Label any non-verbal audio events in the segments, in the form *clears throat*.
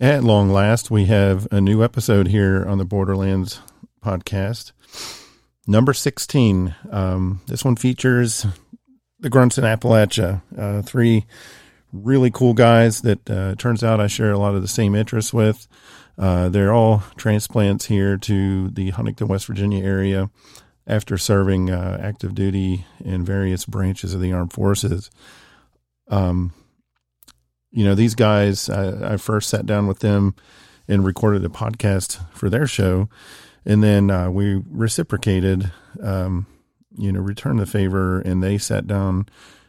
At long last, we have a new episode here on the Borderlands podcast, number 16. Um, this one features the Grunts in Appalachia, uh, three really cool guys that uh, turns out I share a lot of the same interests with. Uh, they're all transplants here to the Huntington, West Virginia area after serving uh, active duty in various branches of the armed forces. Um, you know, these guys, I, I, first sat down with them and recorded a podcast for their show. And then uh, we reciprocated, um, you know, returned the favor, and they sat down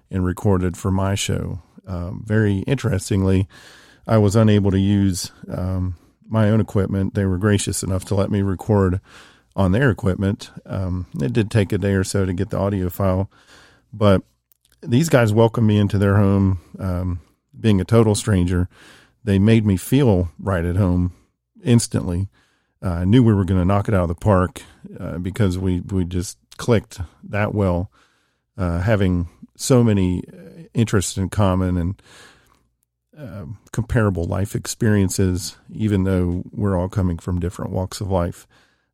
and recorded for my show. Um, very interestingly, I was unable to use um, my own equipment. They were gracious enough to let me record on their equipment. Um, it did take a day or so to get the audio file, but these guys welcomed me into their home. Being a total stranger, they made me feel right at home instantly. Uh, I knew we were going to knock it out of the park uh, because we we just clicked that well, uh, having so many interests in common and uh, comparable life experiences, even though we're all coming from different walks of life.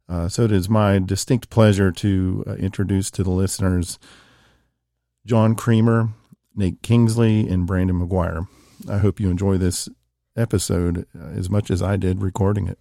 Uh, so it is my distinct pleasure to uh, introduce to the listeners John Creamer, Nate Kingsley, and Brandon McGuire. I hope you enjoy this episode uh, as much as I did recording it.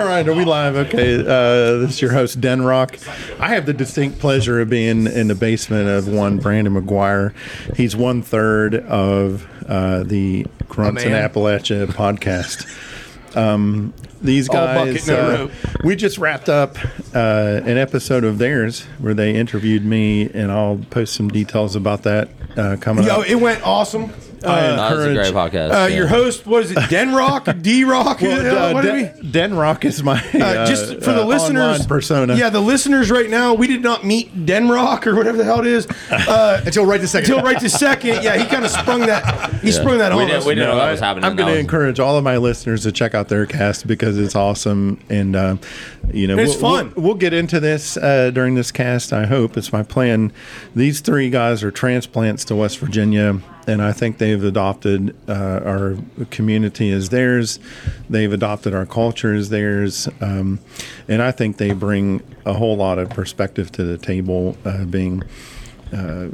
All right, are we live? Okay, uh, this is your host, Den Rock. I have the distinct pleasure of being in the basement of one Brandon McGuire. He's one third of uh, the Grunts in Appalachia podcast. Um, these guys, uh, we just wrapped up uh, an episode of theirs where they interviewed me, and I'll post some details about that uh, coming Yo, up. it went awesome. I uh, that was a great podcast. Uh, yeah. Your host, what is it, Den Rock, *laughs* D Rock? Well, uh, Den, Den Rock is my uh, just for the listeners persona. Yeah, the listeners right now, we did not meet Den Rock or whatever the hell it is *laughs* until right this second. Until right this second. Yeah, he kind of sprung that. He yeah. sprung that we on did, us. We didn't no, know what was happening. I'm going to encourage all of my listeners to check out their cast because it's awesome, and uh, you know, it's we'll, fun. We'll, we'll, get into this uh, during this cast. I hope it's my plan. These three guys are transplants to West Virginia and I think they've adopted uh, our community as theirs. They've adopted our culture as theirs, um, and I think they bring a whole lot of perspective to the table, uh, being. Uh,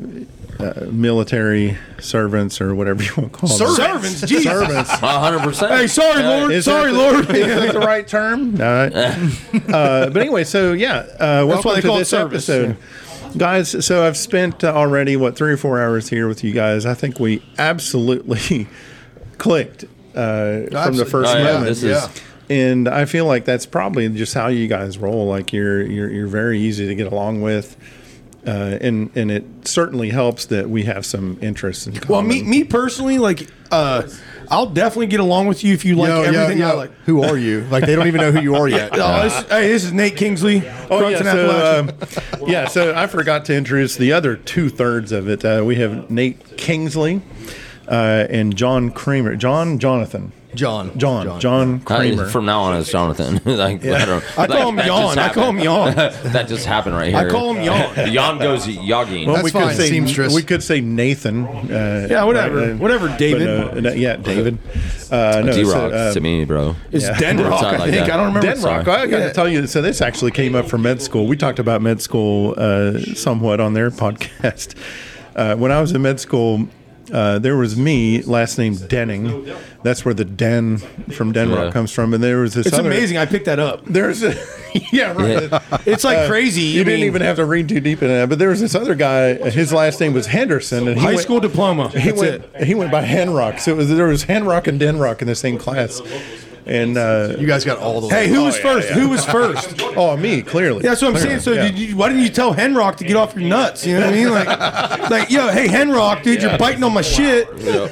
uh, military servants or whatever you want to call them. Servants, Jesus. servants. hundred percent. Hey, sorry, Lord. Sorry, the, Lord. *laughs* Is that the right term? *laughs* Uh, but anyway, so yeah, uh, welcome to this service. episode. Yeah guys so i've spent uh, already what three or four hours here with you guys. I think we absolutely *laughs* clicked uh, from the first oh, yeah. moment. This is and i feel like that's probably just how you guys roll. Like you're you're, you're very easy to get along with uh, and and it certainly helps that we have some interests in common. Well, me me personally, like uh, I'll definitely get along with you if you like yo, everything yo, yo. I like. Who are you? Like they don't even know who you are yet. *laughs* oh, this, hey, this is Nate Kingsley. *laughs* Oh yeah, so, um, yeah. So I forgot to introduce the other two thirds of it. Uh, we have Nate Kingsley uh, and John Kramer, John Jonathan. John. John. John, John Creamer. from now on, it's Jonathan. *laughs* like, yeah. I, don't, I call him Yawn. I call him Yawn. that just happened right here. I call him Yawn. Yawn *laughs* goes Yogging. Well, That's we fine. Could say, Seamstress. We could say Nathan. Uh, yeah, whatever. Uh, whatever, David. But, uh, yeah, David. Uh, no, *laughs* D-Rock so, to me, bro. It's yeah. Denrock, I think. That. I don't remember. Denrock. I got to tell you, so this actually came up from med school. We talked about med school uh, somewhat on their podcast. Uh, when I was in med school, uh, there was me, last name Denning. That's where the Den from Denmark yeah. comes from. And there was this. It's other, amazing. I picked that up. There's a *laughs* yeah, right. Yeah. It's like uh, crazy. You I didn't mean, even have to read too deep in that. But there was this other guy. His last name was Henderson, and high went, school diploma. He That's went. It. He went by Henrock. So was, there was Henrock and Denrock in the same class. And uh, You guys got all the. Hey, who was yeah, first? yeah. Who was first? *laughs* oh, me clearly. That's what I'm Clearly, saying. So, yeah. did you, why didn't you tell Henrock to get off your nuts? You know what I mean? Like, *laughs* like, yo, hey, Henrock, dude, you're biting on my shit.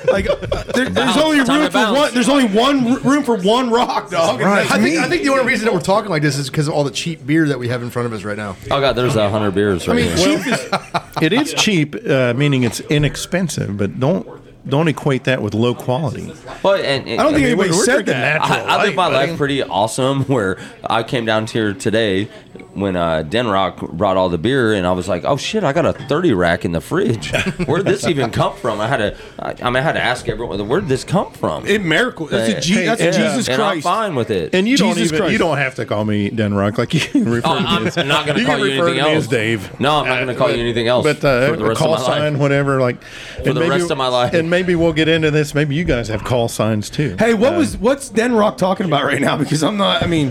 Like, uh, there, there's Bounce. only Time room to for bounce. one. There's only one r- room for one rock, dog. and Right. that's I think. I think the only reason that we're talking like this is because of all the cheap beer that we have in front of us right now. Oh god, there's a hundred beers right I mean, here. cheap is. *laughs* it is cheap, uh, meaning it's inexpensive, but don't don't equate that with low quality. Well, and, I don't think anybody we're said drinking that. natural. I, I live my buddy. life pretty awesome. *laughs* Where I came down here today when uh, Denrock brought all the beer, and I was like, "Oh shit, I got a thirty rack in the fridge. *laughs* Where'd this even come from?" I had to, I, I mean, I had to ask everyone, "Where'd this come from?" It miracle. That's a, G, Hey, that's a yeah. Jesus and I'm fine with it. And you don't even Christ. you don't have to call me Den Rock. Like you can refer Oh, to me I'm as, not going to call you anything to me else. as Dave. No, I'm not going to call you anything else. But uh, for the rest call of my sign, life. whatever, like For the rest of my life. And maybe we'll get into this. Maybe you guys have call signs too. Hey, what Uh, was what's Den Rock talking about right now? Because I'm not. I mean,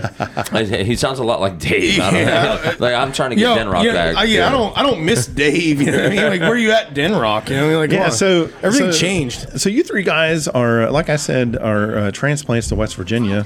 *laughs* He sounds a lot like Dave. I don't Yeah. know. *laughs* Like I'm trying to get yo, Denrock yeah, back. I, yeah, I don't. I don't miss Dave. You know what I mean? Like, where are you at, Den Rock? You know, what I mean? like, Yeah, on. so everything so- changed. So you three guys are, uh, like I said, are uh, transplants to West Virginia.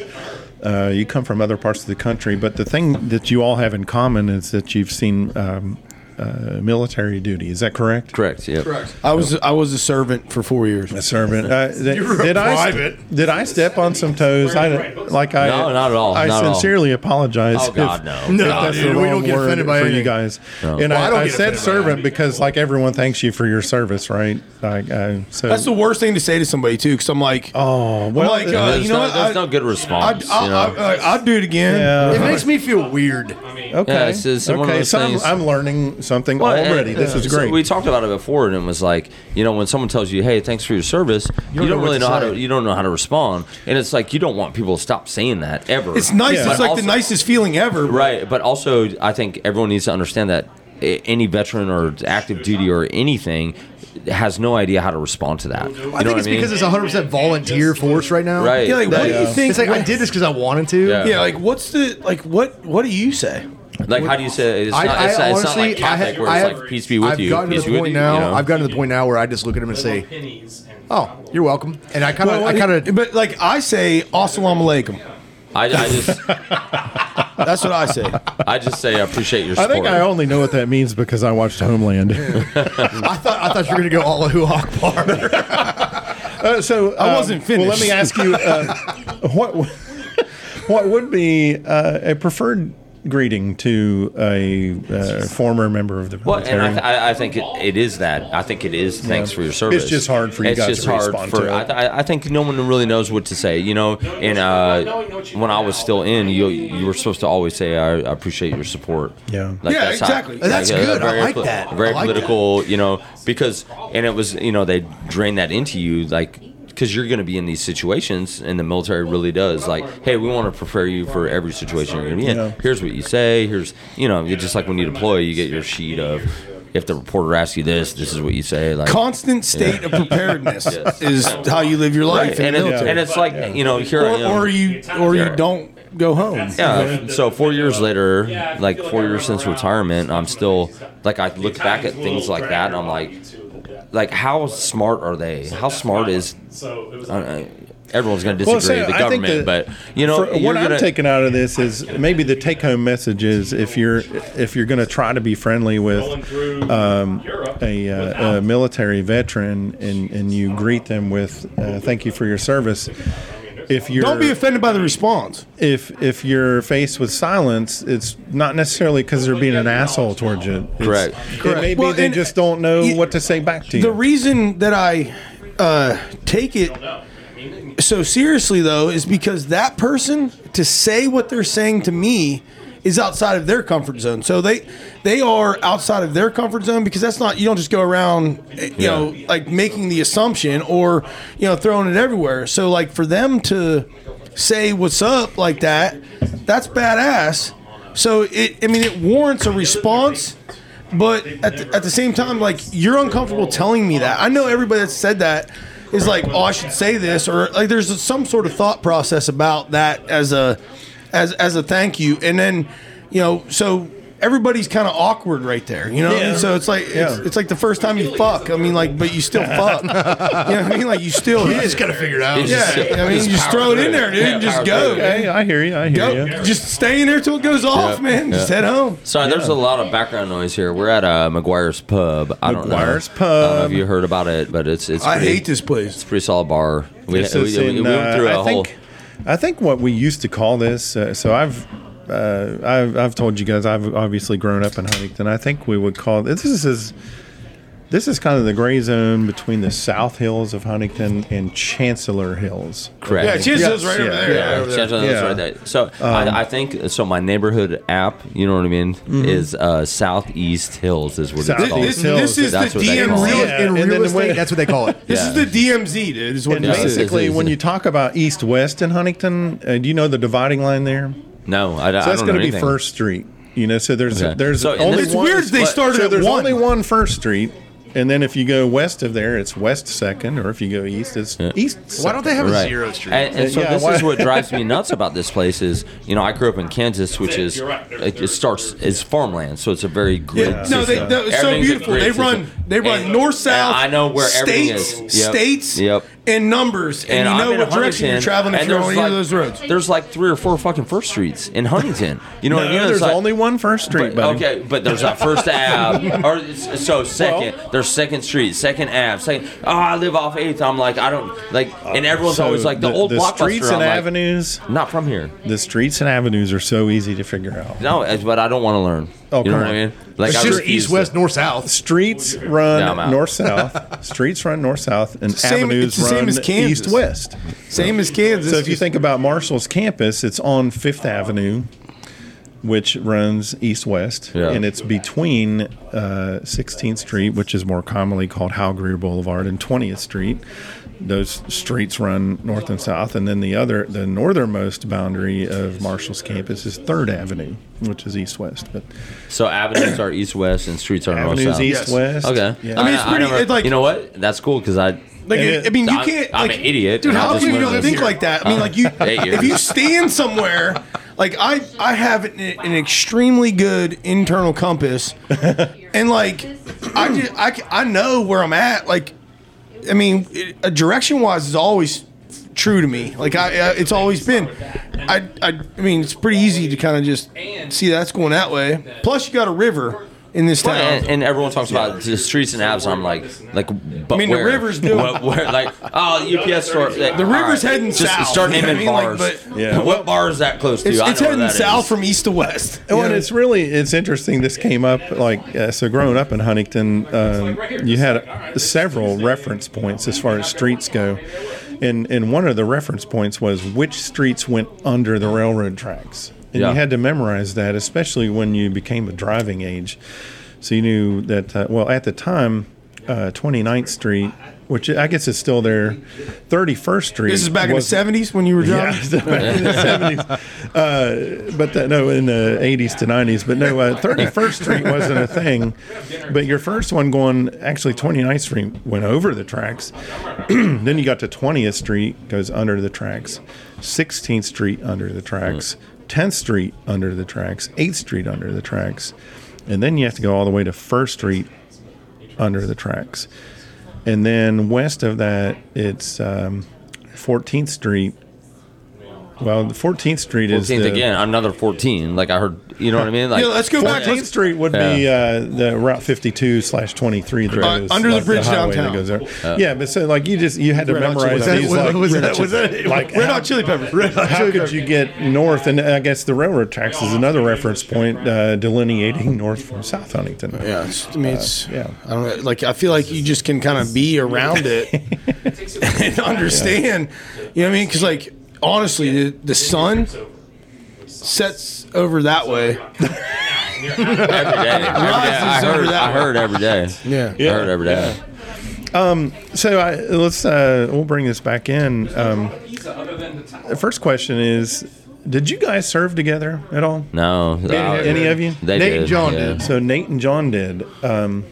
Uh, you come from other parts of the country, but the thing that you all have in common is that you've seen um, uh, military duty. Is that correct? Correct. Yeah. Correct. I was I was a servant for four years. A servant. Uh, *laughs* did, were a did I private. did I step on some toes? I like I No, not at all. I Not at all. sincerely apologize. Oh, God, if- no. if No, that's the dude, we don't get offended by for you anything. guys. And Well, I I, don't I get said offended by servant because like everyone thanks you for your service, right? Like, uh, so That's the worst thing to say to somebody too, because I'm like, oh well. like, uh, you know no, what? there's I- no good response. I'll, you know? I'll, I'll do it again. It makes me feel weird. Okay. Yeah, it's just okay. those So I'm learning something Well, and- already. this uh, is so great. we talked about it before, and it was like, you know, when someone tells you, "Hey, thanks for your service," you don't, know what really know how to. You don't know how to respond, and it's like you don't want people to stop saying that ever. It's nice. Yeah. It's like also- the nicest feeling ever. right? But also, I think everyone needs to understand that eh, any veteran or active duty or anything has no idea how to respond to that. You know I think it's I mean? because it's 100% volunteer force right now. right. Yeah, like what do you think? It's like I did this because I wanted to. Yeah. Yeah, like what's the like what what do you say? Like, how do you say? It's I, not. I It's, not, it's not honestly, like Catholic I have, where I it's have, like peace be with I've you. gotten peace to be the with point you, now. you know? I've gotten to the point now where I just look at him and say, "Oh, you're welcome," and I kind of, I kind of, but like I say, assalamu alaikum. I, I just, *laughs* That's what I say. I just say I appreciate your I support. think I only know what that means because I watched Homeland. *laughs* I thought, I thought you were gonna go Allahu Akbar. *laughs* Uh, so I um, wasn't Well, let me ask you, uh, what what would be uh, a preferred greeting to a uh, former member of the military. Well, and I, th- I I think it, it is that. I think it is. Thanks for your service. It's just hard for you it's guys just to hard respond for, to I, it. th- I think no one really knows what to say. You know, and uh, when I was still in, you you were supposed to always say, "I, I appreciate your support." Yeah. Like, Yeah, that's how- exactly. That's uh, good. I Very, like that. Very I like that. political. You know, because and it was you know they drain that into you like. Because you're going to be in these situations, and the military really does. Like, hey, we want to prepare you for every situation you're going to be in. Yeah. Here's what you say. Here's, you know, just like when you deploy, you get your sheet of if the reporter asks you this, this is what you say. Like, Constant state of *laughs* preparedness is how you live your life right. and, it, and it's like, you know, here I am. or, or you or you don't go home. Yeah. So four years later, like four years since retirement, I'm still like I look back at things like that, and I'm like, like how smart are they? How smart is? Uh, everyone's going to Well, disagree so with the I government, that but you know, what gonna, I'm taking out of this is maybe the take-home message is if you're if you're going to try to be friendly with um, a, uh, a military veteran and and you greet them with uh, "Thank you for your service." If you're Don't be offended by the response. if if you're faced with silence, it's not necessarily because they're being an asshole towards you. It's- Correct. It may be Well, they just don't know y- what to say back to you. The reason that I uh, take it so seriously, though, is because that person to say what they're saying to me is outside of their comfort zone. So they they are outside of their comfort zone because that's not you don't just go around eh, you know like making the assumption or you know throwing it everywhere. So like for them to say what's up like that, that's badass. So it I mean it warrants a response. But at the, at the same time, like you're uncomfortable telling me that. I know everybody that said that is like, oh, I should say this, or like there's some sort of thought process about that as a as as a thank you. And then, you know, so everybody's kind of awkward right there. You know, what I mean? Yeah. so it's like it's, Yeah. it's like the first time you fuck. I mean, like, but you still *laughs* fuck. you know what I mean? Like you still. You just got to figure it out. It's yeah, just- I mean, just you just throw it in there, dude, Yeah, and just go. through. Hey, I hear you. I hear Go, you. just stay in there till it goes off, Yeah. man. Just head home. Sorry, there's a lot of background noise here. We're at uh, McGuire's Pub. I don't know. McGuire's I don't know Pub. if you heard about it, but it's it's. I pretty- hate this place. It's a pretty solid bar. We, we, we- in, we went uh, through a I whole. think, I think what we used to call this. Uh, so I've, uh, I've, I've told you guys I've obviously grown up in Huntington. I think we would call this is, this is kind of the gray zone between the South Hills of Huntington and Chancellor Hills. Correct. Yeah, Chancellor's right over yeah, there. Yeah, Right over there. Chancellor, Hills Yeah. right there. So I, I think so. My neighborhood app, you know what I mean, is uh, Southeast Hills is what Southeast it's called. This, this is That's the what they call DMZ. it. Real, Yeah, in and real estate, way- that's what they call it. *laughs* This Yeah. is the DMZ, dude. Is what And this is. basically, when you talk about East West in Huntington, uh, do you know the dividing line there? No, I, I So that's don't going to be. First Street. You know, so there's Okay. there's So, and only It's one. weird they started so there's one. only one First Street, and then if you go west of there, it's West Second, or if you go east, it's East. Why don't they have a Right. zero street? And, and so Yeah, this why- is what *laughs* drives me nuts about this place is, you know, I grew up in Kansas, which is it, it starts as farmland, so it's a very grid Yeah, no, they, system. no, it's so beautiful. They run, they run And- north, south. I know where everything is. Yep. states, Yep. And numbers, and, I'm you know in what direction you're traveling if and you're on there's any of like- those roads. There's like three or four fucking first streets in Huntington. You know No, what I mean? There's like- only one First Street, but, buddy. okay, but there's a first *laughs* Ave, or *laughs* so second. there's Second Street, Second Ave, Second. Oh, I live off Eighth. I'm like, I don't like, uh, and everyone's So always like the, old the blockbuster. streets I'm and like, avenues. Not from here. The streets and avenues are so easy to figure out. No, it's- but I don't want to learn. Oh, you know come what on. I mean? Like it's I just east, west, north, south. Streets run out. north south. *laughs* streets run north south, and same- avenues it's the same run as Kansas. east west. Same as Kansas. So if you think about Marshall's campus, it's on Fifth Avenue, which runs east west, Yeah. and it's between uh, 16th Street, which is more commonly called Hal Greer Boulevard, and 20th Street. Those streets run north and south, and then the other, the northernmost boundary of Marshall's campus is Third Avenue, which is east west. But So avenues are east west and streets are north avenues south. east west. Okay. Yeah. I mean, it's pretty- it's like- you know what? That's cool because I. Like, And I mean, you I'm- can't. I'm like, an idiot, dude. How just can you learned think here. like that? I mean, like you, *laughs* if you stand somewhere, like I, I have an, an extremely good internal compass, *laughs* and like I, just, I, I know where I'm at. Like, I mean, it, uh, direction wise is always true to me. Like I, uh, it's always been. I, I, I mean, it's pretty easy to kind of just see that's going that way. Plus, you got a river in this town. And, and everyone talks about the streets and abs. I'm like, like, but I mean, the river's doing- What- where, like, oh, the UPS store. The river's heading just south, Start you naming I mean? bars. Like, but- Yeah. What bar is that close to? it's it's heading south is. from east to west. Oh, You and know? it's really it's interesting. This came up like uh, so. Growing up in Huntington, um, you had several reference points as far as streets go, and and one of the reference points was which streets went under the railroad tracks, and Yeah. you had to memorize that, especially when you became a driving age. So you knew that. Uh, well, at the time, uh, 29th Street, which I guess is still there, 31st Street. This is back in the seventies when you were yeah, *laughs* driving. back in the seventies, uh, but no, in the eighties to nineties. But no, Thirty First Street wasn't a thing. But your first one going actually 29th Street went over the tracks. *clears throat* then you got to Twentieth Street goes under the tracks, Sixteenth Street under the tracks, Tenth Street under the tracks, Eighth Street under the tracks, and then you have to go all the way to First Street under the tracks. And then west of that, it's um, 14th Street. Well, the 14th Street is 14th the, again, another 14. Like I heard, you know what I mean? Like, Yeah, let's go back. 14th Street would be uh, the Route 52 slash 23 that Uh, goes under the like, bridge highway downtown. That goes there. yeah, but so like you just you had to Red Hot memorize Chili these. Peppers. Like, was that, was that like Red how- Hot Chili Peppers. how could you get north? And I guess the railroad tracks is another reference point uh, delineating north from South Huntington. Yeah, it's, I mean, it's yeah. I don't know, like I feel like you just can kind of be around it *laughs* and understand. You know what I mean? Because like honestly, the, the sun sets over that way. *laughs* every day. Every day. I heard, *laughs* I heard every day. Yeah. I heard every day. So I, let's uh, we'll bring this back in. Um, the first question is, did you guys serve together at all? No. uh, Any of you? They Nate did. and John yeah. did. So Nate and John did. Um,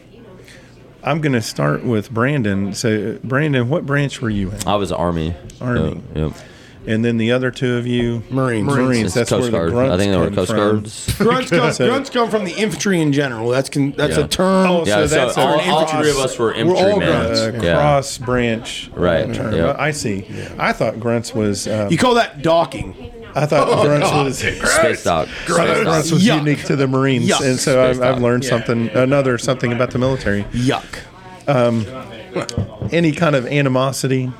I'm going to start with Brandon. So Brandon, what branch were you in? I was Army. Army. Yep. yep. And then the other two of you Marines. Marines. It's That's Coast where the Guard. grunts I think they were come Coast from. Guards. Grunts come, *laughs* So- grunts come from the infantry in general. That's con, that's Yeah. a term. Oh, Yeah, so so, that's all, an all infantry- three of us were We're all infantrymen. grunts. uh, Yeah. cross branch Right, term. yep. I see. I thought grunts was. Um, you call that docking. I thought grunts was. Space dock. Space Grunts was Yuck. unique to the Marines, Yuck. and so I've, Space I've dock. learned something, another something about the military. Yuck. Any kind of animosity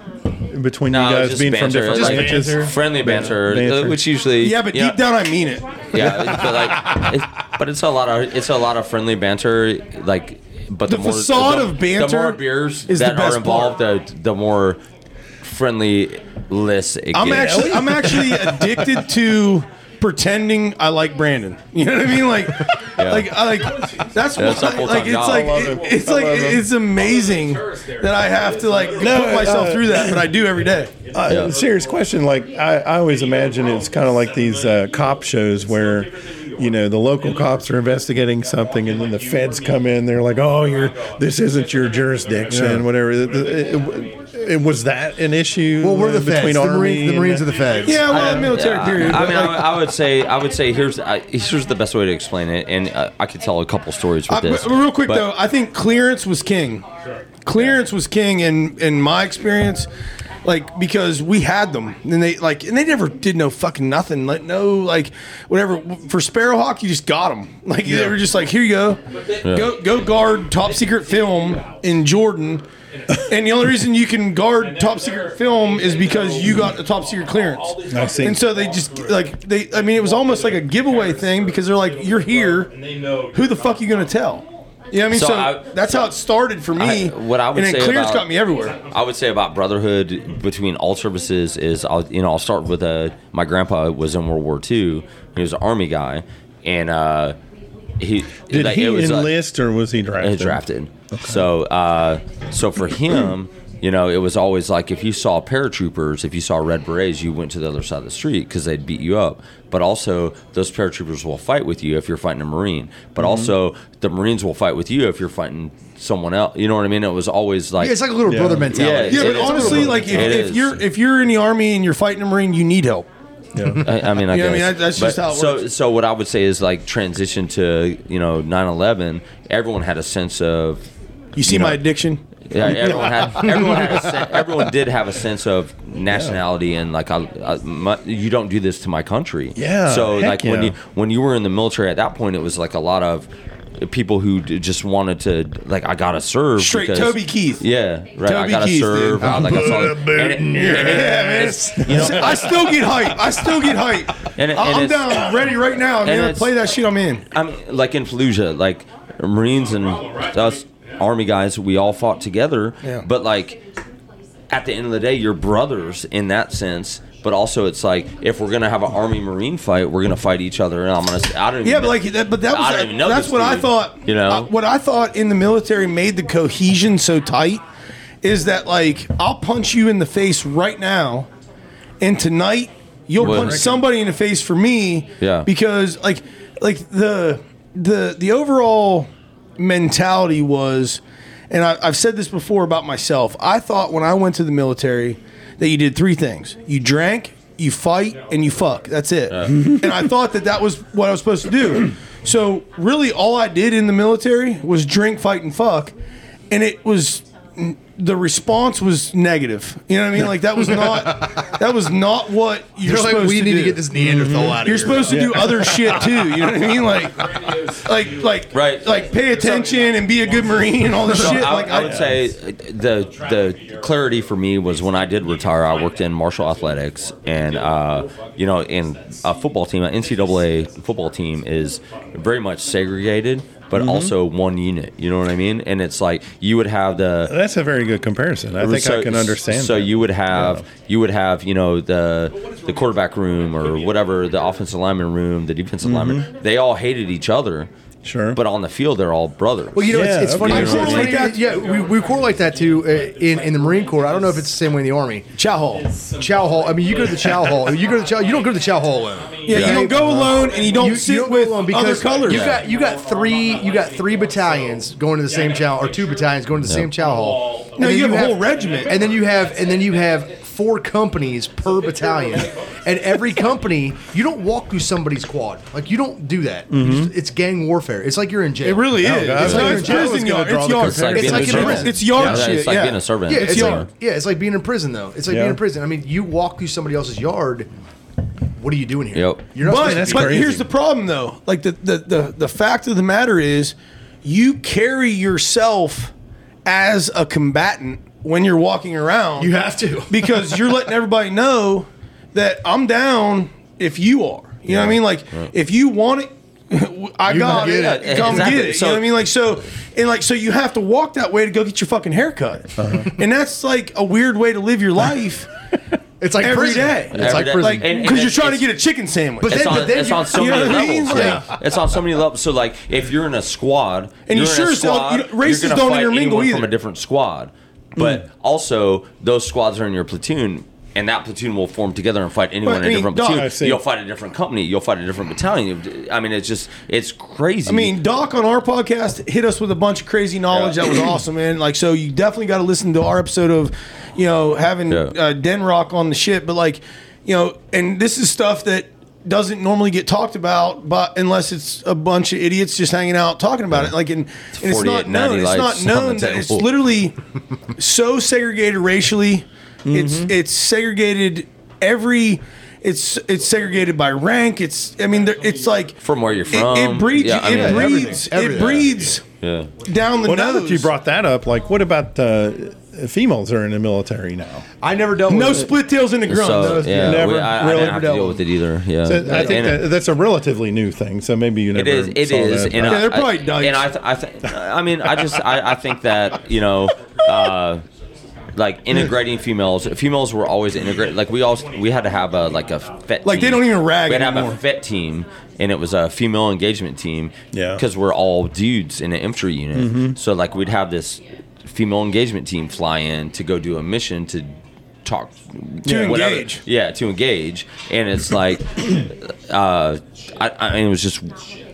between No, you guys just being from banter, different like, branches? Friendly banter, Banter. uh, which usually Yeah, but you know, deep down, I mean it. yeah, but like, it, but it's a lot of it's a lot of friendly banter, like. But the, The more facade the, of banter the more beers is the that best are involved, the the more friendly less it I'm gets. actually I'm actually *laughs* addicted to pretending I like Brandon. You know what I mean? Like, *laughs* like, I like that's Yeah, it's a why. Like, it's like it- it's like it's amazing that I have to like put myself uh, through that, but I do every day. Uh, Serious question. Like I, I always imagine it's kind of like these uh, cop shows where, you know, the local cops are investigating something, and then the feds come in. They're like, "Oh, you're this isn't your jurisdiction, whatever." It, it- it- was that an issue? Well, we're the uh, feds. The, Army Marines, the Marines are the feds. Yeah, well, military Yeah, period. I mean, like, I, I would say, I would say, here's I, here's the best way to explain it, and uh, I could tell a couple stories with I- this. but real quick but- though, I think clearance was king. Clearance was king in in my experience, like because we had them and they like and they never did no fucking nothing, like no like whatever for Sparrowhawk you just got them *laughs* like they were just like here you go, go go guard top secret film in Jordan. And the only reason you can guard top secret film is because you got the top secret clearance. I. And so they just like they. I mean, it was almost like a giveaway thing because they're like, "You're here. Who the fuck are you gonna tell?" You know what I mean? So, So I- that's how it started for me. I- what I would and then say clearance about- got me everywhere. I would say about brotherhood between all services is I'll you know I'll start with uh my grandpa was in World War II. He was an army guy, and uh, he Did like, he it was, enlist or was he drafted? drafted. So uh, so for him. You know, it was always like if you saw paratroopers, if you saw red berets, you went to the other side of the street because they'd beat you up. But also, those paratroopers will fight with you if you're fighting a marine. But Mm-hmm. also, the marines will fight with you if you're fighting someone else. You know what I mean? It was always like Yeah, it's like a little Yeah. brother mentality. Yeah, It but is. honestly, like if, if you're if you're in the army and you're fighting a marine, you need help. I, I mean, I You know what I mean? That- that's just But how it so, works. So, what I would say is like transition to you know 9/11. Everyone had a sense of You see You my addiction? Yeah. Everyone had everyone had a sen- *laughs* everyone did have a sense of nationality and like I, I, my, you don't do this to my country. Yeah, So heck like when yeah. you when you were in the military at that point, it was like a lot of people who d- just wanted to like I gotta serve. Straight because- Toby Keith. Yeah, right. I Toby gotta Keith, serve. dude. I, like I saw, and it- and it- Yeah, man. it's- you know, *laughs* I still get hype. I still get hype. And it- I- and I'm it's- down, ready right now. and Man, it's- play that shit. I'm in. I mean, like in Fallujah, like Marines and us Army guys, we all fought together. Yeah. But like, at the end of the day, you're brothers in that sense. But also, it's like if we're gonna have an Army Marine fight, we're gonna fight each other, and I'm gonna. say- I don't. Even Yeah, but like that, but that was. I don't even know that's what I thought. you know? uh, what I thought in the military made the cohesion so tight is that like I'll punch you in the face right now, and tonight you'll Well, punch somebody in the face for me. Yeah. because like like the the the overall mentality was, and I, I've said this before about myself. I thought when I went to the military that you did three things: you drank, you fight, and you fuck. That's it. *laughs* and I thought that that was what I was supposed to do. So really, all I did in the military was drink, fight, and fuck, and it was the response was negative. You know what I mean? Like that was not that was not what *laughs* you're They're like, supposed we to need do. to get this Neanderthal out of You're here. supposed to do other shit too. You know what I mean? Like, *laughs* like, like, Right. Like, pay attention and be a good marine and all this So shit. I, like, I would say the the clarity for me was when I did retire. I worked in Marshall athletics, and uh, you know, in a football team, an NCAA football team is very much segregated, but Mm-hmm. also one unit. You know what I mean? And it's like you would have the That's a very good comparison. I think I can understand. So that. you would have you would have you know the the quarterback room or whatever the offensive lineman room, the defensive lineman. They all hated each other. Sure. But on the field, they're all brothers. Well, you know, Yeah, it's, it's okay. funny. I It's, correlate that- yeah, we, we correlate that too uh, in in the Marine Corps. I don't know if it's the same way in the Army. chow hall. Chow hall. I mean, you go to the chow hall. You go to the chow. You don't go to the chow hall alone. Yeah, Yeah. you don't go alone and you don't You, sit you don't with go alone other colors. you got you got three you got three battalions going to the same chow or two battalions going to the same chow hall. No, then you have a whole regiment. and then you have and then you have four companies per *laughs* battalion, and every company you don't walk through somebody's quad. Like you don't do that. You mm-hmm. just- it's gang warfare. It's like you're in jail. It really Oh, is. God. It's, I not, was it's gonna- I was prison yard. It's yard. It's like It's being like a in servant. prison. It's yard Yeah, shit. It's like yeah. being a servant. Yeah, it's It's like yard. yeah, it's like being in prison though. It's like Yeah. being in prison. I mean, you walk through somebody else's yard. What are you doing here? Yep. You're not But, supposed to that's be- but crazy. here's the problem, though. Like the, the the the fact of the matter is, you carry yourself as a combatant when you're walking around. You have to. *laughs* because you're letting everybody know that I'm down if you are. You know what I mean? Like if you want it. *laughs* I You got it. it. Come Exactly. get it. So- you know what I mean? Like so, and like so, you have to walk that way to go get your fucking haircut, Uh-huh. and that's like a weird way to live your life *laughs* It's like every prison. day. It's like Every day. prison. like because and you're trying to get a chicken sandwich. But It's then- on, but then it's on so you know many what I mean? levels. Like- yeah. It's on so many levels. So like, if you're in a squad, And you you're in a sure as hell- you know, races you're don't intermingle anyone from a different squad. But also, those squads are in your platoon, and that platoon will form together and fight anyone But, in I a mean, different dog, platoon. You'll fight a different company. You'll fight a different battalion. I mean, it's just it's crazy. I mean, Doc on our podcast hit us with a bunch of crazy knowledge Yeah. that was awesome, man. Like, so you definitely got to listen to our episode of, you know, having Yeah. uh, Den Rock on the ship. But like, you know, and this is stuff that doesn't normally get talked about, but unless it's a bunch of idiots just hanging out talking about it. Like, and, and it's not known. It's not known that it's literally *laughs* so segregated racially. It's it's segregated every. It's it's segregated by rank. It's I mean there, it's like From where you're it- from. It, breeds. Yeah, I it mean- breeds. Everything. It breeds yeah. down the Well, now that you brought that up, like, what about uh, females are in the military now? I never dealt no with it. split tails in the grunt. So those- yeah, never we, I, I really didn't have to dealt deal with with it either. Yeah, So I think And- that, that's a relatively new thing. So maybe you never. It is. It saw is. that. And Yeah, I, they're probably I, dykes. And I, th- I, th- I mean, I just, I, I think that you know, uh, like integrating females. Females were always integrated. Like we all, we had to have a like a fet. Like, they don't even rag We had to anymore. have a fet team, and it was a female engagement team. Yeah. Because we're all dudes in an infantry unit. Mm-hmm. So like we'd have this female engagement team fly in to go do a mission to talk To whatever. engage. Yeah, to engage, and it's like, uh, I, I mean, it was just,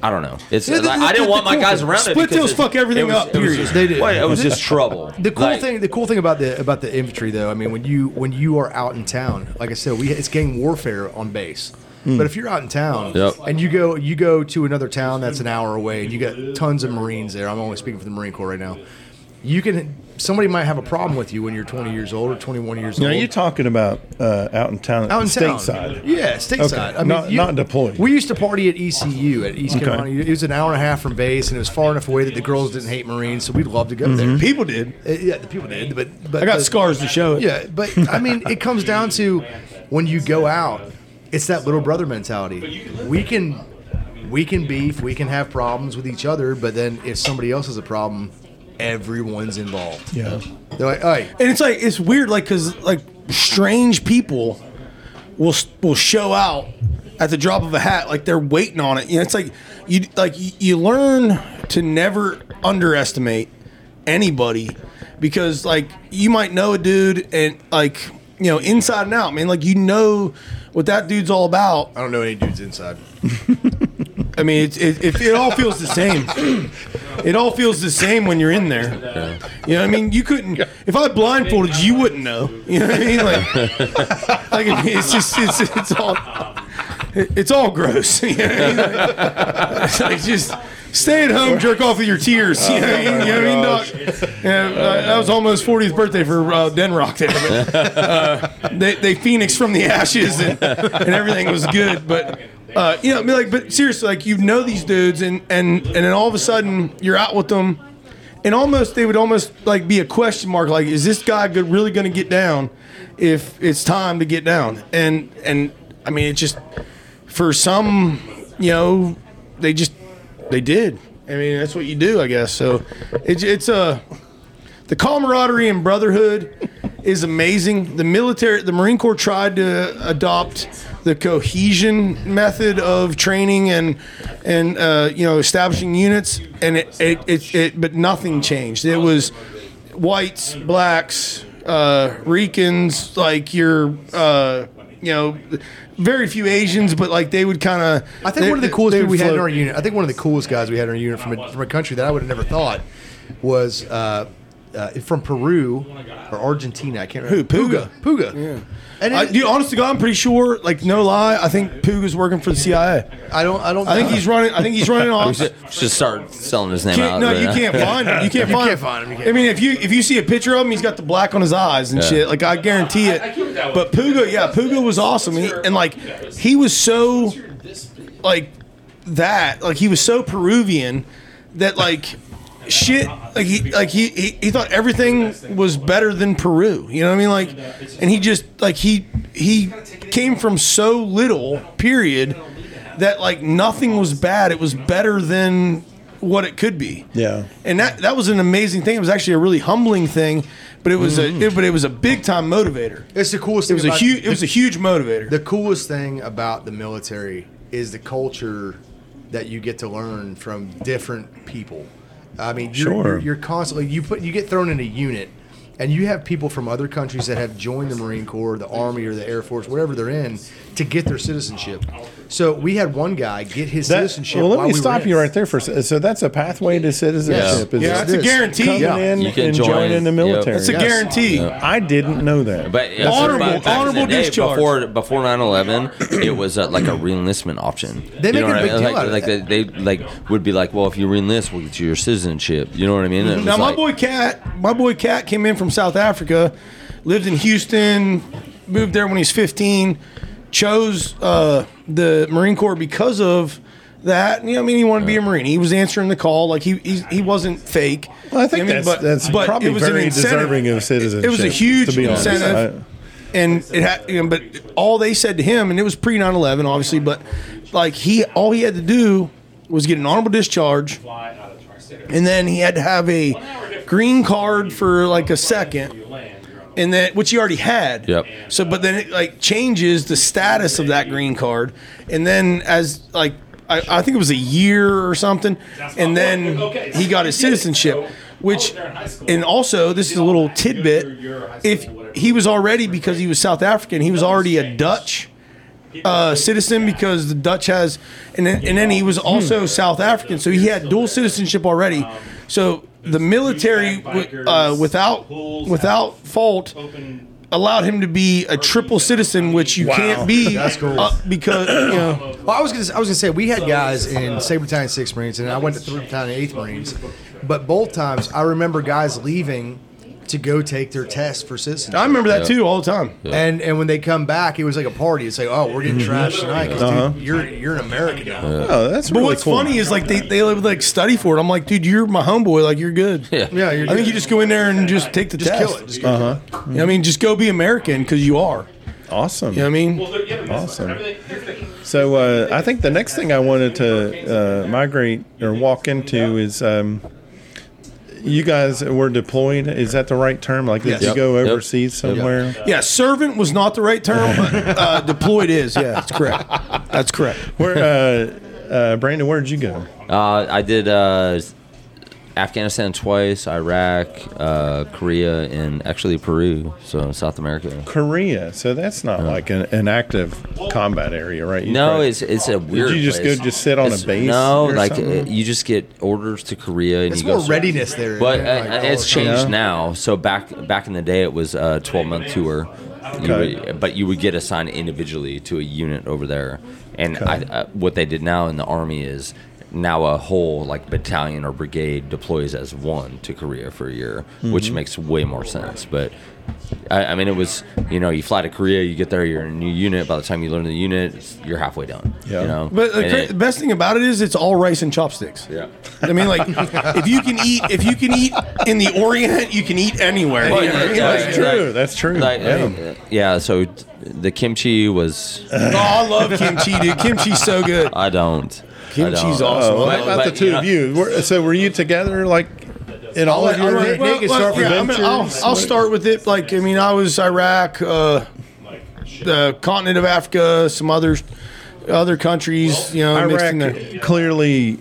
I don't know. It's Yeah, the- like, the- I didn't the want my cool guys thing- around it. split tails fuck everything was, up, period. just, They did. well, it was just *laughs* trouble. The cool Like, thing, the cool thing about the about the infantry, though, I mean, when you when you are out in town, like I said, we it's gang warfare on base. But if you're out in town Yep. and you go you go to another town that's an hour away, and you got tons of Marines there. I'm only speaking for the Marine Corps right now. You can somebody might have a problem with you when you're 20 years old or 21 years Now old. Now you're talking about uh, out in town, out in town. stateside. Yeah, stateside. Okay. I mean, Not- not deployed. We used to party at ECU at East Okay. Carolina. It was an hour and a half from base, and it was far enough away that the girls didn't hate Marines, so we'd love to go there. People did. Uh, yeah, the people did, but but I got the- scars to show it. Yeah, but I mean, it comes down to when you go out, it's that little brother mentality. We can we can beef, we can have problems with each other, but then if somebody else has a problem, everyone's involved. Yeah. They're like, all right. And it's like it's weird, like because like strange people will will show out at the drop of a hat, like they're waiting on it. You know, it's like you like you, learn to never underestimate anybody because like you might know a dude and like you know inside and out, man. Like you know what that dude's all about. I don't know any dudes inside. *laughs* I mean, it, it, it, it all feels the same. *clears throat* It all feels the same when you're in there. You know what I mean? You couldn't, if I blindfolded you, you wouldn't know. You know what I mean? Like, *laughs* like I mean, it's just, it's, it's all, it's all gross. *laughs* You know what I mean? Like, it's like just stay at home, jerk off with your tears. You know what I mean? You know what I mean, Doc? Yeah, uh, that was almost 40th birthday for uh, Den Rock there. *laughs* Uh, they, they phoenix from the ashes and, and everything was good. But, uh, you know, I mean, like, but seriously, like you know these dudes, and and and then all of a sudden you're out with them, and almost they would almost like be a question mark, like, is this guy good, really going to get down if it's time to get down? And and I mean, it just for some, you know, they just they did. I mean, that's what you do, I guess. So it's it's a the camaraderie and brotherhood is amazing. The military, the Marine Corps tried to adopt the cohesion method of training and and uh, you know establishing units, and it it, it it but nothing changed. It was whites, blacks, uh, Ricans, like your uh, you know. Very few Asians, but like they would kind of. I think one of the coolest people we had in our unit. I think one of the coolest guys we had in our unit from a, from a country that I would have never thought was uh, uh, from Peru or Argentina. I can't remember. Who, Puga? Puga. Yeah. And I, dude, honest to God, I'm pretty sure. Like, no lie, I think Puga's working for the CIA. I don't. I don't. I think he's running. I think he's running *laughs* off. Just start selling his name Can't, out. no, there. you can't *laughs* find him. You can't You find can't him. find him. You can't I mean, if you if you see a picture of him, he's got the black on his eyes and Yeah. shit. Like I guarantee it. But Puga, yeah, Puga was awesome, He- and like he was so like that. Like he was so Peruvian that like shit. Like he like he, he he thought everything was better than Peru. You know what I mean? Like, and he just like he he came from so little. Period. That like nothing was bad. It was better than what it could be Yeah. and that that was an amazing thing. It was actually a really humbling thing, but it was a mm-hmm. it, but it was a big time motivator. It's the coolest. It thing was a about- huge it was a huge motivator. The coolest thing about the military is the culture that you get to learn from different people. I mean, you're, Sure. you're, you're constantly you put you get thrown in a unit, and you have people from other countries that have joined the Marine Corps, the Army, or the Air Force, whatever they're in, to get their citizenship. So we had one guy get his That, citizenship. well, let while me we stop you right there for a se- so that's a pathway to citizenship. Yes. is Yeah, it's a guarantee. Coming Yeah. in You can and join, in the military. It's a Yes. guarantee. I didn't know that. But it's Honorable- back- back in the honorable day, discharge. Before before 9/11, it was uh, like a reenlistment option. They You make know a what I big mean? deal like, out of that. They, they like would be like, well, if you reenlist, we'll get you your citizenship. You know what I mean? And it Now my like- boy Cat, my boy Cat came in from South Africa, lived in Houston, moved there when he was 15, chose uh, the Marine Corps because of that. You know, I mean, he wanted to be a Marine. He was answering the call, like he he, he wasn't fake. well, I think You know what that's, that's probably it was an very incentive. deserving of citizenship. It was a huge to be honest. incentive. and it had, you know, but all they said to him, and it was pre 9/11, obviously, but like he, all he had to do was get an honorable discharge, and then he had to have a green card for like a second, and then which he already had. Yep. So, but then it like changes the status of that green card, and then as like I, I think it was a year or something, and then he got his citizenship. Which, and also this is a little tidbit. If he was already because he was South African, he was already a Dutch uh, citizen because the Dutch has, and then, and then he was also South African, so he had dual citizenship already. So the military, uh, without without fault, allowed him to be a triple citizen, which you can't be. *laughs* That's cool. uh, because you know. *coughs* Well, I was gonna, I was gonna say we had guys in Sabre Battalion, Six Marines, and I went to Three Battalion, Eighth Marines. But both times, I remember guys leaving to go take their test for citizenship. I remember that too all the time. And and when they come back, it was like a party. It's like, oh, we're getting trashed tonight. 'cause, dude, you're you're an American now. Oh, that's But really what's cool. funny is like they, they would like study for it. I'm like, dude, you're my homeboy. Like you're good. Yeah. Yeah, you're I think you just go in there and just take the just test. kill it. Just kill it. You know what I mean, just go be American because you are. awesome. You know what I mean? Awesome. So uh, I think the next thing I wanted to uh, migrate or walk into is um, you guys were deployed. Is that the right term? Like, did Yes. you Yep. go Yep. overseas somewhere? Yeah, servant was not the right term, but uh, *laughs* deployed is. Yeah, that's correct. That's correct. Where, uh, uh, Brandon? Where did you go? Uh, I did uh, Afghanistan twice, Iraq, uh, Korea, and actually Peru. So South America. Korea. So that's not like an, an active combat area, right? You No, probably- it's it's a weird. Situation. Would you just place. go just sit on a base No, or like something? uh, you just get orders to Korea and It's you go. more readiness there. But uh, Like, all it's changed Yeah. now. So back back in the day, it was a 12 month tour. You Okay. would, but you would get assigned individually to a unit over there. And I, uh, what they did now in the army is now a whole like battalion or brigade deploys as one to Korea for a year, which Mm-hmm. makes way more sense. But I, I mean, it was you know you fly to Korea, you get there, you're in a new unit. By the time you learn the unit, you're halfway done. Yeah. You know, But the, cra- it- the best thing about it is it's all rice and chopsticks. yeah. I mean, like *laughs* if you can eat, if you can eat in the Orient, you can eat anywhere. Well, You know what yeah, Like, That's true. That's true. Like, yeah. uh, yeah, so the kimchi was. *laughs* oh, I love kimchi, dude. Kimchi's so good. I don't. I Kimchi's awesome. Oh, But- how about but, the two you of know- you? Were, so were you together like in all of let- your? I'll Nick start with I mean, I'll. I'll start with it. Like, I mean, I was Iraq, uh, the continent of Africa, some other other countries. You know, mixed in there. Iraq clearly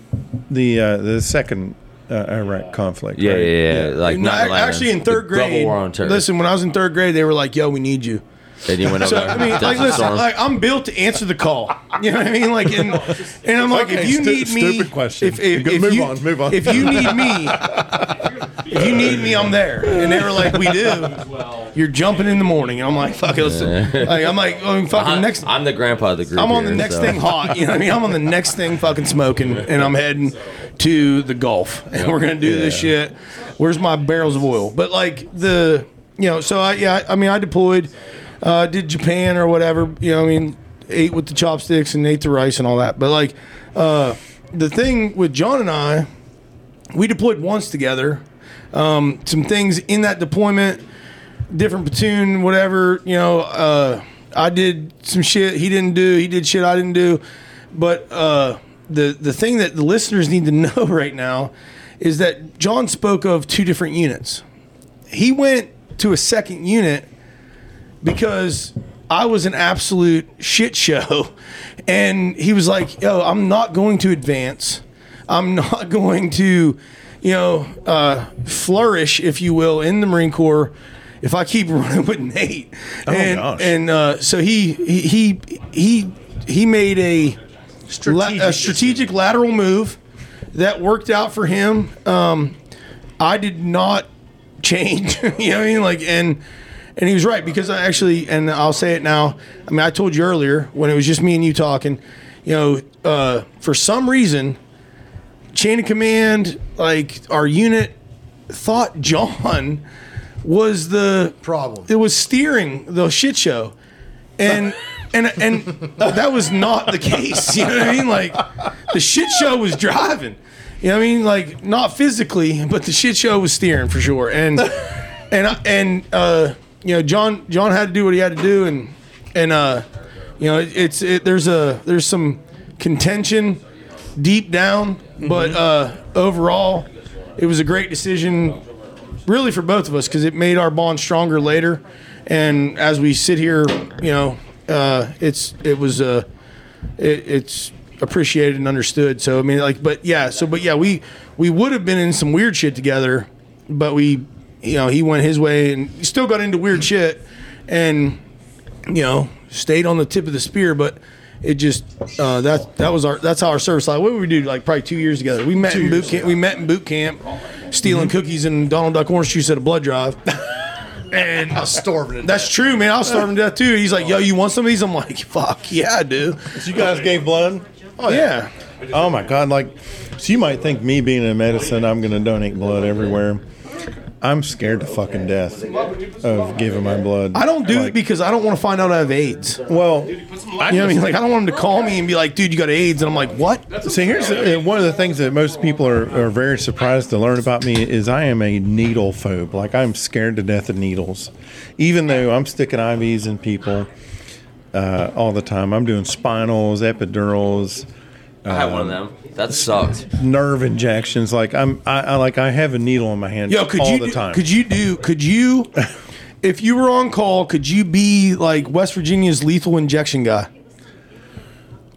the uh, the second uh, Iraq conflict. Yeah, right? yeah, yeah. Like No, not I- actually, in third Global grade. war on terror. Listen, when I was in third grade, they were like, "Yo, we need you." And you went over So there. I mean, like, listen, like, I'm built to answer the call. You know what I mean? Like, and, and I'm like, Okay, if you stu- need me, stupid question. If, if, if move you, on, move on. If you need me, if you need me, I'm there. And they were like, we do. You're jumping in the morning, and I'm like, fuck it. Let's, like, I'm like, oh, fucking I'm, next. I'm the grandpa of the group. I'm on the next so. thing hot. You know what I mean? I'm on the next thing fucking smoking, and I'm heading to the Gulf, and we're gonna do this shit. Where's my barrels of oil? But like the, you know, so I yeah, I mean, I deployed, uh, did Japan or whatever. You know, I mean, ate with the chopsticks and ate the rice and all that. But like, uh, the thing with John and I, we deployed once together. Um, some things in that deployment, different platoon, whatever. You know, uh, I did some shit he didn't do. He did shit I didn't do. But uh, the the thing that the listeners need to *laughs* know right now is that John spoke of two different units. He went to a second unit because I was an absolute shit show. *laughs* And he was like, yo, I'm not going to advance. I'm *laughs* not going to, you know, uh, flourish, if you will, in the Marine Corps if I keep *laughs* running with Nate. Oh, and gosh. and uh, so he, he he he made a la- a strategic lateral move that worked out for him. Um, I did not change. you know what I mean? Like, and and he was right because I actually, and I'll say it now. I mean, I told you earlier when it was just me and you talking. You know, uh, for some reason, chain of command, like our unit, thought John was the Problem. It was steering the shit show, and and and that was not the case. You know what I mean? Like the shit show was driving. You know what I mean? Like not physically, but the shit show was steering for sure. And and I- and uh, you know, John John had to do what he had to do, and and uh, you know, it, it's it, there's a there's some contention deep down, but uh, overall, it was a great decision, really for both of us because it made our bond stronger later. And as we sit here, you know, uh, it's it was uh, it, it's appreciated and understood. So I mean, like, but yeah, so but yeah, we we would have been in some weird shit together, but we, you know, he went his way and he still got into weird shit, and you know, stayed on the tip of the spear, but. It just uh, that that was our that's how our service life. What did we do? Like probably two years together. We met in boot camp. We met in boot camp, stealing cookies and Donald Duck orange juice at a blood drive. *laughs* And I was starving to that's true, man. I was starving to death too. He's like, "Yo, you want some of these?" I'm like, "Fuck yeah, I do." So you guys gave blood? Oh yeah. Oh my god! Like, so you might think me being in medicine, I'm going to donate blood everywhere. I'm scared to fucking death of giving my blood. I don't do Like, it because I don't want to find out I have AIDS. You Well, know what I mean? Like, I don't want him to call me and be like, "Dude, you got AIDS," and I'm like, "What?" See, here's uh, one of the things that most people are, are very surprised to learn about me is I am a needle phobe. Like I'm scared to death of needles, even though I'm sticking IVs in people uh, all the time. I'm doing spinals, epidurals, I had one of them. That sucked. nerve injections. Like I'm, I, I like I have a needle in my hand Yo, could all you the do, time. could you do could you *laughs* if you were on call, could you be like West Virginia's lethal injection guy?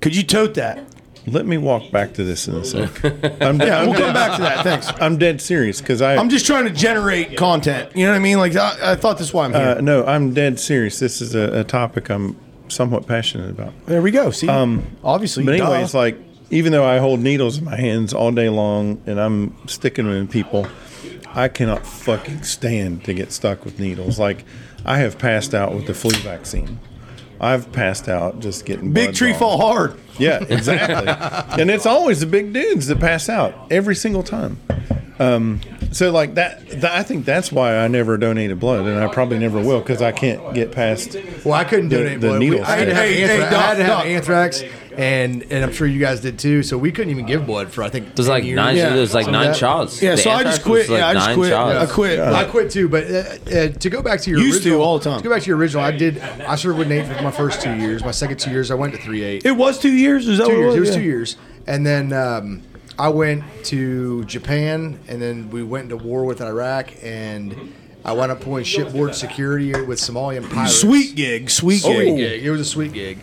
Could you tote that? Let me walk back to this in a sec. I'm, *laughs* Yeah, I'm we'll come back to that. Thanks. I'm dead serious because I. I'm just trying to generate content. You know what I mean? Like I, I thought this is why I'm here. uh, no, I'm dead serious. This is a, a topic I'm somewhat passionate about. there we go. See, um, obviously, But duh. anyways, like even though I hold needles in my hands all day long and I'm sticking them in people, I cannot fucking stand to get stuck with needles. Like I have passed out with the flu vaccine. I've passed out just getting big tree drawn. fall hard. Yeah, exactly. *laughs* and it's always the big dudes that pass out every single time. Um, so like that, that, I think that's why I never donated blood, and I probably never will because I can't get past. Well, I couldn't The- donate the blood. needle We- I had to have, Hey, hey, Doc, I had to have Doc. anthrax, and and I'm sure you guys did too. So we couldn't even give blood for I think. There's like years. nine. Yeah. There's like Something nine that. shots. Yeah, The so I just quit. like yeah, I just quit. shots. I quit. I quit too, but uh, uh, to go back to your Used to original, all the time. To go back to your original, I did. I served with Nate for my first two years. My second two years, I went to three eight. It was two years. Is that two what years. It it was was? two years, and then um, I went to Japan, and then we went into war with Iraq, and I wound up pulling shipboard security with Somalian pirates. Sweet gig. Sweet Sweet gig. gig. It was a sweet gig.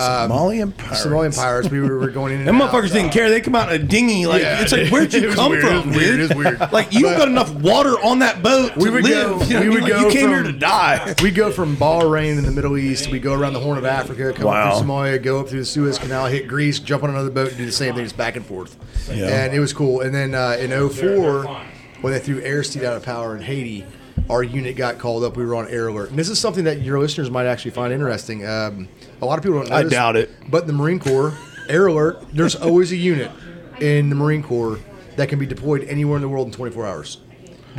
Somalian pirates. Somalian pirates. We were, were going in. *laughs* And Them out. motherfuckers didn't care. They come out in a dinghy. Like Yeah, it's like, *laughs* where'd it you was come weird, it was from, weird, dude? it was weird. *laughs* Like you But- got enough water on that boat to We would live. go- You know we what I would? Like, go you came from- here to die. We go from Bahrain in the Middle East. We go around the Horn of Africa, come Wow. up through Somalia, go up through the Suez Canal, hit Greece, jump on another boat, and do the same thing, just back and forth. Yeah. And it was cool. And then uh, in 04, when they threw Aristide out of power in Haiti, our unit got called up. We were on air alert. And this is something that your listeners might actually find interesting. Um, a lot of people don't know I this, doubt it. But the Marine Corps, air alert, there's always a unit in the Marine Corps that can be deployed anywhere in the world in 24 hours.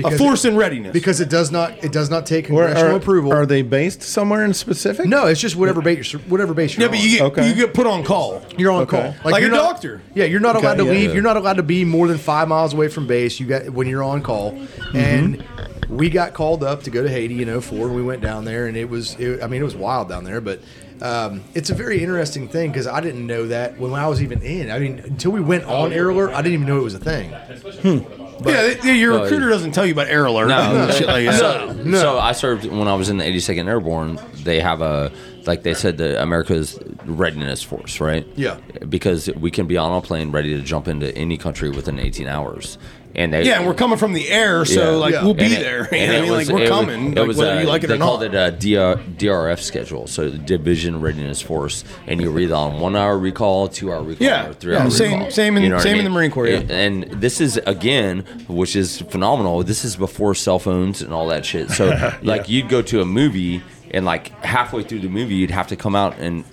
A force in readiness. because it does not it does not take Where congressional are, approval. Are they based somewhere in specific? No, it's just whatever base you're, whatever base you're yeah, but you get Okay. you get put on call. you're on Okay. call Like a you're not- doctor. Yeah, you're not Okay, allowed to yeah. leave. You're not allowed to be more than five miles away from base. You got when you're on call, Mm-hmm. and we got called up to go to Haiti in 04 and we went down there, and it was it, I mean it was wild down there, but. Um, it's a very interesting thing because I didn't know that when I was even in. I mean, until we went on Air Alert, I didn't even know it was a thing. yeah, they- your No, recruiter doesn't tell you about air alert. No, *laughs* shit like that. so, so I served when I was in the 82nd Airborne. They have a like they said the America's readiness force, right? Yeah. Because we can be on a plane ready to jump into any country within 18 hours, and they yeah, and we're coming from the air, so Yeah. like Yeah. we'll be it- there. *laughs* You and know I mean, was- like we're it was- coming, It like, was whether uh, you like it they or not. They called it a DR, DRF schedule, so the Division Readiness Force, and you were either on one hour recall, two hour recall, Yeah. or three Yeah, hour same- recall. same in- You know what I same in the Marine Corps, yeah. It- and this is again, which is phenomenal. This is before cell phones and all that shit. So *laughs* like you'd go to a movie. And like halfway through the movie, you'd have to come out and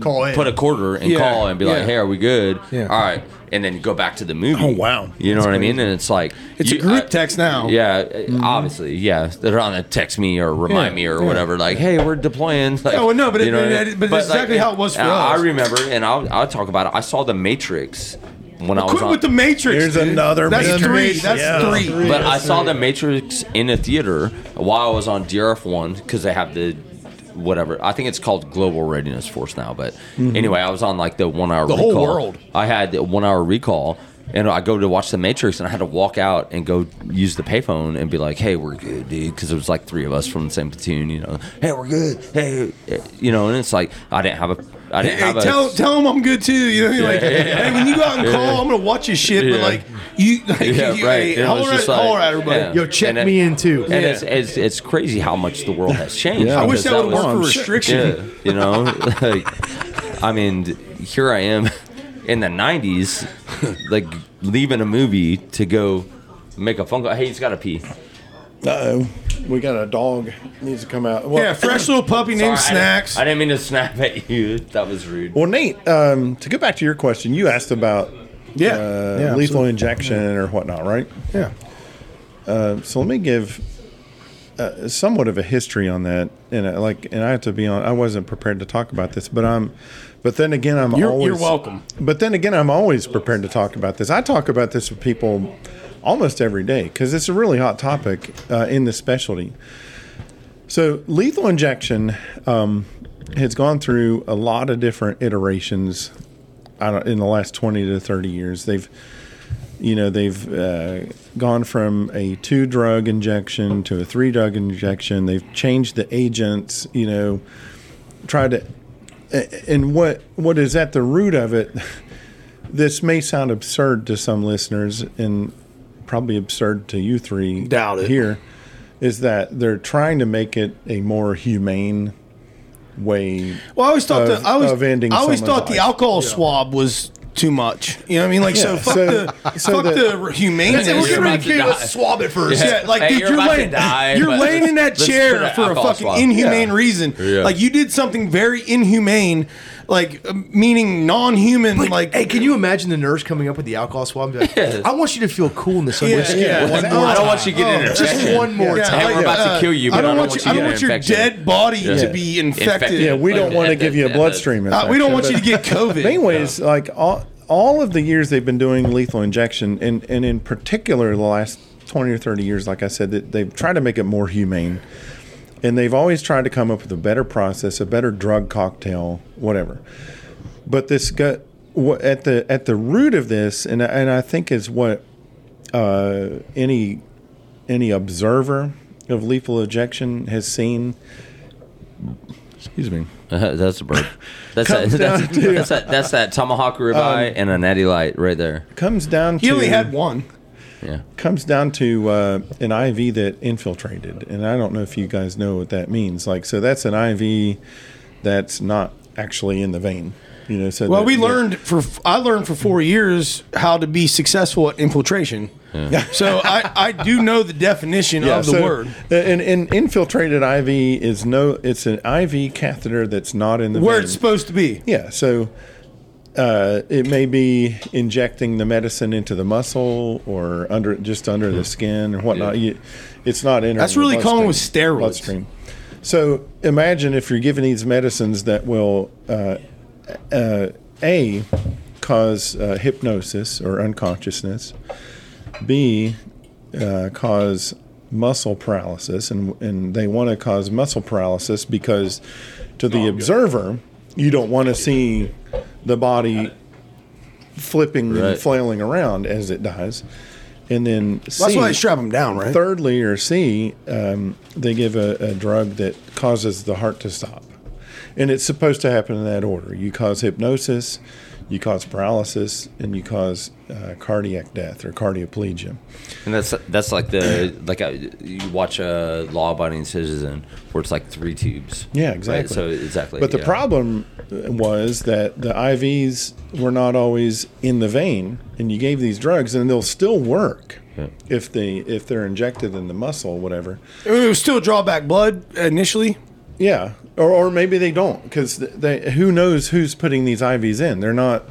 Call in. put a quarter and Yeah, call and be yeah. like, "Hey, are we good? Yeah. All right." And then go back to the movie. Oh, wow. You know That's what I mean? And it's like It's a group I- text now. Yeah, uh, obviously, yeah. They're on to text me or remind Yeah, me or yeah. whatever. Like, hey, we're deploying. *laughs* Like, Oh, well, no, but it- you know but what I it- mean? but that's exactly how it was for and I us. remember, and I'll, I'll talk about it. I saw the Matrix when I was Quit on. with the Matrix. Here's dude. another That's Matrix. three. That's Yeah. three. but I saw the Matrix in a theater while I was on DRF one because they have the whatever. I think it's called Global Readiness Force now. But anyway, I was on like the one hour Mm-hmm. The whole recall. world. I had the one hour recall. And I go to watch the Matrix, and I had to walk out and go use the payphone and be like, "Hey, we're good, dude," because it was like three of us from the same platoon. You know, hey, we're good. Hey, you know, and it's like I didn't have a, I didn't Hey, have a. tell tell him I'm good too. You know, like, Yeah, yeah, yeah. hey, when you go out and call, I'm gonna watch your shit. But like, you, *laughs* like, Yeah, you right. hey, And it was holler, at, like- holler at everybody. yeah. Yo, check And it- me in too. And it's, it's it's crazy how much the world has changed. Yeah. I wish because that would was- work for *laughs* restriction. Yeah, you know, *laughs* like, I mean, here I am in the '90s, like leaving a movie to go make a phone call. Hey, he's got to pee. Uh oh. We got a dog needs to come out. Well, Yeah, fresh little puppy named Sorry, I didn't- Snacks. I didn't, mean to snap at you. That was rude. Well, Nate, um, to go back to your question, you asked about Yeah. uh, Yeah, lethal absolutely. injection or whatnot, right? yeah. So let me give uh, somewhat of a history on that, and uh, like, and I have to be on. I wasn't prepared to talk about this, but I'm. But then again, I'm You're- always you're welcome. But then again, I'm always prepared to talk about this. I talk about this with people almost every day because it's a really hot topic uh, in the specialty. So lethal injection um, has gone through a lot of different iterations. In the last twenty to thirty years, they've you know they've uh, gone from a two drug injection to a three drug injection they've changed the agents you know tried to and what what is at the root of it *laughs* this may sound absurd to some listeners and probably absurd to you three Doubt it. here is that they're trying to make it a more humane way Well, I always thought of- the I always, of ending I always someone's thought the life. alcohol swab was too much. You know what I mean? Like, so fuck so- the so fuck the- the, humaneness. We're You're getting ready to to let's swab it first. Yeah, like Hey, dude, you're you're, about to laying, die, you're but laying in that let's put chair an for a alcohol fucking swab. inhumane Yeah. reason. Yeah. Like you did something very inhumane, like uh, meaning non-human. Like, Like, hey, can you imagine the nurse coming up with the alcohol swab? and be Like, *laughs* I want you to feel cool in this on your Yeah, skin. yeah. One Oh, more I don't want you to get an Just one more Yeah, time. Hey, we're about to uh, kill you, but I don't I don't want want you. I don't want your infection. dead body Yeah. to be infected. yeah we don't want to give you a bloodstream Uh, we don't want you to get COVID. Anyways, like all, all of the years they've been doing lethal injection, and, and in particular the last 20 or 30 years, like I said, that they've tried to make it more humane. And they've always tried to come up with a better process, a better drug cocktail, whatever. But this got at the at the root of this, and and I think is what uh, any any observer of lethal injection has seen Excuse me. *laughs* that's a bird. *laughs* That's that, that's, to- that's that. That's that tomahawk ribeye and a natty light right there. Comes down to He only had one. Yeah. comes down to uh, an IV that infiltrated, and I don't know if you guys know what that means. Like, so that's an IV that's not actually in the vein. You know, so Well, that- we that- learned for I learned for four years how to be successful at infiltration. *laughs* So I, I do know the definition of the so- word. An, an infiltrated IV is no, it's an IV catheter that's not in the Where vein. it's supposed to be. Yeah, so uh, it may be injecting the medicine into the muscle or under just under the skin or whatnot. You, it's not entering. That's the really common with steroids. bloodstream. So imagine if you're giving these medicines that will uh, uh, a cause uh, hypnosis or unconsciousness, b uh, cause muscle paralysis, and and they want to cause muscle paralysis because to the observer, you don't want to see the body flipping Right. and flailing around as it dies. And then That's C, why they strap them down, right? thirdly, or C, um, they give a, a drug that causes the heart to stop. And it's supposed to happen in that order. You cause hypnosis, you cause paralysis, and you cause uh, cardiac death or cardioplegia. And that's that's like the like a, you watch a law abiding citizen where it's like three tubes. Yeah, Right? exactly. So exactly. But the yeah. problem was that the IVs were not always in the vein, and you gave these drugs, and they'll still work Yeah. if they if they're injected in the muscle, whatever. It was still draw back blood initially. Yeah, or or maybe they don't because they who knows who's putting these IVs in? They're not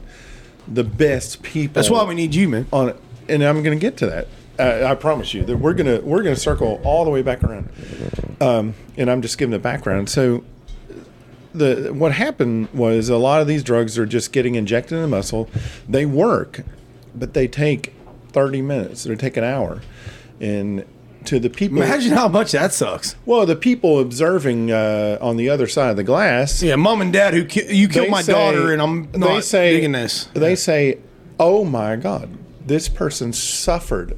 the best people. That's why we need you, man. on it, and I'm going to get to that. Uh, I promise you that we're gonna we're gonna circle all the way back around. Um, and I'm just giving the background. So the what happened was a lot of these drugs are just getting injected in the muscle. They work, but they take 30 minutes. They take an hour, and to the people. Imagine how much that sucks. Well, the people observing uh, on the other side of the glass. Yeah, mom and dad who ki- you killed my say- daughter, and I'm not they say, digging this. They say, "Oh my God, this person suffered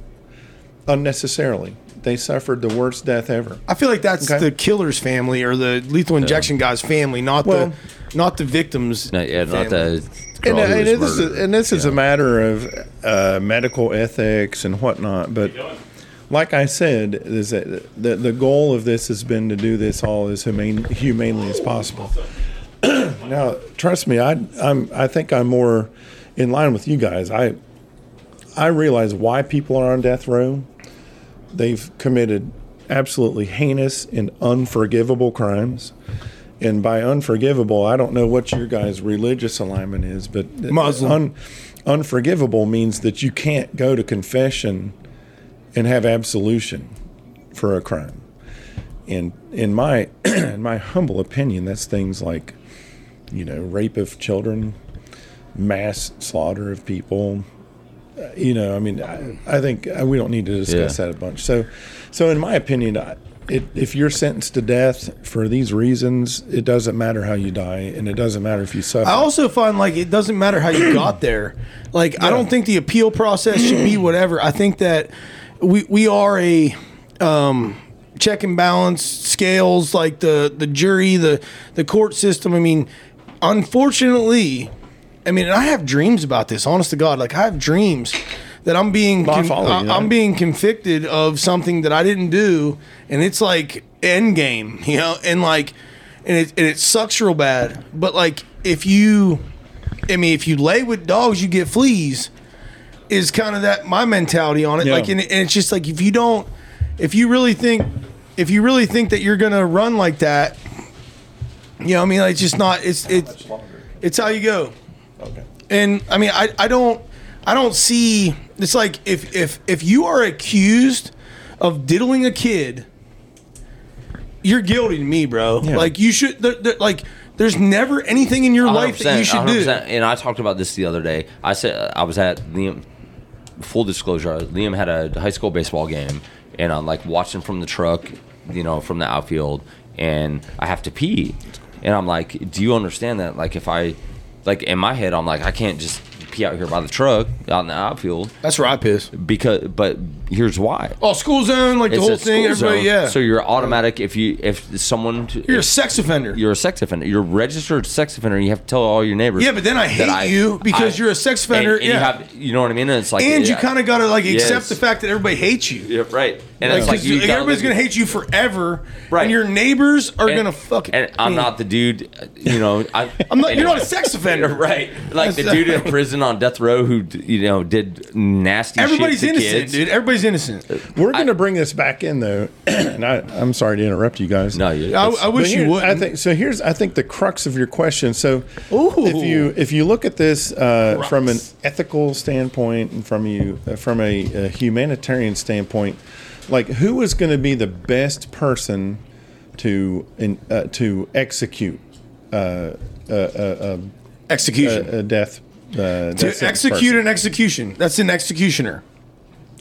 unnecessarily. They suffered the worst death ever." I feel like that's Okay. the killer's family or the lethal injection guy's family, not Well- the not the victim's. No, yeah, not family. the girl And, who and this, is, and this is a matter of uh, medical ethics and whatnot. But like I said, is that the, the goal of this has been to do this all as humane, humanely as possible. *clears throat* now, trust me, I, I'm I think I'm more in line with you guys. I I realize why people are on death row. They've committed absolutely heinous and unforgivable crimes. And by unforgivable, I don't know what your guys' religious alignment is, but Muslim. un- unforgivable means that you can't go to confession and have absolution for a crime. And in my *clears throat* in my humble opinion, that's things like, you know, rape of children, mass slaughter of people. Uh, You know, I mean, I, I think uh, we don't need to discuss Yeah. that a bunch. So, so in my opinion, I, it, if you're sentenced to death for these reasons, it doesn't matter how you die, and it doesn't matter if you suffer. I also find like it doesn't matter how you *clears throat* got there. Like I don't think the appeal process should be whatever. I think that we we are a um, check and balance scales like the the jury, the the court system. I mean, unfortunately, I mean, and I have dreams about this. Honest to God, like I have dreams that I'm being con- I- I'm being convicted of something that I didn't do, and it's like end game, *laughs* you know, and like, and it and it sucks real bad. But like, if you, I mean, if you lay with dogs, you get fleas. Is kind of that my mentality on it. Yeah. Like, and, and it's just like if you don't, if you really think, if you really think that you're gonna run like that, you know, what I mean, like, it's just not. It's it's it's how you go. Okay. And I mean, I, I don't I don't see it's like if if if you are accused of diddling a kid, you're guilty to me, bro. Yeah. Like you should there, there- like there's never anything in your life that you 100%, should do. And I talked about this the other day. I said I was at Liam. Full disclosure: Liam had a high school baseball game, and I'm like watching from the truck, you know, from the outfield, and I have to pee, and I'm like, "Do you understand that? Like, if I, like, in my head, I'm like, I can't just pee out here by the truck out in the outfield." That's where I piss. because but here's why. Oh, school zone, like the whole thing. Everybody, zone, yeah. So you're automatic if you if someone you're a sex offender. you're a sex offender. You're a registered sex offender. You have to tell all your neighbors. Yeah, but then I hate that you because you're a sex offender, And, and yeah. you have, you know what I mean? And it's like, and you kind of got to like accept Yes. the fact that everybody hates you. yeah, right. And Like, it's like you gotta everybody's gonna hate you forever, Right. And your neighbors are and- gonna fuck. And I'm not the dude. You know, *laughs* I, I'm not. You're not a sex offender, *laughs* Right, like the dude in *laughs* prison on death row who you know did nasty. Everybody's innocent, kids. dude. Everybody's innocent. We're going to bring this back in though, *clears throat* and I, I'm sorry to interrupt you guys. No, you. I, I wish you would. I think so. Here's I think the crux of your question. So, Ooh. if you if you look at this uh, from an ethical standpoint and from you uh, from a, a humanitarian standpoint, like who is going to be the best person to in, uh, to execute uh, a, a, execution. a, a death uh, to execute an execution. That's an executioner.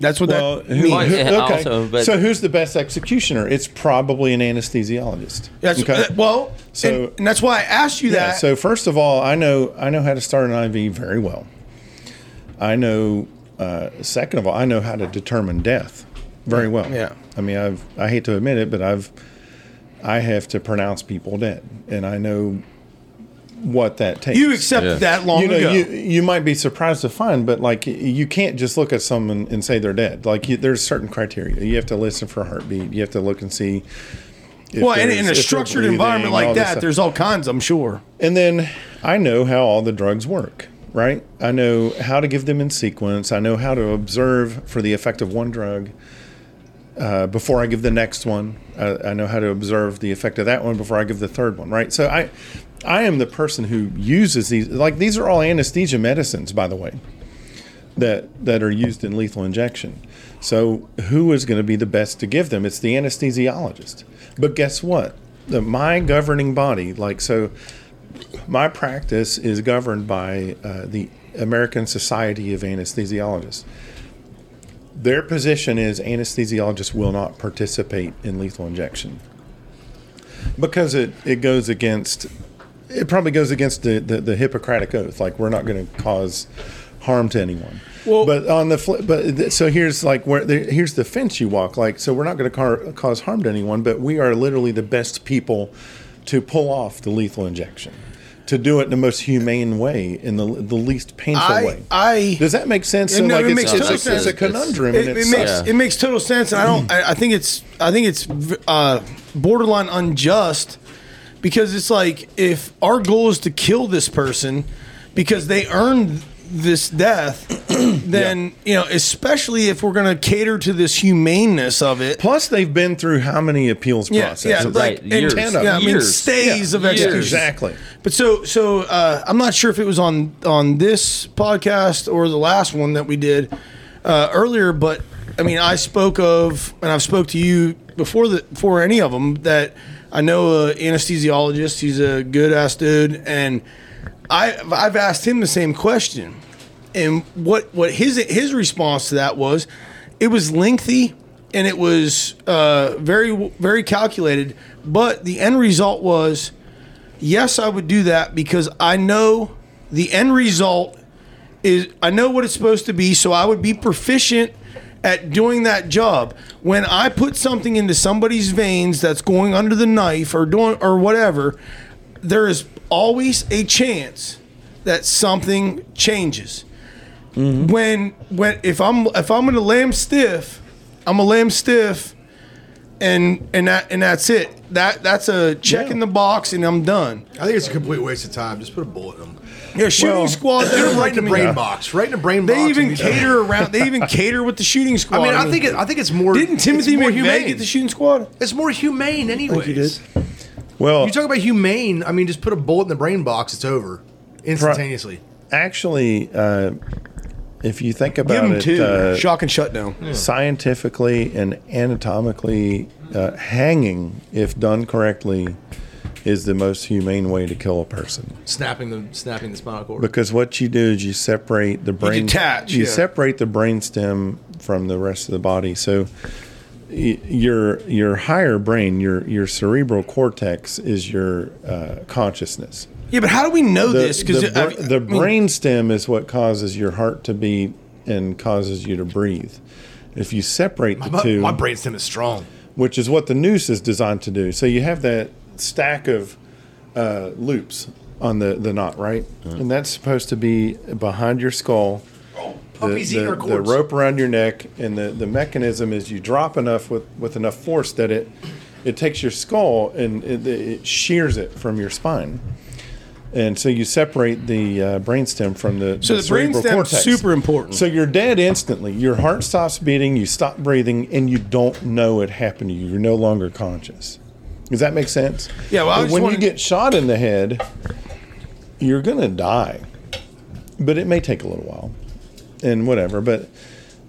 That's what Well, that who, means. Well, who- okay. also, but- so who's the best executioner? It's probably an anesthesiologist. That's, Okay? uh, well, So- and, and that's why I asked you Yeah. that. So first of all, I know I know how to start an IV very well. I know. Uh, second of all, I know how to determine death very well. Yeah. I mean, I've I hate to admit it, but I've I have to pronounce people dead, and I know what that takes. you accepted Yeah. that long you know, ago. you you might be surprised to find, but like you can't just look at someone and say they're dead. Like you, there's certain criteria. You have to listen for a heartbeat. You have to look and see. if well, in, in a structured environment like that, there's all kinds. I'm sure. And then I know how all the drugs work, right? I know how to give them in sequence. I know how to observe for the effect of one drug uh, before I give the next one. I, I know how to observe the effect of that one before I give the third one, right? So I, I am the person who uses these. Like these are all anesthesia medicines, by the way, that that are used in lethal injection. So who is going to be the best to give them? It's the anesthesiologist. But guess what? The my governing body, like so, my practice is governed by uh, the American Society of Anesthesiologists. Their position is anesthesiologists will not participate in lethal injection because it, it goes against it probably goes against the, the, the Hippocratic oath. Like we're not going to cause harm to anyone. Well- but on the flip, but th- so here's like where the, here's the fence you walk. Like so, we're not going to car- cause harm to anyone, but we are literally the best people to pull off the lethal injection, to do it in the most humane way, in the the least painful I, way. I Does that make sense? So No, like it makes it's, total a, it's a sense. conundrum. it, and it makes Yeah. it makes total sense, and I don't. I, I think it's I think it's uh, borderline unjust because it's like if our goal is to kill this person because they earned this death, *clears throat* then you know, especially if we're going to cater to this humaneness of it. Plus, they've been through how many appeals Yeah, processes? yeah, like Right, and- years. Ten of yeah, I mean Years. stays Yeah, of years. execution. Exactly. But so so uh, I'm not sure if it was on on this podcast or the last one that we did uh, earlier, but I mean I spoke of and I've spoke to you before the before any of them that I know a anesthesiologist. He's a good ass dude, and I I've asked him the same question, and what what his his response to that was, it was lengthy and it was uh, very very calculated, but the end result was yes, I would do that because I know the end result is I know what it's supposed to be, so I would be proficient at doing that job. When I put something into somebody's veins that's going under the knife or doing or whatever, there is always a chance that something changes. When when if I'm if I'm gonna lamb stiff, I'm a lamb stiff and and that and that's it. That that's a check in the box, and I'm done. I think it's a complete waste of time. Just put a bullet in them. Yeah, shooting Well, squad. They're *clears throat* right in the brain Yeah. box. Right in the brain box. They even and be cater around. They even cater with the shooting squad. *laughs* I mean, I think it, I think it's more. didn't Timothy more McVeigh humane. get the shooting squad? It's more humane, anyways. he did. Well, You talk about humane. I mean, just put a bullet in the brain box. It's over instantaneously. actually, uh, if you think Give about them it, two. uh, Shock and shutdown. scientifically and anatomically, uh, hanging, if done correctly, is the most humane way to kill a person. Snapping the snapping the spinal cord. Because what you do is you separate the brain. You detach, You yeah. separate the brain stem from the rest of the body. So y- your your higher brain, your your cerebral cortex, is your uh, consciousness. Yeah, but how do we know The, this? Because the, br- the brain stem is what causes your heart to beat and causes you to breathe. If you separate the My, two, my brainstem is strong. which is what the noose is designed to do. So you have that stack of uh, loops on the, the knot, right? And that's supposed to be behind your skull. The, the, the rope around your neck, and the, the mechanism is you drop enough with, with enough force that it it takes your skull and it, it shears it from your spine. And so you separate the uh, brainstem from the So the brainstem's cortex. super important. So you're dead instantly. Your heart stops beating, you stop breathing, and you don't know it happened to you. You're no longer conscious. Does that make sense? Yeah, well, when wanted- you get shot in the head, you're gonna die, but it may take a little while, and whatever. But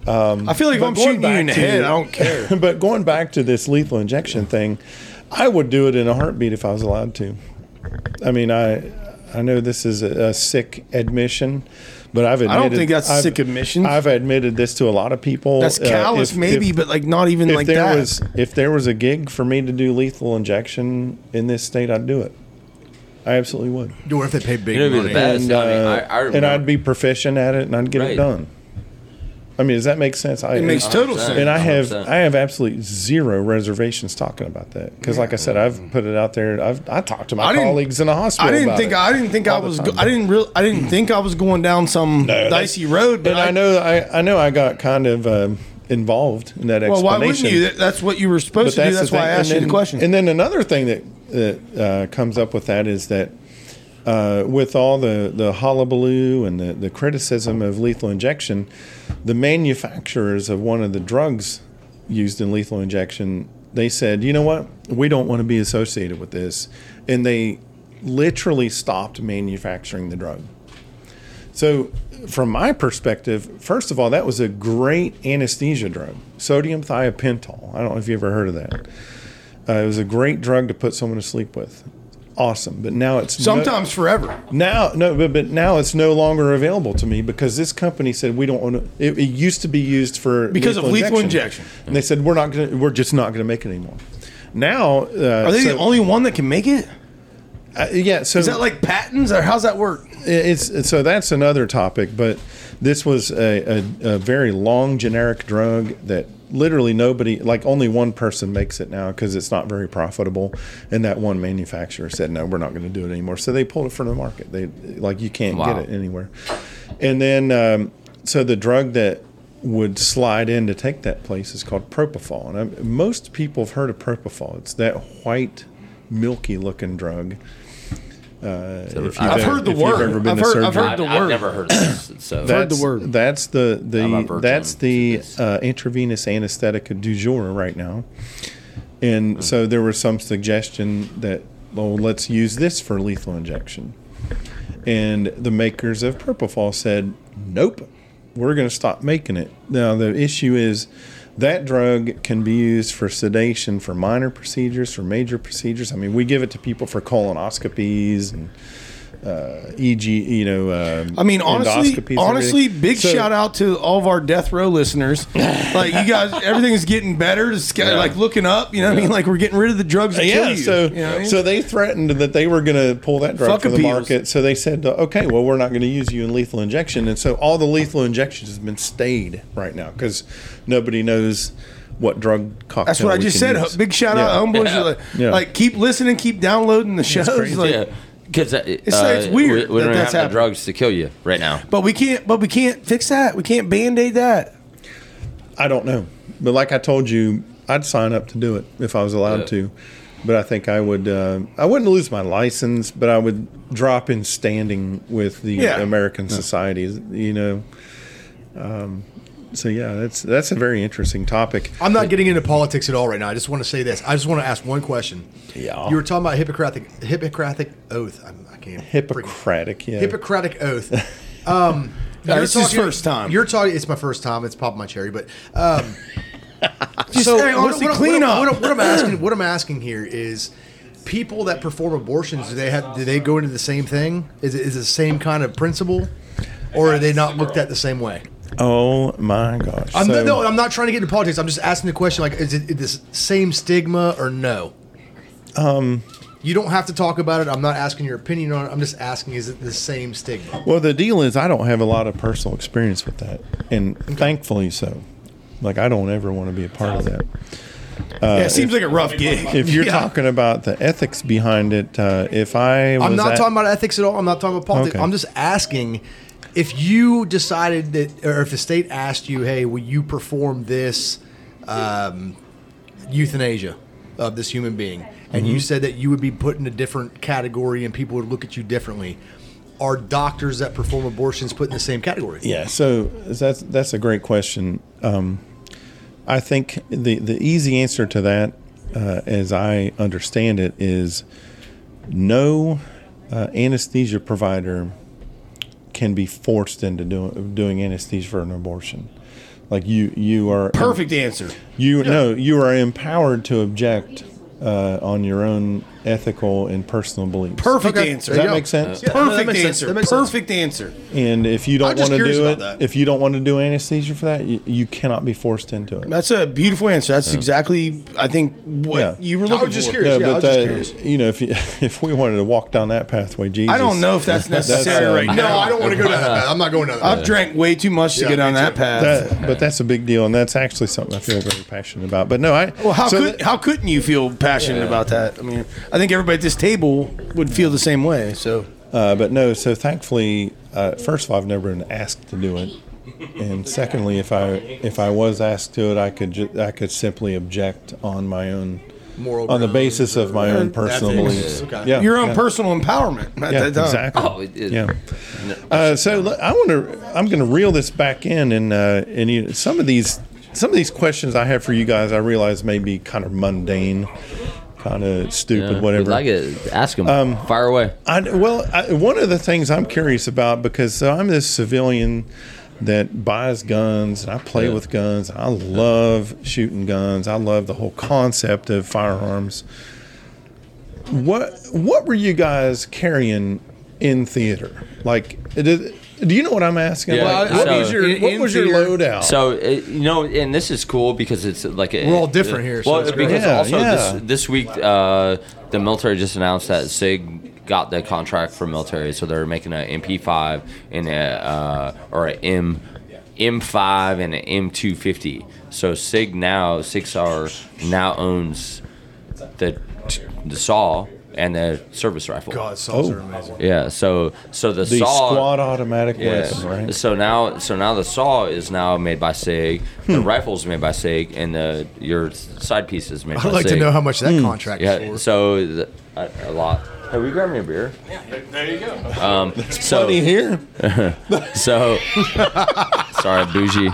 I feel like if I'm shooting you in the head, I don't care. *laughs* but going back to this lethal injection thing, I would do it in a heartbeat if I was allowed to. I mean, I I know this is a, a sick admission, but I've admitted I don't think that's a I've- sick admission. I've admitted this to a lot of people. That's Uh, callous, if- maybe, if- but like not even if like there that. was if there was a gig for me to do lethal injection in this state, I'd do it. I absolutely would. Dude, what if they pay big It'd be the money? best. And, I mean, uh, I- I and remember- I'd be proficient at it, and I'd get it Right. done. I mean, does that make sense? I, it makes total 100%. sense. and I have 100%. I have absolutely zero reservations talking about that because, like I said, I've put it out there. I've I talked to my I didn't- colleagues in the hospital. I didn't about think it I didn't think I all the was time. go, I didn't real I didn't think I was going down some that's- dicey road. But And I, know I, I know I got kind of um, involved in that explanation. Well, why wouldn't you? That's what you were supposed to do. That's why I asked and you the question. And then another thing that that uh, comes up with that is that uh, with all the the hullabaloo and the the criticism of lethal injection, the manufacturers of one of the drugs used in lethal injection, they said, you know what, we don't want to be associated with this, and they literally stopped manufacturing the drug. So, from my perspective, first of all, that was a great anesthesia drug, sodium thiopental. I don't know if you ever heard of that. Uh, it was a great drug to put someone to sleep with. Awesome, but now it's no- Sometimes forever. now no, but, but now it's no longer available to me because this company said we don't want to. It, it used to be used for Because of lethal injection. and they said we're not going. to We're just not going to make it anymore. Now, uh, Are they so- the only one that can make it? uh, yeah, so Is that like patents or how's that work? It's so that's another topic, but this was a, a, a very long generic drug that literally nobody, like only one person makes it now because it's not very profitable, and that one manufacturer said no, we're not going to do it anymore. So they pulled it from the market. They like you can't Wow. get it anywhere, and then um, so the drug that would slide in to take that place is called propofol, and i most people have heard of propofol. It's that white, milky looking drug. Uh, if you've I've ever- heard the if you've word. ever been I've to heard- I've heard the I've word. never heard this. *clears throat* So heard That's the word. That's the the that's the uh, intravenous anesthetic du jour right now, and so there was some suggestion that well let's use this for lethal injection, and the makers of propofol said nope, we're going to stop making it. Now the issue is that drug can be used for sedation for minor procedures, for major procedures. I mean, we give it to people for colonoscopies and uh, EG, you know. Um, I mean, honestly, honestly, big So- shout out to all of our death row listeners. like you guys, *laughs* everything is getting better. It's kind of like looking up. You know what I mean? Like we're getting rid of the drugs that kill Yeah, you. so you know I mean? so they threatened that they were going to pull that drug Fuck from the appeals. market. So they said, uh, okay, well, we're not going to use you in lethal injection, and so all the lethal injections has been stayed right now because nobody knows what drug cocktail. That's what I just said. use. Big shout Yeah. out, homeboys. Yeah. Like, Yeah. like, keep listening, keep downloading the shows. Like, yeah, because uh, it's weird We, we that don't that's have the happening. drugs to kill you right now. But we can't. But we can't fix that. We can't band aid that. I don't know, but like I told you, I'd sign up to do it if I was allowed Yeah. to. But I think I would. Uh, I wouldn't lose my license, but I would drop in standing with the Yeah. American societies. You know. Um, so yeah, that's that's a very interesting topic. I'm not getting into politics at all right now. I just want to say this. I just want to ask one question. Yeah. You were talking about Hippocratic Hippocratic oath. I'm, I can't. Hippocratic, yeah. Hippocratic oath. *laughs* Um, Yeah, you're this is first time. You're talking. It's my first time. It's popping my cherry, but um, *laughs* Just so hey, what- honestly, what, clean what, up. What, what I'm asking, what I'm asking here is, people that perform abortions, do they have? Do they go into the same thing? Is it is it the same kind of principle, or are they not looked at the same way? Oh my gosh! I'm So- no, I'm not trying to get into politics. I'm just asking the question: like, is it the same stigma or no? Um, you don't have to talk about it. I'm not asking your opinion on it. I'm just asking: is it the same stigma? Well, the deal is, I don't have a lot of personal experience with that, and thankfully so. Like I don't ever want to be a part of that. yeah, it seems like a rough gig. If you're *laughs* Yeah. talking about the ethics behind it, uh, if I was I'm not at- talking about ethics at all. I'm not talking about politics. Okay. I'm just asking if you decided that, or if the state asked you, "Hey, will you perform this um, euthanasia of this human being?" and Mm-hmm. you said that you would be put in a different category and people would look at you differently. Are doctors that perform abortions put in the same category? Yeah, so that's that's a great question. Um, I think the the easy answer to that, uh, as I understand it, is no uh, anesthesia provider can be forced into doing doing anesthesia for an abortion. Like you, you are Perfect answer. You no, you are empowered to object uh, on your own ethical and personal beliefs. Perfect Okay. answer. Does that There make sense? Yeah, no, that Perfect makes sense. answer. That makes sense. Perfect answer. And if you don't want to do it, that. if you don't want to do anesthesia for that, you, you cannot be forced into it. That's a beautiful answer. That's exactly, I think, what Yeah. you were looking I looking was just for. curious. Yeah, Yeah, I but was just that, curious. you know, if you, *laughs* if we wanted to walk down that pathway, Jesus, I don't know if that's *laughs* necessary um, right No. I don't want to go down that path. I'm not going down that I've path. drank way too much to Yeah, get on that path. That, but that's a big deal, and that's actually something I feel very passionate about. But no, I well, how so could that- how couldn't you feel passionate about that? I mean, I think everybody at this table would feel the same way. So Uh, but no, so thankfully, uh, first of all, I've never been asked to do it, and secondly, if I if I was asked to it, I could ju- I could simply object on my own Moral on the basis of my own personal ethics. beliefs. Okay. Yeah, your own yeah. personal empowerment. At Yeah, that time. exactly. Oh, it, it, Yeah. Uh, so l- I want to. I'm going to reel this back in, and uh, and you, some of these some of these questions I have for you guys, I realize may be kind of mundane, kind of stupid, Yeah, whatever. Like it. Ask him. Um, Fire away. I, well, I, one of the things I'm curious about because so I'm this civilian that buys guns and I play Yeah. with guns. I love shooting guns. I love the whole concept of firearms. What what were you guys carrying in theater? Like, did, do you know what I'm asking? Yeah, Like, I- what so- was your in- what was your loadout? So uh, you know, and this is cool because it's like a, We're all different here, so Well, it's because Yeah, also yeah. this this week uh, the military just announced that Sig got the contract for military, so they're making an MP5 and a uh, or an M M5 and an M250. So Sig now Sig Sauer now owns the the saw and the service rifle. God, saws Oh. are amazing. Yeah, so so the, the saw squad automatic yeah. weapon, right? So now, so now the saw is now made by Sig. The Hmm. rifle's made by Sig, and the your side piece is made by I'd like Sig. to know how much that contract Yeah. is for. So the, a, a lot. Hey, we grab me a beer. Yeah, there you go. Um, so Funny here. *laughs* so. sorry, bougie. Sorry,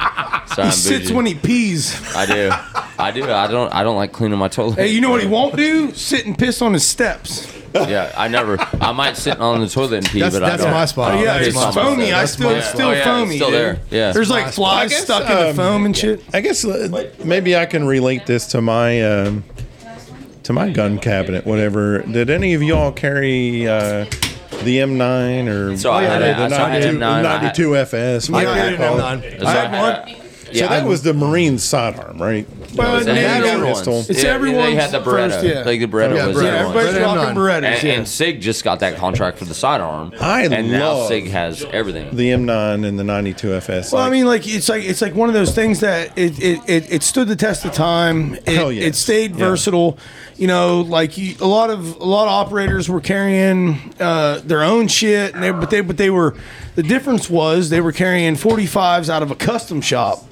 He I'm sits bougie. when he pees. I do. I do. I don't. I don't like cleaning my toilet. Hey, you know what he won't do? Sit and piss on his steps. Yeah, I never. I might sit on the toilet and pee, That's, but I that's don't. my spot. Oh, yeah, That's it's my spot. foamy. I That's still, my it's spot. still Oh, yeah, foamy. it's still dude. there. Yeah. There's like flies guess, stuck in the um, foam and shit. I guess uh, maybe I can relate this to my um, to my gun cabinet. Whatever. Did any of y'all carry uh, the M9 or So I had a- the so I had 92, M9, I had- 92 FS? Yeah, whatever I they had an call it. M9. I had one. So that was the Marine sidearm, right? Well, It's yeah, everyone's. pistol. It's Yeah, everyone's They had the Beretta. first, yeah. Like the Beretta Yeah, was Beretta. Yeah, everybody's Beretta rocking Berettas. And, Yeah. and Sig just got that contract for the sidearm. I and now Sig has everything. The M9 and the 92 FS. Well, I mean, like it's like it's like one of those things that it it, it, it stood the test of time. It, Hell yes. it stayed Yeah. versatile. You know, like you, a lot of a lot of operators were carrying uh, their own shit, and they, but they but they were the difference was they were carrying 45s out of a custom shop,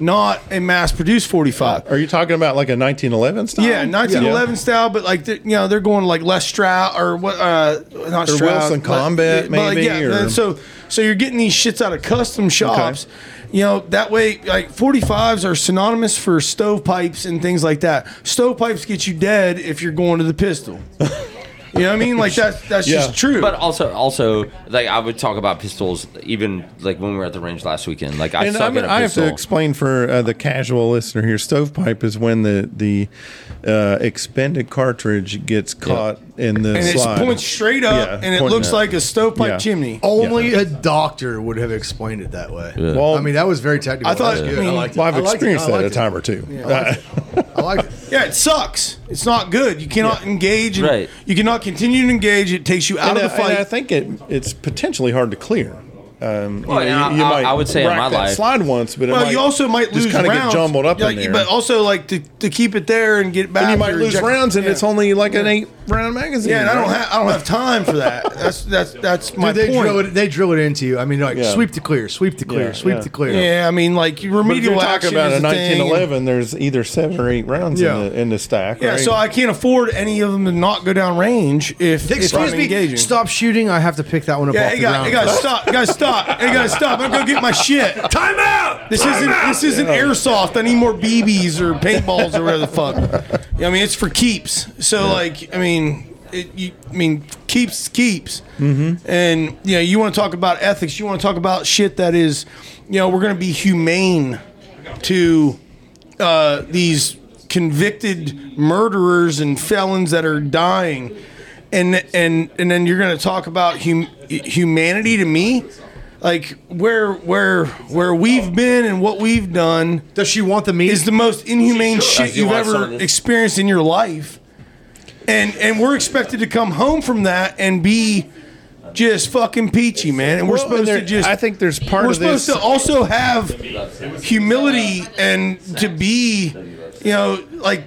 not a mass produced 45. Are you talking about like a 1911 style? Yeah, 1911 style, but like you know they're going like Les Stroud or what? Uh, not Or Stroud, Wilson but- Combat, but, like, maybe, yeah, or- so so you're getting these shits out of custom shops. You know that way, like 45s are synonymous for stovepipes and things like that. Stovepipes get you dead if you're going to the pistol. *laughs* You know what I mean? Like that's that's Yeah. just true. But also, also, like I would talk about pistols, even like when we were at the range last weekend. Like I And suck I'm, at a I have to explain for uh, the casual listener here. Stovepipe is when the the uh, expended cartridge gets caught in the and it slide. points straight up, Yeah, and it looks yeah. like a stovepipe Yeah. chimney. Only a doctor would have explained it that way. Well, I mean, that was very technical. I thought- That good. I mean- liked it. well, I've I liked it. experienced that a time or two. it. I like *laughs* it. Yeah, it sucks. It's not good. You cannot engage. And Right. You cannot continue to engage. It takes you out and, of the fight. and I think it it's potentially hard to clear. Um, Well, you, and I- you I- might I would say in rack my that life- slide once, but it Well, might you also might just kind of rounds, get jumbled up Like, in there. But also, like to, to keep it there and get it back. and you might or lose eject- rounds, and yeah. it's only like an eight round magazine. Yeah, and I don't have I don't have time for that. *laughs* That's that's that's my Dude, they point. drill it. They drill it into you. I mean, like Yeah. sweep to clear, sweep to clear, Yeah, sweep yeah. to clear. Yeah, I mean, like But if remedial you're talking action about is a a thing. 1911, there's either seven or eight rounds Yeah. in, the, in the stack. Yeah, right? so I can't afford any of them to not go down range if, if Excuse I'm me. engaging. Stop shooting. I have to pick that one up Yeah, off hey the guys, ground. hey guys, stop! Hey guys, stop! Hey guys, stop! I'm gonna go get my shit. *laughs* Time out. This isn't this isn't airsoft. I need more BBs or paintballs or whatever the fuck. Yeah, I mean it's for keeps. So like, I mean, it, you, I mean keeps keeps. Mm-hmm. And you know, you want to talk about ethics. You want to talk about shit that is, you know, we're gonna be humane to uh, these convicted murderers and felons that are dying, and and and then you're going to talk about hum- humanity to me, like where where where we've been and what we've done Does she want the meat? is the most inhumane shit you you've ever experienced in your life, and and we're expected to come home from that and be. Just fucking peachy, man, and we're Well, supposed to just. I think there's part we're of this- We're supposed to also have humility and to be, you know, like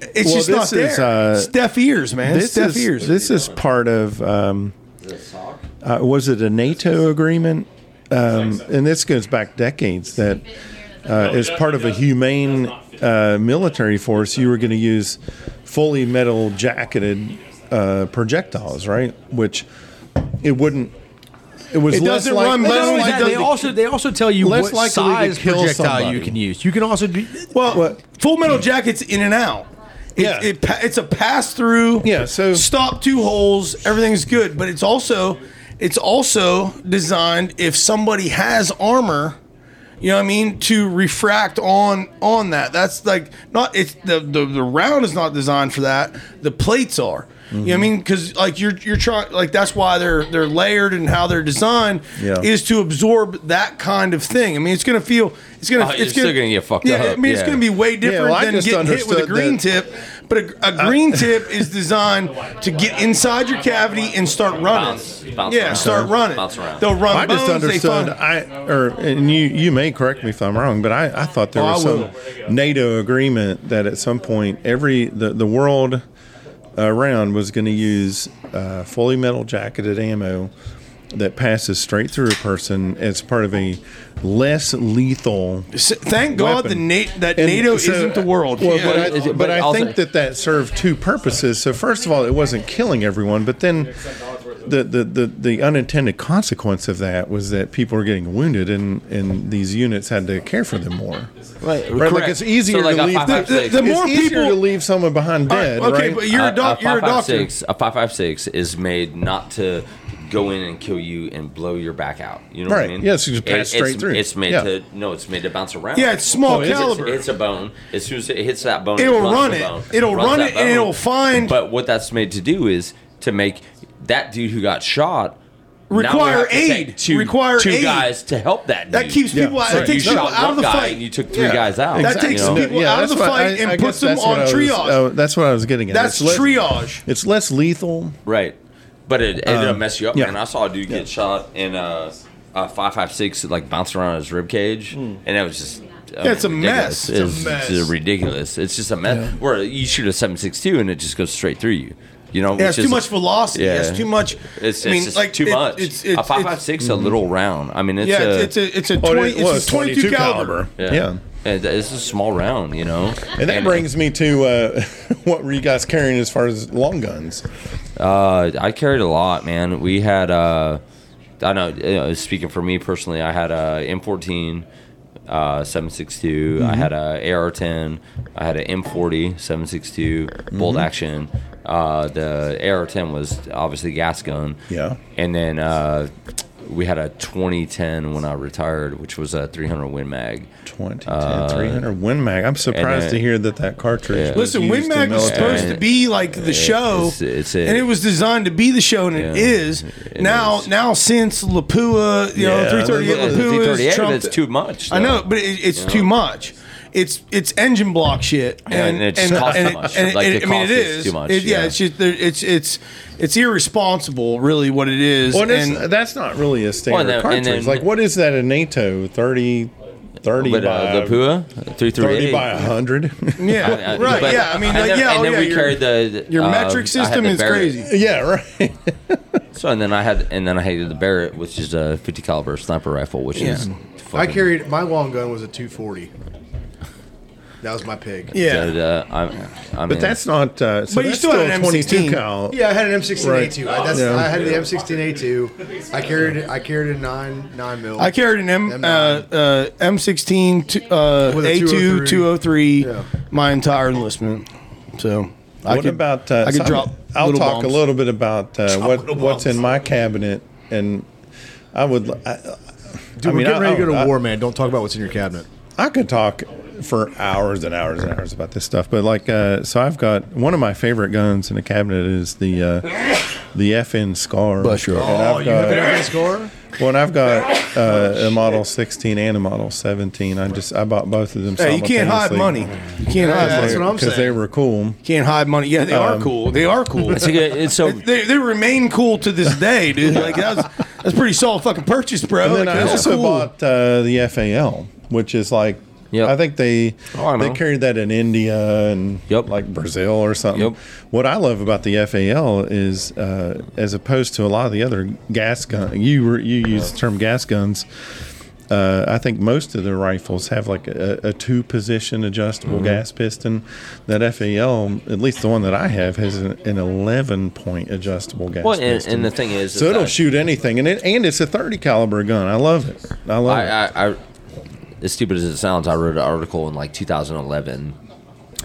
it's Well, just not this there. is, uh, it's deaf ears, man. this deaf is ears. this is part of um, uh, was it a NATO agreement? Um, and this goes back decades that uh, as part of a humane uh, military force, you were going to use fully metal jacketed uh, projectiles, right? Which it wouldn't. It was It less doesn't like, run only like that, they also they also tell you Less what size projectile somebody. you can use. You can also do. well, what- Full Metal Jacket's in and out. It, Yeah. it, it's a pass through. Yeah, so- stop two holes, everything's good. But it's also it's also designed if somebody has armor. You know what I mean? To refract on on that. That's like not it's the the, the round is not designed for that. The plates are. You know what I mean? Because like you're you're trying like that's why they're they're layered and how they're designed Yeah. is to absorb that kind of thing. I mean, it's gonna feel it's gonna Oh, it's you're still gonna get fucked yeah, up, I mean, it's gonna be way different well, I than just getting hit with a green that- tip. But a, a uh, green tip is designed to get inside your cavity and start running. Bounce- bounce yeah, around. start running. Bounce around. They'll run. I just bones, understood. I or and you you may correct me if I'm wrong, but I, I thought there Oh, was I some. NATO agreement that at some point every the the world around was going to use uh, fully metal jacketed ammo that passes straight through a person as part of a less lethal. S- Thank God the. Na- that And NATO so- isn't the world. Well, Yeah. but I, it- but but I think that that served two purposes. So first of all, it wasn't killing everyone, but then the, the, the, the unintended consequence of that was that people were getting wounded, and, and these units had to care for them more. Right, Right, like it's easier so like to leave. five, five, The- six, the it's more easier people- to leave someone behind All right, dead, okay, right? but you're a, doc- you're a doctor. 556 a 556 is made not to go in and kill you and blow your back out. You know what I mean? Yes, you just pass It- straight it's, through. It's made Yeah. to no, it's made to bounce around. Yeah, it's small Oh, is it? caliber. It's, it's a bone. As soon as it hits that bone, It'll it run it. bone. It'll run that it, and bone. it'll find- But what that's made to do is to make that dude who got shot now we Require have to take aid. Two, Require two aid. guys to help that. That keeps people out. So It takes you people shot out of the guy fight. and you took three Yeah. guys out. That takes you know? people out of the what- fight and guess puts them on I was- triage. oh, that's what I was getting at. That's It's less- triage. It's less lethal. Right. But it ended up messing you up, yeah. man. I saw a dude get shot in a, a five five six, like bouncing around his rib cage, and it was just. uh, Yeah, it's a ridiculous. mess. It's a mess. it's ridiculous. It's just a mess. Where you shoot a seven six two and it just goes straight through you. You know, Yeah, which it's too is- much velocity. Yeah. It's too much. It's, I mean, it's just like too it- much. It's, it's, a five five it's- six is a little round. I mean, it's Yeah, a, it's, it's a it's a Oh, twenty. it was It's a twenty-two caliber. yeah. Yeah. And It's a small round, you know. And that brings me to uh, *laughs* what were you guys carrying as far as long guns? Uh, I carried a lot, man. We had, uh, I know, uh, speaking for me personally, I had a M14, uh, 762. I had a AR-10. I had an M40, 762 bolt action. Uh, the AR-10 was obviously gas gun. Yeah. And then uh, we had a 2010 when I retired, which was a 300 Win Mag. 2010, Uh, 300 Win Mag. I'm surprised then- to hear that that cartridge. Yeah. was Listen, Win Mag was military. supposed to be like the show, it's- it's a- and it was designed to be the show, and it Yeah, is it now. is. Now since Lapua, you know, three thirty eight the- the Lapua is 338, trumped. it's too much. I know, but it, it's You know? too much. It's it's engine block shit, And it just costs too much. Like, the I mean, it is is too much, It- yeah, yeah. it's just it's it's it's irresponsible, really, what it is. Well, it's, and that's not really a standard and then- cartridge. then- like, what is that a NATO 30, 30 But by uh, the Pua three three 30 eight. by 100? *laughs* yeah, Uh, right. but- yeah, I mean, like, then, yeah, and oh, then yeah, we your- carried the your uh, metric I system is Barrett. crazy. *laughs* yeah, right. *laughs* So and then I had and then I had the Barrett, which is a 50 caliber sniper rifle, which is. Yeah. I carried my long gun was a 240. That was my pig. Yeah. But, uh, I'm, I But mean, that's not. Uh, so But you that's still had an 22 M16. cal. Yeah, I had an M16A2. Right. I, that's, Yeah. I had the M16A2. I carried I carried a nine nine mil. I carried an M uh, M9. uh, M16 t- uh, With a A2 203. 203 Yeah. my entire enlistment. So I what could, about? Uh, I could so drop. I'll little talk bombs. a little bit about uh, what what's in my cabinet, and I would. I, Dude, I we're mean, getting I- ready to go to I- war, man. Don't talk about what's in your cabinet. I could talk for hours and hours and hours about this stuff, but like, uh, so I've got one of my favorite guns in the cabinet is the uh, the FN Scar. Bless you. And Oh, I've you have an got, FN Scar? well, and I've got uh, a Model 16 and a Model 17. I just I bought both of them. Hey, you can't hide money. You can't hide That's what I'm saying. because they saying. were cool. Can't hide money. Yeah, they are cool. They are cool. it's, good- so they, they remain cool to this day, dude. Like that was that's pretty solid fucking purchase, bro. And then Like, I also cool. bought uh, the FAL, which is like, Yep. I think they Oh, I they carried that in India and Yep. like Brazil or something. Yep. What I love about the FAL is, uh, as opposed to a lot of the other gas gun, you were, you use the term gas guns. Uh, I think most of the rifles have like a, a two position adjustable Mm-hmm. gas piston. That FAL, at least the one that I have, has an, an 11 point adjustable gas well, and, piston. and the thing is, so it'll shoot anything, and it and it's a 30 caliber gun. I love it. I love it. I, I, I, as stupid as it sounds, I wrote an article in like 2011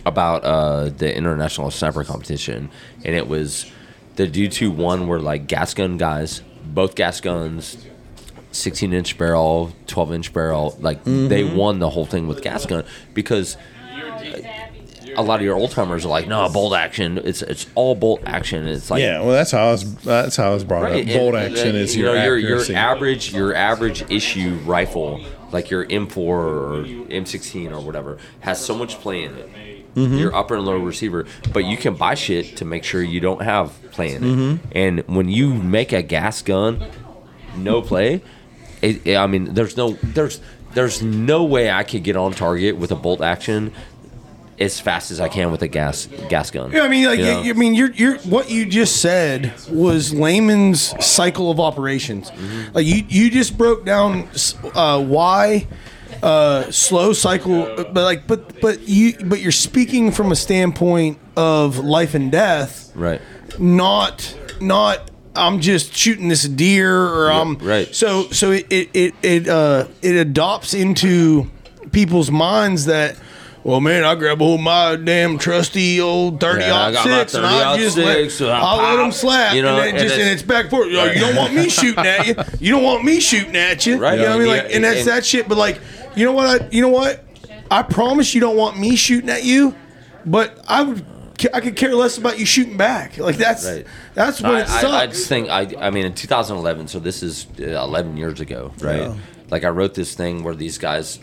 about uh, the international sniper competition, and it was the D two one were like gas gun guys, both gas guns, 16 inch barrel, 12 inch barrel. Like they won the whole thing with gas gun because a lot of your old timers are like, no, bolt action. It's it's all bolt action. It's like Yeah, well, that's how I was. That's how I was brought Right, up. Bolt and action then, is you your know your accuracy. your average your average issue rifle like your M4 or M16 or whatever has so much play in it. Mm-hmm. Your upper and lower receiver, but you can buy shit to make sure you don't have play in it. Mm-hmm. And when you make a gas gun, no play. It, it- I mean, there's no there's there's no way I could get on target with a bolt action as fast as I can with a gas gas gun. Yeah, I mean, like, You know? I mean, you're, you're what you just said was layman's cycle of operations. Mm-hmm. Like you, you just broke down uh, why uh, slow cycle, but like, but but you, but you're speaking from a standpoint of life and death, right. not not. I'm just shooting this deer, or I'm right. So so it it it it, uh, it adopts into people's minds that. Well, man, I grab a hold of my damn trusty old thirty Yeah, I aught got my six, and I just six, let, uh, I'll let them slap, You know, and, and just and it's- back for you. You don't want me shooting at you. *laughs* You don't want me shooting at you. Right. You know what I mean? Yeah, Like, and that's and- that shit. But like, you know what? I you know what? I promise you don't want me shooting at you, but I would. I could care less about you shooting back. Like that's Right. that's when I, it I, sucks. I just think I, I mean in 2011 so this is uh, 11 years ago right like i wrote this thing where these guys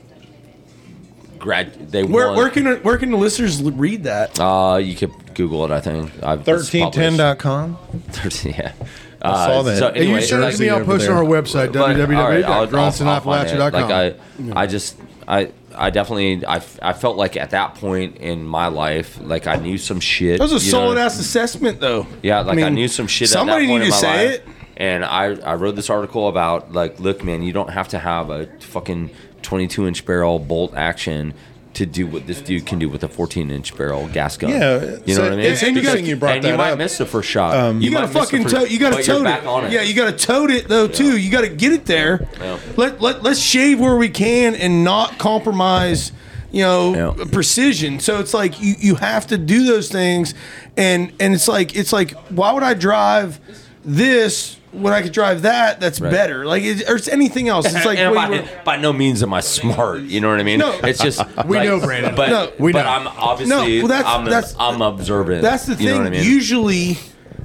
grad they where, won where can where can the listeners read that? uh you could google it i think I've it's published. 1310.com. *laughs* 13 yeah I uh, saw that. so Hey, Hey, you anyway, it like- to me. I'll over post it on there. our website, but, all right, I'll- I'll- I'll find it. www.gruntsinappalachia.com. Like I, I just, I, I definitely, I, f- I felt like at that point in my life, like I knew some shit. That was a you know? solid ass assessment, though. Yeah, like I, mean, knew some shit. Somebody at that point need to in my say life, it. And I, I wrote this article about like, look, man, you don't have to have a fucking 22 inch barrel bolt action to do what this dude can do with a 14 inch barrel gas gun. Yeah, you so know what I mean. it's interesting you brought and you that might up. miss the first shot. Um, you, gotta might miss the fucking first- tote. You gotta tote it. it. Yeah, you gotta tote it though too. You gotta get it there. Yeah. Let let let's shave where we can and not compromise. You know, Yeah. precision. So it's like you you have to do those things, and and it's like it's like why would I drive this when I could drive that? That's Right. better. Like it, or it's anything else. It's *laughs* like by, by no means am I smart. You know what I mean? No. it's just *laughs* We like- know, Brandon. But No. We but know. I'm obviously No, well, that's- I'm, that's- I'm observant. That's the thing. You know what I mean? Usually,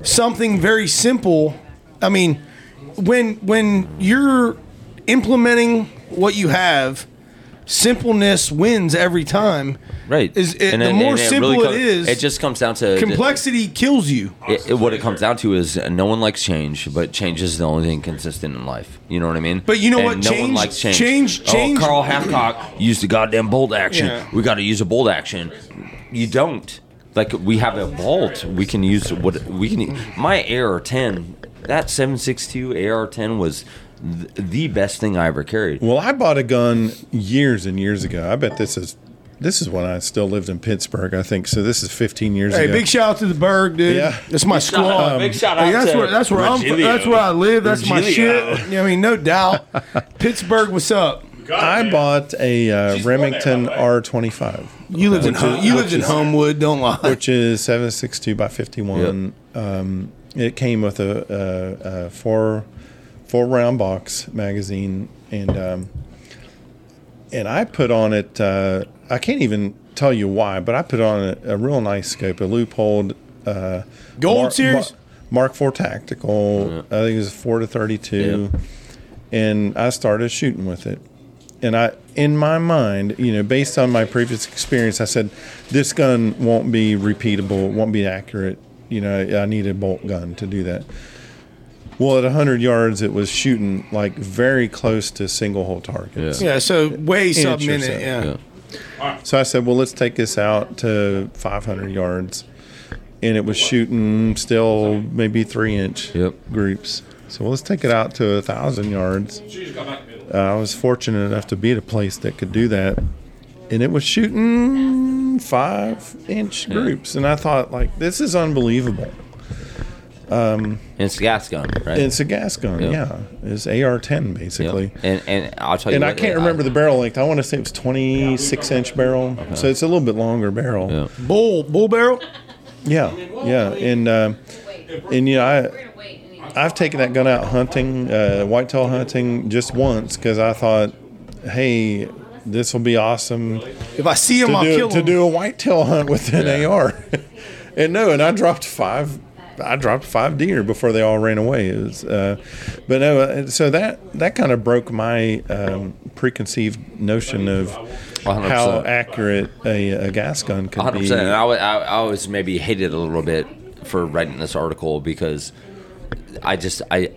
something very simple. I mean, when when you're implementing what you have, simpleness wins every time. Right. Is it, And the more simple really it co- is, it just comes down to complexity kills you. It, it- what it comes down to is no one likes change, but change is the only thing consistent in life. You know what I mean? But you know And what? No one likes change. change- oh, change- Oh, Carl Hathcock used the goddamn bolt action. Yeah. We got to use a bolt action. You don't. Like we have a vault. We can use what we can. My AR-10, that 7.62 AR-10 was th- the best thing I ever carried. Well, I bought a gun years and years ago. I bet this is this is when I still lived in Pittsburgh. I think so. This is 15 years Hey, ago. Hey, big shout out to the Burgh, dude. Yeah. That's my shout out- squad. big shout Hey, out that's to where that's where I'm. From. That's where I live. That's my Virgilio. shit. I mean, no doubt. *laughs* Pittsburgh, what's up? I bought a uh, Remington R25, You lived in Ho- you lived in Homewood. Don't lie. which is 762 by 51. Um, it came with a, a, a four four round box magazine, and um, and I put on it. Uh, I can't even tell you why, but I put on a, a real nice scope, a Leupold uh, Gold series? Mark IV Tactical. I think it was four to thirty-two, and I started shooting with it. And I, in my mind, you know, based on my previous experience, I said, this gun won't be repeatable, it won't be accurate. You know, I need a bolt gun to do that. Well, at 100 yards, it was shooting like very close to single hole targets. yeah, so way sub minute. so, Yeah. Yeah. So I said, well, let's take this out to 500 yards. And it was shooting still maybe three inch Yep. groups. So well, let's take it out to a thousand yards. Uh, I was fortunate enough to be at a place that could do that. And it was shooting five inch groups. And I thought, like, this is unbelievable. And it's a gas gun, right? It's a gas gun. Yep. Yeah. It's AR 10, Yep. basically. And and I'll tell you. And I can't remember the barrel length. I want to say it was 26 inch barrel. So it's a little bit longer barrel. Yeah. Bull bull barrel. Yeah, yeah, and uh, and you know I I've taken that gun out hunting, uh, whitetail hunting just once because I thought, hey, this will be awesome If I see him, to I'll do kill to do a whitetail hunt with an AR. *laughs* and no, and I dropped five. I dropped five deer before they all ran away. It was, uh, but no, uh, so that that kind of broke my um, preconceived notion of 100%. how accurate a, a gas gun could hundred be. percent. And I, I, I always maybe hated a little bit for writing this article because I just I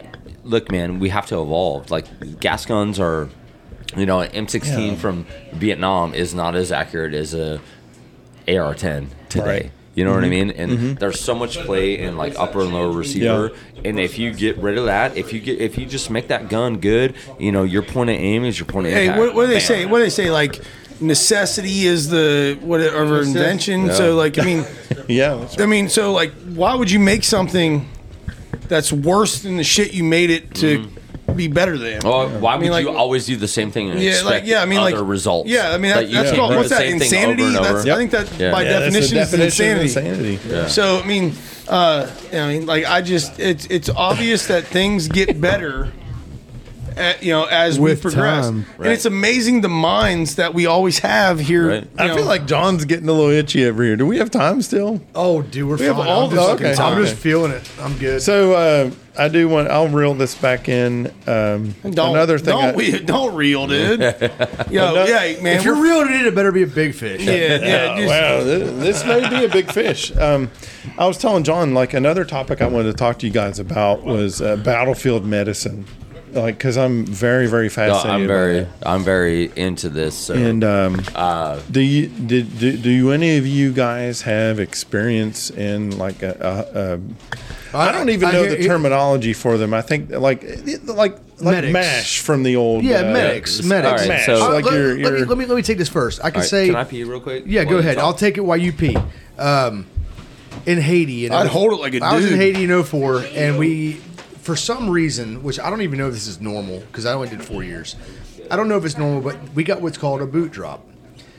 look, man, we have to evolve. Like gas guns are, you know, an M16 Yeah. from Vietnam is not as accurate as a AR-10 today. Right. You know what I mm-hmm. mean? And mm-hmm. there's so much play in like upper and lower receiver. And if you get rid of that, if you get if you just make that gun good, you know, your point of aim is your point of Hey, impact. what, what do they Bam. say? What do they say? Like necessity is the whatever invention. So like I mean, *laughs* yeah, that's I mean, so like, why would you make something that's worse than the shit you made it to mm-hmm. Be better than? Well, why I mean, would like- you always do the same thing and Yeah, expect like yeah, I mean, other like results? Yeah, I mean that, you that's can't called do what's the that same thing insanity? over and over. That's, I think that Yeah. by Yeah, that's the definition, is definition of insanity. insanity. So I mean, uh, I mean, like I just it's it's obvious that things get better. At, you know, as With we progress, time. and it's amazing the minds that we always have here. Right. you I know. feel like John's getting a little itchy over here. Do we have time still? Oh, dude, we're We have fine. all I'm the just, fucking I'm time. just feeling it. I'm good. So uh, I do want. I'll reel this back in. Um, don't another thing. Don't, I- we, don't reel, dude. *laughs* Yo, yeah, man. if you're we're- reeling it, it better be a big fish. yeah, yeah. Uh, *laughs* just- wow, this, this may be a big fish. Um, I was telling John like another topic I wanted to talk to you guys about was uh, battlefield medicine, like because I'm very very No, fascinated. I'm by very, it. I'm very into this. So. And um, uh, do you did do, do any of you guys have experience in like a, a, a I don't even I know hear- the terminology for them. I think like like like Medics. mash from the old Yeah, uh, medics, medics. right, mash. so- Uh, like let, you're, let you're me, let me let me take this first. I can all right, say, can I pee real quick? yeah, go ahead. talk? I'll take it while you pee. Um, in Haiti, and I'd hold it like a I was in. Haiti in 04, and we, for some reason, which I don't even know if this is normal because I only did four years. I don't know if it's normal, but we got what's called a boot drop.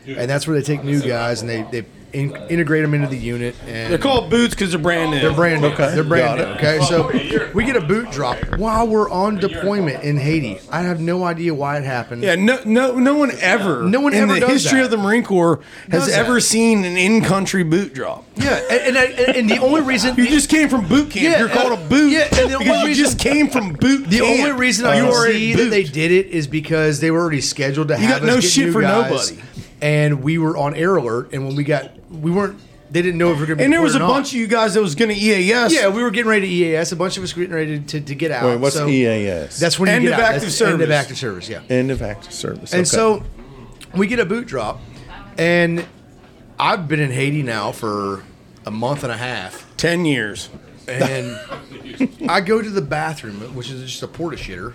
And that's where they take new guys and they they in, integrate them into the unit. And They're called boots because they're brand new. They're brand new. Okay. They're brand new. Okay, so we get a boot drop while we're on deployment in Haiti. I have no idea why it happened. Yeah, no, no, no one ever. No one in ever the does history that. of the Marine Corps has Does that. ever seen an in-country boot drop. yeah, and, and, I- and the only reason You just came from boot camp. Yeah, You're called uh, a boot. yeah, and the because only you reason- just came from boot The camp. only reason I you can are a see that boot. they did it is because they were already scheduled to You have got us no get shit new for guys, nobody. And we were on air alert. And when we got, we weren't. They didn't know if we were going to be. And there was a deployed bunch of you guys that was going to EAS. Yeah, we were getting ready to EAS. A bunch of us were getting ready to, to get out. Wait, what's so EAS? That's when End you get of out. active That's End of service. active service. Yeah. end of active service. And Okay. so we get a boot drop, and I've been in Haiti now for a month and a half, ten years. and *laughs* I go to the bathroom, which is just a porta shitter.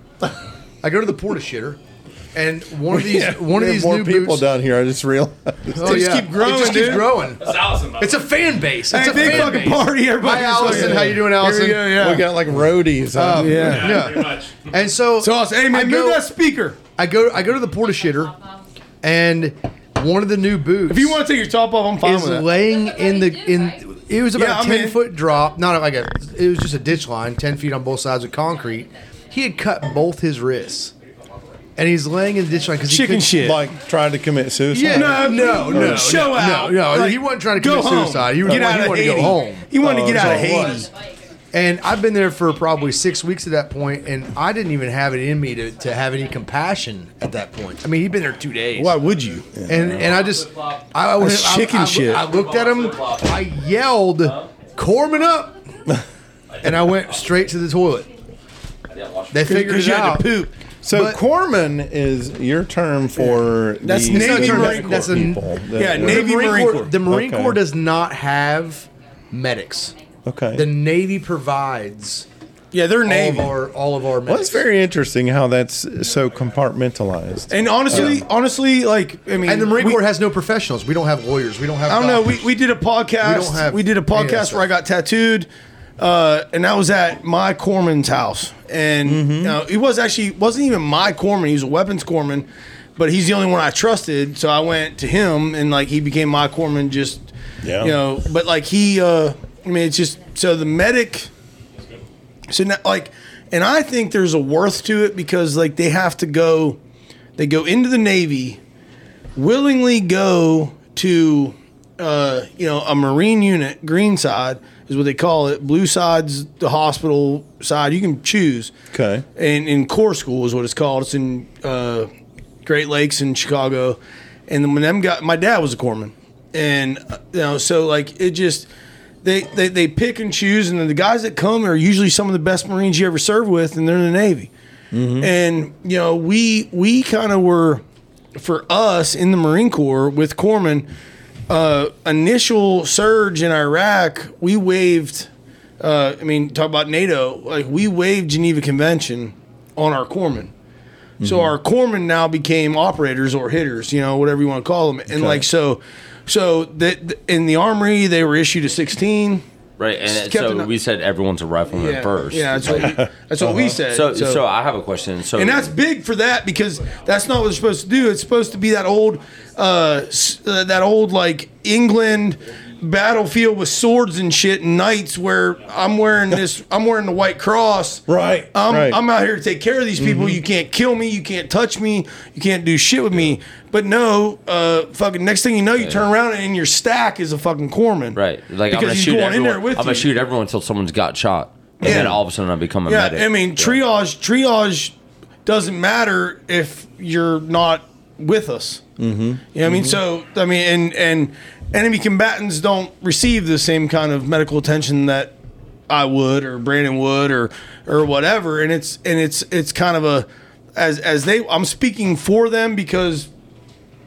I go to the porta shitter, and one of these Yeah, one of these more new people boots. down here. I just realized. *laughs* Oh, just yeah. keep growing, It just keeps dude. growing. That's Allison. by the It's a fan base. It's Hey, a big fan fucking base. party. Everybody. Hi, Allison. How you doing, Allison? Here we go, yeah. We got like roadies. huh? Oh, yeah. Yeah. Pretty much. And so, So awesome. Hey I man, go- move that speaker. I go I go to the porta shitter, and one of the new boots. If you want to take your top off, I'm fine is with that. laying in the in. It was Yeah, about I'm a ten in. foot drop, not like a. It was just a ditch line, ten feet on both sides of concrete. He had cut both his wrists, and he's laying in the ditch line because he Chicken couldn't- shit. Like trying to commit suicide. Yeah, no, no, no, Show no, out. No, no, Like, he wasn't trying to go commit home. suicide. He was Get he uh, out of wanted to go home. He wanted to Oh, get out of that's it Haiti. was. And I've been there for probably six weeks at that point, and I didn't even have it in me to, to have any compassion at that point. I mean, he'd been there two days. Why would you? And and I just I, I, That's I- chicken I, shit. I looked at him, I yelled, "Corpsman up!" *laughs* and I went straight to the toilet. They figured Because it you had out. to poop. So But- corpsman is your term for That's the Navy service Marine Corps. That's a- people. that- Yeah, The Navy Marine, Marine Corps, Corps. the Marine Okay. Corps does not have medics. Okay. The Navy provides Yeah, they're all Navy. of our all of our medics. well, it's very interesting how that's so compartmentalized. And honestly, honestly, like I mean, and the Marine we- Corps has no professionals. We don't have lawyers. We don't have. I don't know. We, we did a podcast. We We, don't have did a any of that podcast where I got tattooed, uh, and that was at my corpsman's house. And Mm-hmm. you know, he was actually wasn't even my corpsman. He was a weapons corpsman, but he's the only one I trusted. So I went to him, and like he became my corpsman. Just Yeah. you know, but like he, uh, I mean, it's just so the medic. So now, like, and I think there's a worth to it because like they have to go, they go into the Navy, willingly go to, uh, you know, a Marine unit. Green side is what they call it. Blue side's the hospital side. You can choose. Okay. And in Corps School is what it's called. It's in uh, Great Lakes in Chicago. And when them got, my dad was a corpsman, and you know, so like it just. They, they, they pick and choose, and then the guys that come are usually some of the best Marines you ever served with, and they're in the Navy. And you know, we we kind of were for us in the Marine Corps with Corpsman, uh, initial surge in Iraq, we waived. Uh, I mean, talk about NATO. Like we waived Geneva Convention on our corpsmen. So our corpsmen now became operators or hitters, you know, whatever you want to call them. And like so, so that in the armory they were issued a 16. Right, and so we said everyone's a rifleman Yeah, first. yeah, that's what we, that's what we said. so, so, I have a question. So, and that's big for that because that's not what they're supposed to do. It's supposed to be that old, uh, uh, that old like England battlefield with swords and shit and knights where I'm wearing *laughs* this. I'm wearing the white cross. Right, I'm, right. I'm out here to take care of these people. You can't kill me. You can't touch me. You can't do shit with me. But no, uh, fucking next thing you know, you turn around and your stack is a fucking corpsman. right, like I'm Because gonna he's shoot going everyone. in there with I'm gonna you. shoot everyone until someone's got shot, and Yeah. then all of a sudden I become a Yeah, medic. I mean triage. Triage doesn't matter if you're not with us. Mm-hmm. You know what I mean? So I mean, and and enemy combatants don't receive the same kind of medical attention that I would or Brandon would or or whatever. And it's and it's it's kind of a as as they. I'm speaking for them because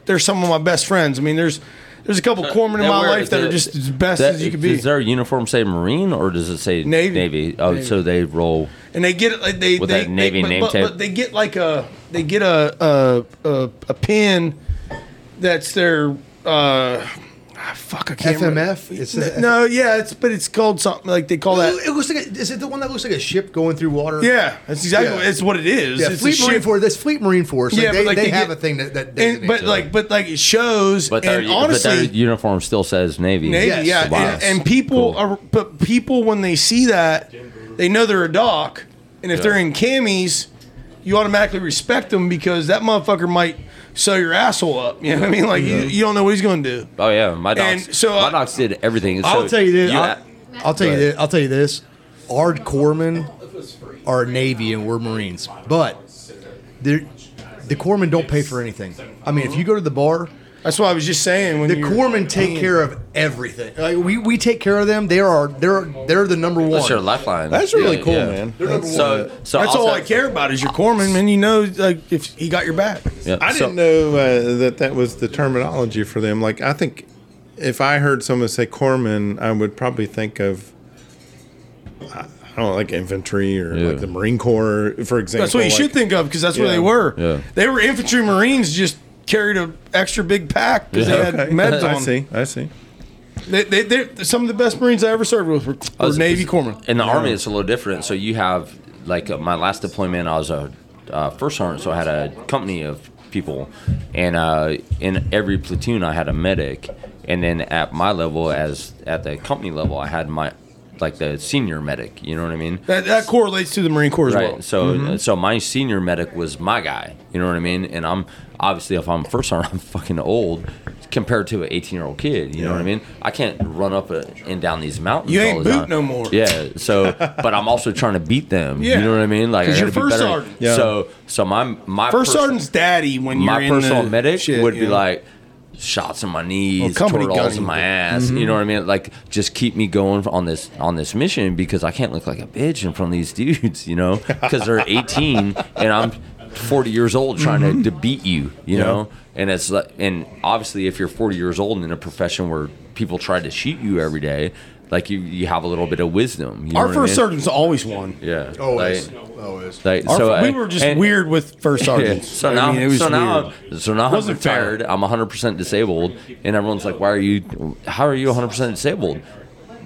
they're some of my best friends. I mean, there's there's a couple corpsmen in my where- life that the- are just as best that- as you could be. Does their uniform say Marine or does it say Navy. Navy? Oh, Navy. so they roll. and they get it like they With they, that Navy they, name but, but they get like a they get a a a, a pin that's their uh Ah, fuck, I can't remember. FMF. It's a, No, yeah, it's but it's called something like they call that. It looks like a, is it the one that looks like a ship going through water? Yeah, that's exactly. Yeah. It's what it is. Yeah, it's Fleet Marine ship. Force. That's Fleet Marine Force. Like, Yeah, they, like, they, they have get- a thing that that And, but it. like, but like it shows. But their, and but their honestly, uniform still says Navy. Navy, Yes. yeah, Wow. and, and people Cool. are, but people when they see that, they know they're a doc, and if Yeah. they're in camis, you automatically respect them because that motherfucker might sew your asshole up. You know what I mean? Like you, you don't know what he's going to do. Oh yeah, my. And so, my uh, dogs did everything. I'll tell you this. I'll, I'll tell you this. I'll tell you this. Our corpsmen are Navy and we're Marines, but they're, the corpsmen don't pay for anything. I mean, if you go to the bar, That's what I was just saying. When the you're- corpsmen take care of everything. Like we, we take care of them. They are they're they're the number one. That's your lifeline. That's really Yeah, cool, yeah. man. So, so That's I'll all I care about is your corpsman, man. You know, like if he got your back. Yeah. I didn't know uh, that that was the terminology for them. Like, I think if I heard someone say corpsman, I would probably think of, I I don't know, like infantry or Yeah. like the Marine Corps, for example. That's what you like- should think of because that's what Yeah. they were. Yeah. They were infantry marines, just carried a extra big pack because Yeah. they had Okay, meds I see. I see. They, they, they're some of the best Marines I ever served with were, were was- Navy corpsmen. In the army, it's a little different. So you have like uh, my last deployment, I was a uh, first sergeant, so I had a company of people, and uh, in every platoon I had a medic, and then at my level, as at the company level, I had my like the senior medic. You know what I mean? That, that correlates to the Marine Corps as Right. well. So so my senior medic was my guy. You know what I mean? And I'm obviously if I'm first sergeant, *laughs* I'm fucking old compared to an 18 year old kid. You know what I mean? I can't run up a, and down these mountains. You all ain't boot time. no more. Yeah. So, *laughs* but I'm also trying to beat them. Yeah. You know what I mean? Like I you're gotta be first sergeant. Yeah. So so my my First sergeant's daddy when you're my personal medic shit, would be like shots in my knees, Well, company turtles in my ass. You mm-hmm. know what I mean? Like just keep me going on this on this mission because I can't look like a bitch in front of these *laughs* dudes. You know, because they're 18 and I'm 40 years old trying to, mm-hmm. to beat you. You know, and it's like and obviously if you're 40 years old in a profession where people try to shoot you every day. Like you, you have a little bit of wisdom. You Our what first I mean? sergeant's always won. yeah, always, Like, always. like, Our, so we were just and- weird with first *laughs* yeah. sergeants. So I now, mean, so now, so now I'm retired. I'm 100 percent disabled, and everyone's like, "Why are you? How are you 100 percent disabled?"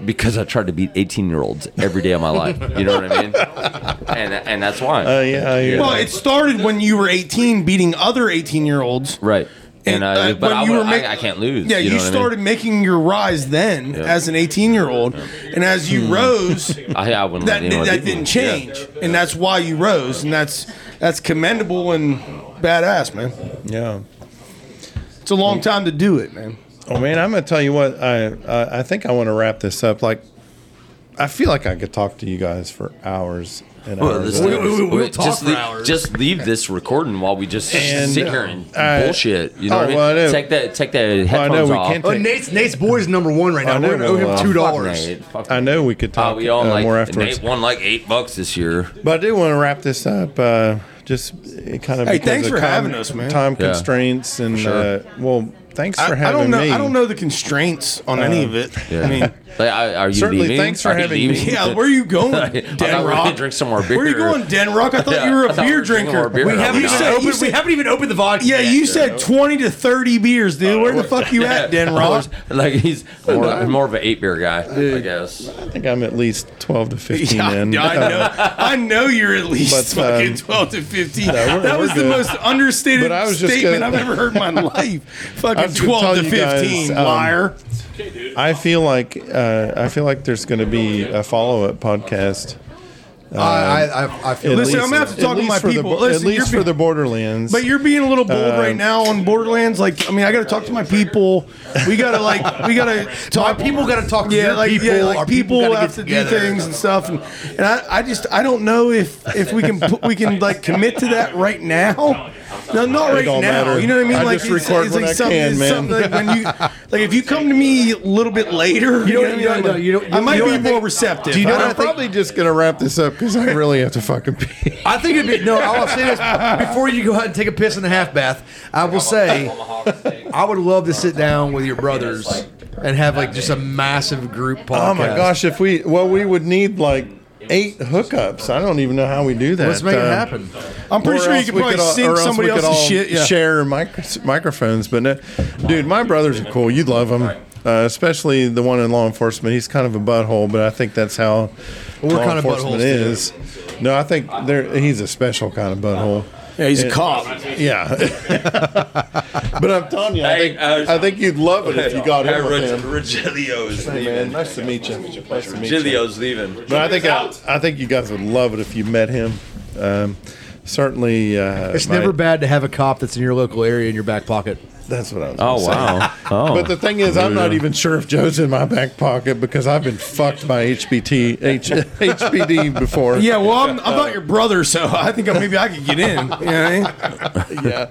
Because I tried to beat 18 year olds every day of my life. You know what I mean? And and that's why. Uh, yeah, I hear Well, it started when you were 18, beating other 18 year olds. right. And, And, uh, uh, but when I, you would- were ma- I, I can't lose. Yeah, you, know what I mean? started making your rise then Yeah. as an 18 year old, and as you rose, I, I wouldn't that let anyone that didn't change, and that's why you rose, and that's that's commendable and badass, man. yeah. It's a long time to do it, man. Oh man, I'm gonna tell you what. I I, I think I want to wrap this up. Like, I feel like I could talk to you guys for hours and Well, hours. this- and We- hours. we- we'll talk just for leave, hours. Just leave this recording while we just And, sit here and uh, bullshit. You know oh, what I mean? well, I know. Take that, take that Well, I headphones know we off. can't Oh, take- Nate's Nate's boy's number one right now. I know, We're gonna owe him well, two dollars. Nate. Fuck I know we could Uh, talk we own uh, like more afterwards, Nate won like eight bucks this year. but I do want to wrap this up. Uh, just uh, kind of. Hey, because thanks of for time- having us, man. Time Yeah. constraints and sure. uh, well, thanks for I, having I don't know. me. I don't know the constraints on uh, any of it. Yeah. I mean, Like, I- are you Certainly, leaving? thanks for Are having me. yeah, where are you going, *laughs* I Den thought we Rock? drink some more beer. Where are you going, Den Rock? I thought Yeah, you were a thought we beer drinker. beer. We haven't, even said- you opened, said- we haven't even opened the vodka. Yeah, yet. you said 20 to 30 beers, dude. Where the fuck you at, Den *laughs* Rock? Like he's more, more of an eight beer guy, I guess. I think I'm at least twelve to fifteen Yeah, in. I know. *laughs* I know you're at least But, um, fucking 12 to 15. we're- that was we're the good. most understated But I was just statement gonna- I've ever heard in my life. Fucking 12 to 15, um, liar. I feel like uh, I feel like there's going to be a follow up podcast. I, I, I, I feel At Listen, least- I'm gonna have to talk to my for the people. Listen, at least you're for the Borderlands. But you're being a little bold Um, right now on Borderlands. Like, I mean, I got to talk to my people. We got to like, we got to *laughs* talk. people gotta talk to yeah, their like, people. Yeah, like Our people, people have to together. do things and stuff. And, and I, I just, I don't know if if we can put, we can like commit to that right now. No, not right don't now. matter. You know what I mean? I like just record when I something, can, it's man. something like when you, *laughs* like if you come to me a little bit later, you know, what I mean? you know- I'm no, like- you know- I might you know be what I more think- receptive. Do you know what I I'm think- probably just going to wrap this up because I really have to fucking pee. *laughs* I think it'd be no. I'll say this before you go out and take a piss in the half bath. I will say, I would love to sit down with your brothers and have like just a massive group podcast. Oh my gosh! If we well, we would need like eight hookups. I don't even know how we do that. let's make it Uh, happen. I'm pretty or sure you else could we probably all- or sync else somebody we could else's all shit. Yeah. Share micro- microphones, but no, dude, my brothers are cool. You'd love them. uh, especially the one in law enforcement. He's kind of a butthole, but I think that's how We're law kind of enforcement buttholes, too. is. No, I think there he's a special kind of butthole. Yeah, he's a cop. Yeah, *laughs* but I'm telling you, I Hey, think uh, I think you'd love it if you got Hey, him with Reg- him. Regilio's Hey, leaving. man, nice to meet you. Nice to meet you. Regilio's leaving. But I think I, I think you guys would love it if you met him. Um, certainly, uh, It's my- never bad to have a cop that's in your local area in your back pocket. That's what I was. Oh gonna say. wow. *laughs* Oh. But the thing is, I'm not even sure if Joe's in my back pocket because I've been fucked by HBT, H, HBD *laughs* before. Yeah, well, I'm, I'm not your brother, so I think maybe I could get in. You know what I mean? *laughs* yeah,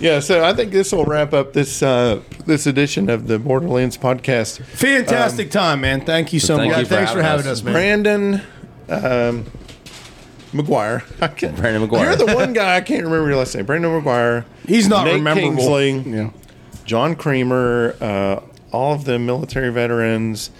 yeah. So I think this will wrap up this uh, this edition of the Borderlands podcast. Fantastic time, man. Thank you so Thank much. you for Thanks for having having us. us, man. Brandon um, McGuire. I can't, Brandon McGuire. You're the one guy I can't remember your last name. Brandon McGuire. He's not Nate rememberable. Kingsley. Yeah. John Creamer, uh, all of the military veterans.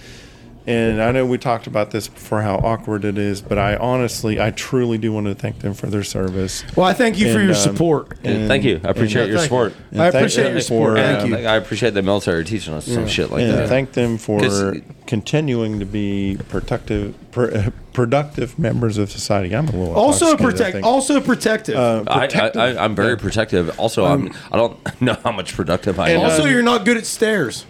And I know we talked about this before how awkward it is, but I honestly, I truly do want to thank them for their service. Well, I thank you for your um, support. and- Thank you. I appreciate and, your support. I appreciate your support. Thank you. I appreciate the military teaching us some shit like and that. thank them for continuing to be protective, pr- productive members of society. I'm a little Also intoxicated, protect. think. Also protective. Uh, I, protective. I, I, I'm very protective. Also, I'm, I don't *laughs* know how much productive I am. And, also, um, you're not good at stairs.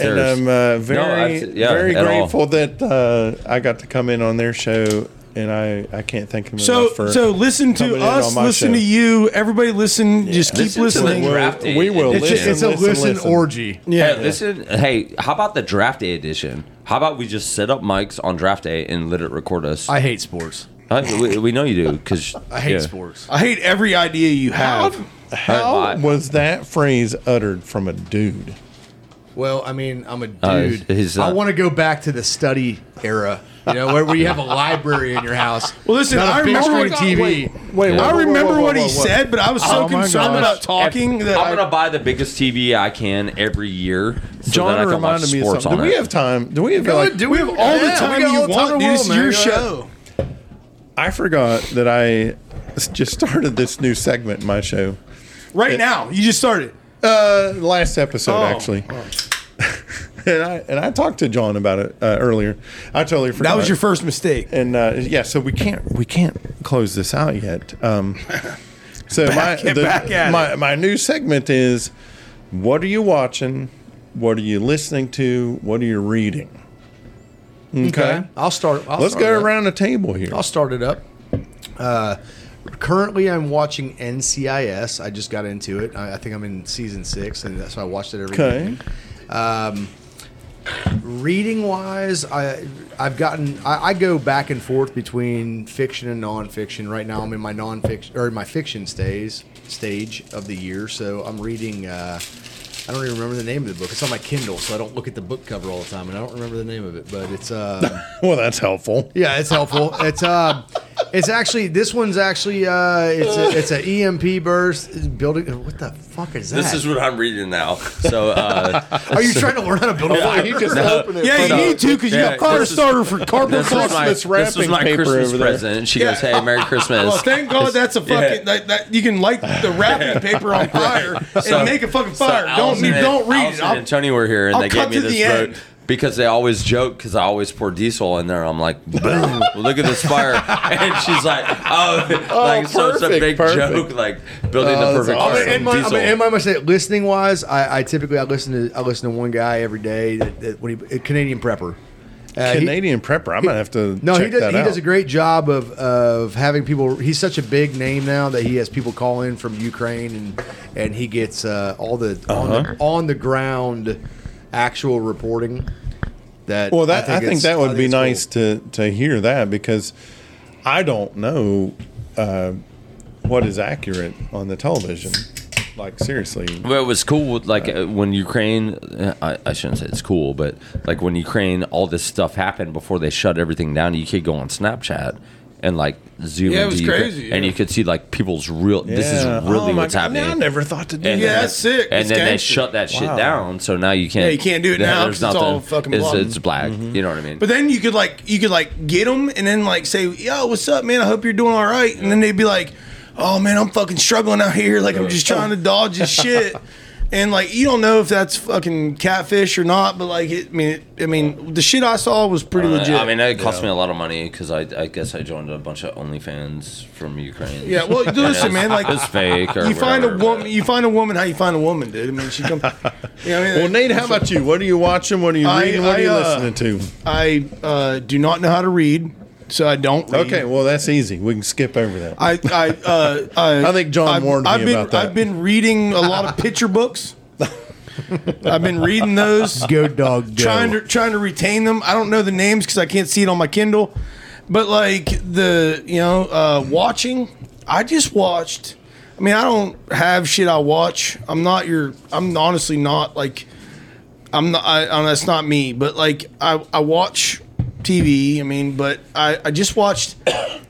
and I'm uh, very, abso- yeah, very at all. grateful that uh, I got to come in on their show, and I, I can't thank them So, enough for. so listen to coming in us. on my Listen show. to you. Everybody, listen. Just keep Listen to the listening. draft We'll- we will edition. It's, listen. it's a listen, listen, listen. orgy. Yeah. Hey, listen. Hey, how about the draft day edition? How about we just set up mics on draft day and let it record us? I hate sports. We, we know you do because *laughs* I hate sports. I hate every idea you have. How I- was that phrase uttered from a dude? Well, I mean, I'm a Uh, dude. he's, uh, I want to go back to the study era, you know, where, where you have a library in your house. *laughs* Well, listen, not a I big remember- screen TV. Wait, wait, I whoa, whoa, remember whoa, what he whoa. said, but I was so Oh concerned about talking that I'm I, gonna buy the biggest TV I can every year. So John that I can watch reminded me of sports something. Do we have time? Do we have Go like, ahead, do we have all the Yeah, we time got you the time want. in the Dude, this world, is your man. Go ahead. show. I forgot that I just started this new segment in my show. Right now, you just started. Uh, last episode Oh. actually. *laughs* and I and I talked to John about it uh, earlier. I totally forgot. That was your first mistake. and uh, yeah, so we can't we can't close this out yet. Um, *laughs* so Back- my get back at my it. my new segment is, what are you watching? What are you listening to? What are you reading? Okay, I'll start. I'll let's start go around the table here. I'll start it up. Uh, currently, I'm watching NCIS. I just got into it. I, I think I'm in season six, and that's why I watched it every Okay, day. Reading wise, I I've gotten I, I go back and forth between fiction and nonfiction. Right now, I'm in my nonfiction or my fiction stage stage of the year, so I'm reading. Uh, I don't even remember the name of the book. It's on my Kindle, so I don't look at the book cover all the time, and I don't remember the name of it. But it's uh, *laughs* well that's helpful. yeah, it's helpful. It's uh, it's actually this one's actually uh, it's a, it's an EMP burst building. What the fuck is that? This is what I'm reading now. So uh, Are you trying to learn how to build a fire? He just No. opened it. Yeah, you from- need to because you got fire starter for cardboard this was box. my Christmas this was my paper Christmas over there. present. And she goes, "Hey, Merry *laughs* Christmas." Well, thank God that's a *laughs* fucking that, that you can light the *laughs* wrapping paper on fire and make a fucking So fire. don't Allison you don't read Allison it. I'll- and Tony were here, and I'll they cut gave me to this the end. Because they always joke because I always pour diesel in there. I'm like, boom, look at this fire, *laughs* and she's like, *laughs* oh, like so it's a big perfect. joke, like building Oh, the perfect awesome. fire I'm from in my, I'm diesel. in my mistake. Listening wise, I, I typically I listen to I listen to one guy every day that, that when he a Canadian prepper. Uh, he- Canadian prepper. I'm gonna have to. no, check he does. That He out. does a great job of of having people. He's such a big name now that he has people call in from Ukraine and and he gets uh, all the, Uh-huh. the on the ground actual reporting. That Well, that I think, it's- that would be it's cool. nice to to hear that because I don't know uh, what is accurate on the television. Like seriously, Well, it was cool. Like uh, when Ukraine, uh, I, I shouldn't say it's cool, but like when Ukraine, all this stuff happened before they shut everything down. You could go on Snapchat and like zoom Yeah, it was crazy, and you could see like people's real. This is Yeah. really Oh my what's God, happening. I never thought to do and that. Yeah, that's sick. And It's then they gangster. shut that shit Wow. down, so now you can't. Yeah, you can't do it *laughs* now 'cause it's all fucking It's, blocked. it's black. Mm-hmm. You know what I mean? But then you could like you could like get them and then like say, "Yo, what's up, man? I hope you're doing all right." And then they'd be like, "Oh man, I'm fucking struggling out here. Like I'm just trying to dodge this shit." *laughs* and like you don't know if that's fucking catfish or not, but like it, I mean, it, I mean, the shit I saw was pretty legit. Uh, I mean, it cost me a lot of money because I, I guess I joined a bunch of OnlyFans from Ukraine. yeah, well, *laughs* listen, man, like it's fake. Or you find a woman, you find a woman how you find a woman, dude. I mean, she come. *laughs* You know, I mean, Well, Nate, how about you? What are you watching? What are you I- reading? what are you I, uh, listening to? I uh, do not know how to read, so I don't. Read. Okay, well that's easy. We can skip over that. I I uh, I, *laughs* I think John I've, warned me I've been, about that. I've been reading a lot of picture books. *laughs* I've been reading those. Go dog, go. trying to trying to retain them. I don't know the names because I can't see it on my Kindle. But like the you know uh, watching, I just watched. I mean, I don't have shit I watch. I'm not your. I'm honestly not like. I'm not. I, I, that's not me. But like I I watch TV. I mean, but I I just watched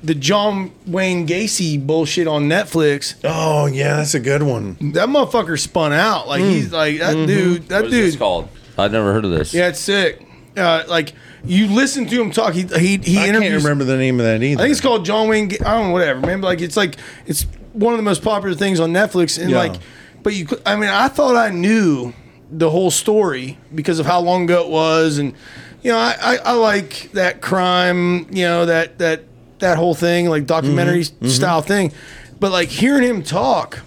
the John Wayne Gacy bullshit on Netflix. oh yeah, that's a good one. That motherfucker spun out. Like he's like that dude. That What is dude. this called? I've never heard of this. Yeah, it's sick. Uh, like you listen to him talk. He he he I can't interviews. remember the name of that either. I think it's called John Wayne. Ga- I don't know, whatever, man. But like it's like it's one of the most popular things on Netflix. And Yeah. like, but you, could- I mean, I thought I knew the whole story because of how long ago it was, and you know, I I, I like that crime. You know that that that whole thing, like documentary mm-hmm. mm-hmm. style thing. But like hearing him talk,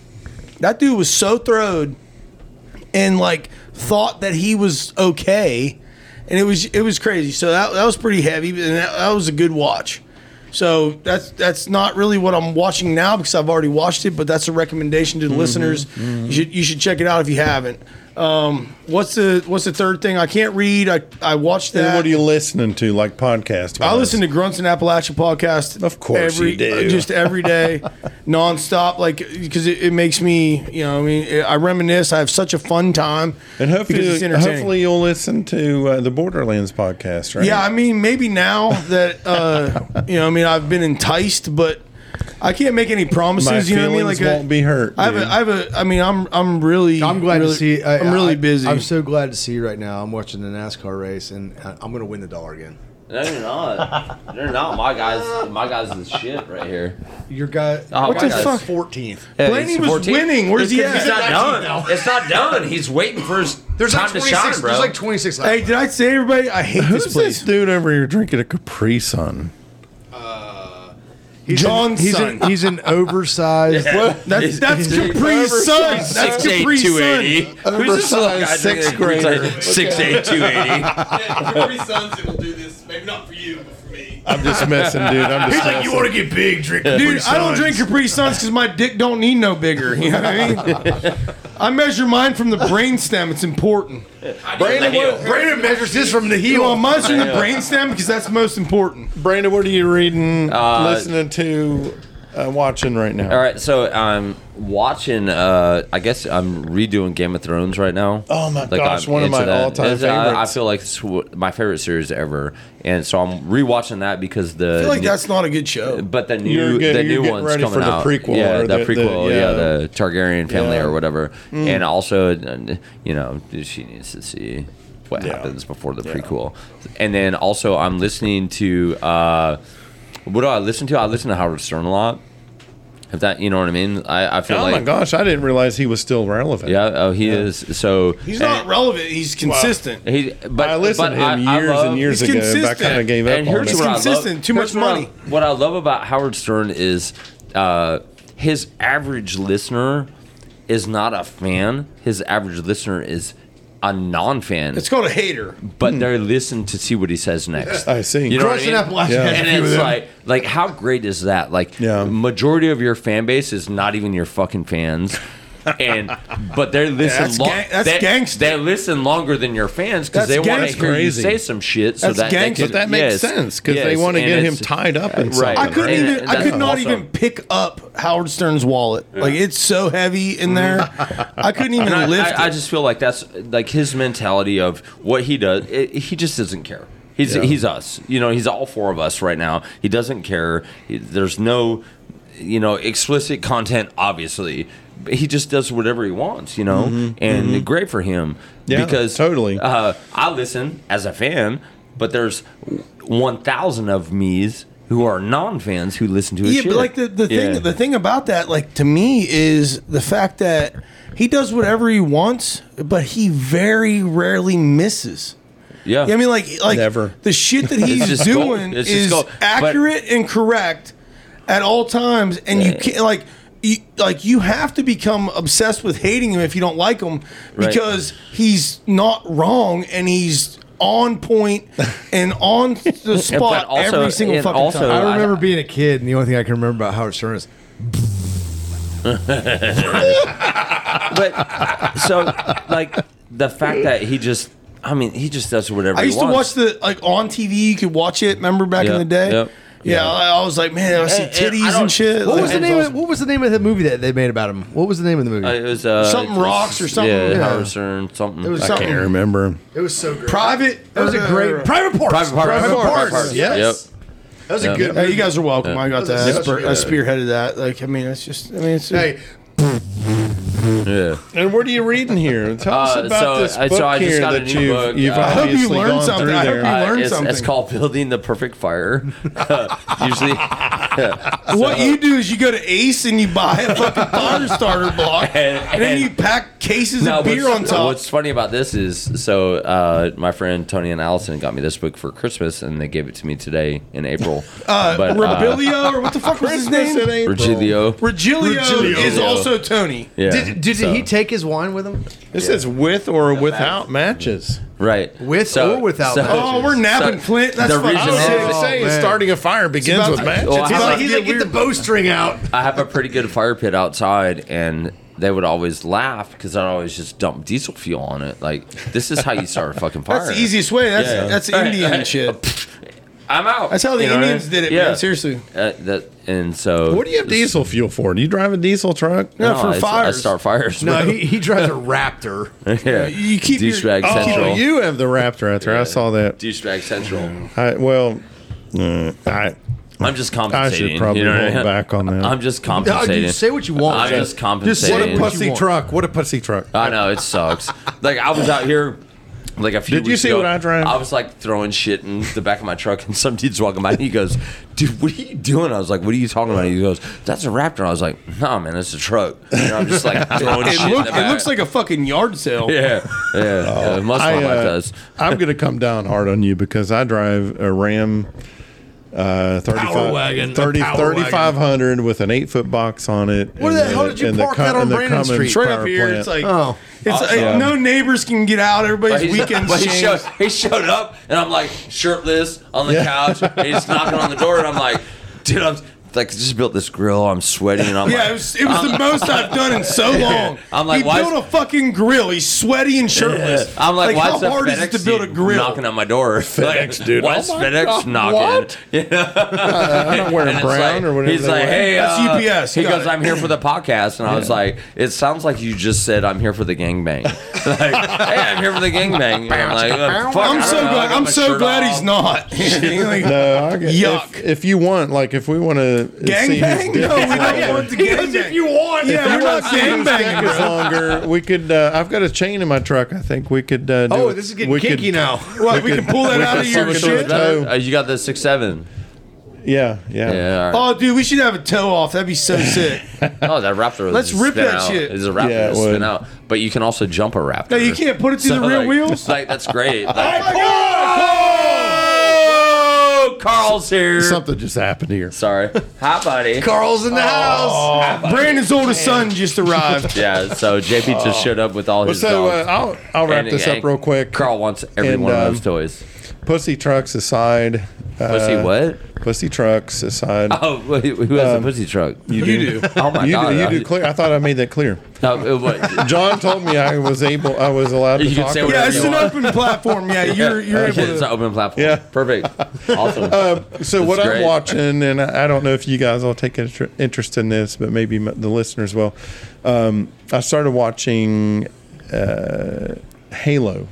that dude was so throwed and like thought that he was okay, and it was it was crazy. So that that was pretty heavy, and that, that was a good watch. So that's that's not really what I'm watching now because I've already watched it, but that's a recommendation to the mm-hmm. listeners. Mm-hmm. You should you should check it out if you haven't. Um, what's the what's the third thing? I can't read. I I watched And that. what are you listening to, like podcast? I listen to Grunts in Appalachia podcast. Of course every, you do. Just every day, *laughs* nonstop. Like because it, it makes me, you know, I mean, I reminisce. I have such a fun time. and hopefully, hopefully you'll listen to uh, the Borderlands podcast, right? Yeah, I mean, maybe now that uh, *laughs* you know, I mean, I've been enticed, but I can't make any promises. my you know what I mean? feelings Like, won't be hurt. I have dude. a, I have a, I mean, I'm, I'm really, I'm glad really, to see. I, I'm really I- busy. I'm so glad to see you right now. I'm watching the NASCAR race, and I- I'm going to win the dollar again. No, you're not. You're not. My guys, my guys is shit right here. Your guy. Oh, What the guy's- fuck? 14th. Yeah, Blaney was 14. winning. Where's he at? He's not done. It's not done. He's waiting for his There's time like to 26. shine, bro. There's like 26. Hey, did I say everybody? I hate Who's this this dude over here drinking a Capri Sun? He's John's an, he's son. An, he's an oversized. *laughs* That's that's He's- Capri That's eight Capri two Sun. eighty. Who's this little guy? sixth drinking grader. Sun? Six eight two eighty. Capri Suns will do this. Maybe not for you, but for me. I'm just messing, dude. I'm just messing. You want to get big, drink Dude, I don't drink Capri Suns because my dick don't need no bigger. You know what I mean? I measure mine from the brainstem. It's important. Brandon, Brandon measures this from the You know, heel. I'm measuring the brainstem because that's most important. Brandon, what are you reading, Uh, listening to, uh, watching right now? All right, so I'm watching. Uh, I guess I'm redoing Game of Thrones right now. Oh my gosh, I'm one of my all-time It's- I- I, feel like it's my favorite series ever, and so I'm rewatching that because the. I feel like new- that's not a good show. But the You're new, get- the new one's ready coming for the out. prequel yeah, or the, the- the- prequel, yeah. yeah. the Targaryen family Yeah. or whatever, Mm. and also, uh, you know, she needs to see what Yeah. happens before the Yeah. prequel, and then also I'm listening to. Uh, what do I listen to? I listen to Howard Stern a lot. If that, you know what I mean? I, I feel Oh like, my gosh, I didn't realize he was still relevant. yeah, oh, he is. So He's not relevant. He's consistent. He, but I listened but to him I- I years love- and years He's ago. But I consistent. kind of gave up and on here's it. what I consistent, love. too much here's what I- money. What I, love about Howard Stern is uh, his average listener is not a fan. His average listener is a non-fan, It's called a hater. but hmm. they listen to see what he says next. *laughs* I see. You know what I Crush mean? and Appalachia Yeah. has a And few of it's them. like, like how great is that? Like, Yeah. majority of your fan base is not even your fucking fans. And but they listen. that's lo- gang- that's they, gangster. They listen longer than your fans because That's they want to gangster. hear you Crazy. say some shit. So That's that they gangster. can, But that makes yes, sense because they yes, want to and get him it's- tied up in right. something. I couldn't And- even. and I that's could not awesome. even pick up Howard Stern's wallet. Like it's so heavy in there. I couldn't even And lift I, I it. just feel like that's like his mentality of what he does. It, he just doesn't care. He's Yeah. he's us. You know, he's all four of us right now. He doesn't care. He, there's no, you know, explicit content. Obviously, But he just does whatever he wants. You know, and great for him. Mm-hmm. Yeah, because totally. Uh, I listen as a fan, but there's one thousand of me's who are non-fans who listen to his yeah, shit. but like the, the thing the thing about that, like to me, is the fact that he does whatever he wants, but he very rarely misses. Yeah. I mean, like, like Never. the shit that *laughs* he's just doing is gold. But- accurate and correct at all times, and you can't like. You, like you have to become obsessed with hating him if you don't like him Right. because he's not wrong and he's on point *laughs* and on the spot also- every single fucking also- time. I I- remember being a kid, and the only thing I can remember about Howard Stern is *laughs* but so like the fact that he just I mean he just does whatever I he used to watch the like on TV. You could watch it. Remember back in the day? yep. Yeah, I, I was like, man, I see And- and I titties don't- and shit. what Like, was the name? awesome. Of, what was the name of the movie that they made about him? What was the name of the movie? Uh, it was uh, Something rocks or something. Yeah, Yeah. Howard Stern, something. It was I something. can't remember. it was so great. Private. That was a great Private Parts. Private Parts. Private Private Parts. Parts. Yes. Yep. That was a good. Hey, Movie. you guys are welcome. Yeah. I got that. I, Such a spur- I spearheaded that. Like, I mean, it's just. I mean, it's. Hey, Yeah. And what are you reading here? Tell us Uh, about so- this uh, book so I just here got a that new you've, book. you've Uh, I hope you obviously learned gone something. through I hope there. you learned it's, something. it's called building the perfect fire. *laughs* Usually, *laughs* what you do is you go to Ace and you buy a fucking fire starter block, *laughs* and, then you pack cases of beer what's, on top. What's funny about this is, so uh, my friend Tony and Allison got me this book for Christmas, and they gave it to me today in April. Uh, but, uh, Robilio, or what the fuck was his Christmas in name? April. Virgilio. Regilio, Regilio. is also Tony. Yeah. did, did so- he take his wine with him? This is with or without matches. right With or without matches? Oh, we're napping So, Flint. That's the fucking reason- I was sick. going to say, man. starting a fire begins about with to- matches. Well, He's have like, a- he's like, get the bowstring out. I have a pretty good fire pit outside, and they would always laugh because I'd always just dump diesel fuel on it. Like, this is how you start a fucking fire. That's the easiest way. That's Yeah. that's Right, Indian right. shit. *laughs* I'm out. That's how the You know what I Indians mean? did it, Yeah. man. Seriously. Uh, that, and so. what do you have diesel fuel for? Do you drive a diesel truck? Yeah, No, for I, I fires. start fires. No, he, he drives a *laughs* Raptor. *laughs* yeah. You keep your- douchebag Oh, central. Oh, you have the Raptor out there. I saw that. douchebag central. I, well, uh, I I'm just I compensating. should probably you know what I hold mean? back on that. I'm just No, compensating. you say what you want. I'm Jeff. just what compensating. a what you pussy want. truck! What a pussy truck! I know it sucks. like I was out here, like a few. Did you weeks see ago, what I drive? I was like throwing shit in the back of my truck, and some dude's walking by, and he goes, "Dude, what are you doing?" I was like, "What are you talking about?" He goes, "That's a Raptor." I was like, "Nah, man, it's a truck." You know, I'm just like *laughs* throwing It, shit. look, in the it looks like a fucking yard sale. yeah, yeah. yeah most of I, my life uh, does. I'm going to come down hard on you because I drive a Ram uh, 35, wagon, 30 3500 with an eight foot box on it. Where the hell did you and the park that on Brandon Street? It's right up here. plant. It's like Oh. It's like, Awesome. no neighbors can get out. Everybody's But weekends but he changed. showed, he showed up, and I'm like shirtless on the Yeah. couch. And he's knocking on the door, and I'm like, dude, I'm like, just built this grill. I'm sweating, and I'm Yeah, like, it was, it was the most I've done in so *laughs* long. I'm like, he why built a fucking grill. He's sweaty and shirtless. *laughs* I'm like, why how is the hard FedEx is it to build a dude grill? knocking on my door? *laughs* FedEx like, dude. Why Oh is my FedEx God, knocking? what? You know? I'm not wearing brown like- or whatever. He's like, wear. hey, That's uh, UPS. He goes, it. I'm here for the podcast, and I was like, it sounds like you just said I'm here for the gangbang. like, hey, I'm here for the gangbang. And I'm like, uh, fuck, I I'm so glad. I'm so glad he's not. No, I get, Yuck. If, if you want, like, if we want to Gangbang? No, we don't want the gangbang. *laughs* if you want. Yeah, we're not gangbanging, is bro. longer, we could. Uh, I've got a chain in my truck. I think we could. Uh, do Oh, it. this is getting we kinky could, now. *laughs* What, we can pull that out of your shit? Uh, you got the six seven. Yeah, yeah. Yeah. all right. Oh, dude, we should have a tow off. That'd be so *laughs* sick. Oh, that raptor. Let's rip spin that out. shit. Is a raptor Yeah, it to spin would. out, but you can also jump a raptor. No, you can't put it through the rear like, wheels. Like that's great. Like, my oh, Carl's here. Something just happened here. Sorry. Hi, buddy. Carl's in the house. Brandon's oldest son just arrived. *laughs* Yeah. So JP just showed up with all his so dogs. uh, I'll I'll wrap And- this and up real quick. Carl wants every And, one of um, those toys. Pussy trucks aside. Uh, Pussy what? Pussy trucks aside. *laughs* Oh, who who has a pussy truck? you do. *laughs* Oh my You, god. do, you I- do clear. I thought I made that clear. No, what- *laughs* John told me I was able. I was allowed to You can talk. say about Yeah, it's you an want. open platform. Yeah, you're you're Okay, able it's to. an open platform. Yeah. Perfect. Awesome. it. So what That's I'm watching, and I I don't know if you guys all take interest in this, but maybe the listeners will. Um, I started watching uh, Halo.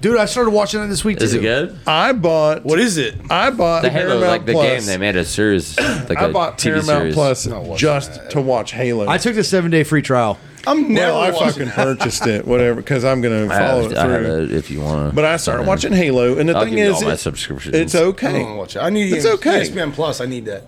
Dude, I started watching it this week too. Is it good? I bought. What is it? I bought The Halo, Paramount like the Plus. game, they made a series, *clears throat* like I a bought TV Paramount series. Plus just to watch Halo. I took the seven day free trial. I'm never well, I watching. fucking purchased it, whatever, because I'm going to I follow have, it I have through. it if you want. But I started watching Halo, and the I'll thing give you is, all my it- subscriptions. it's I okay. don't watch it. I need It's okay. ESPN Plus. I need that.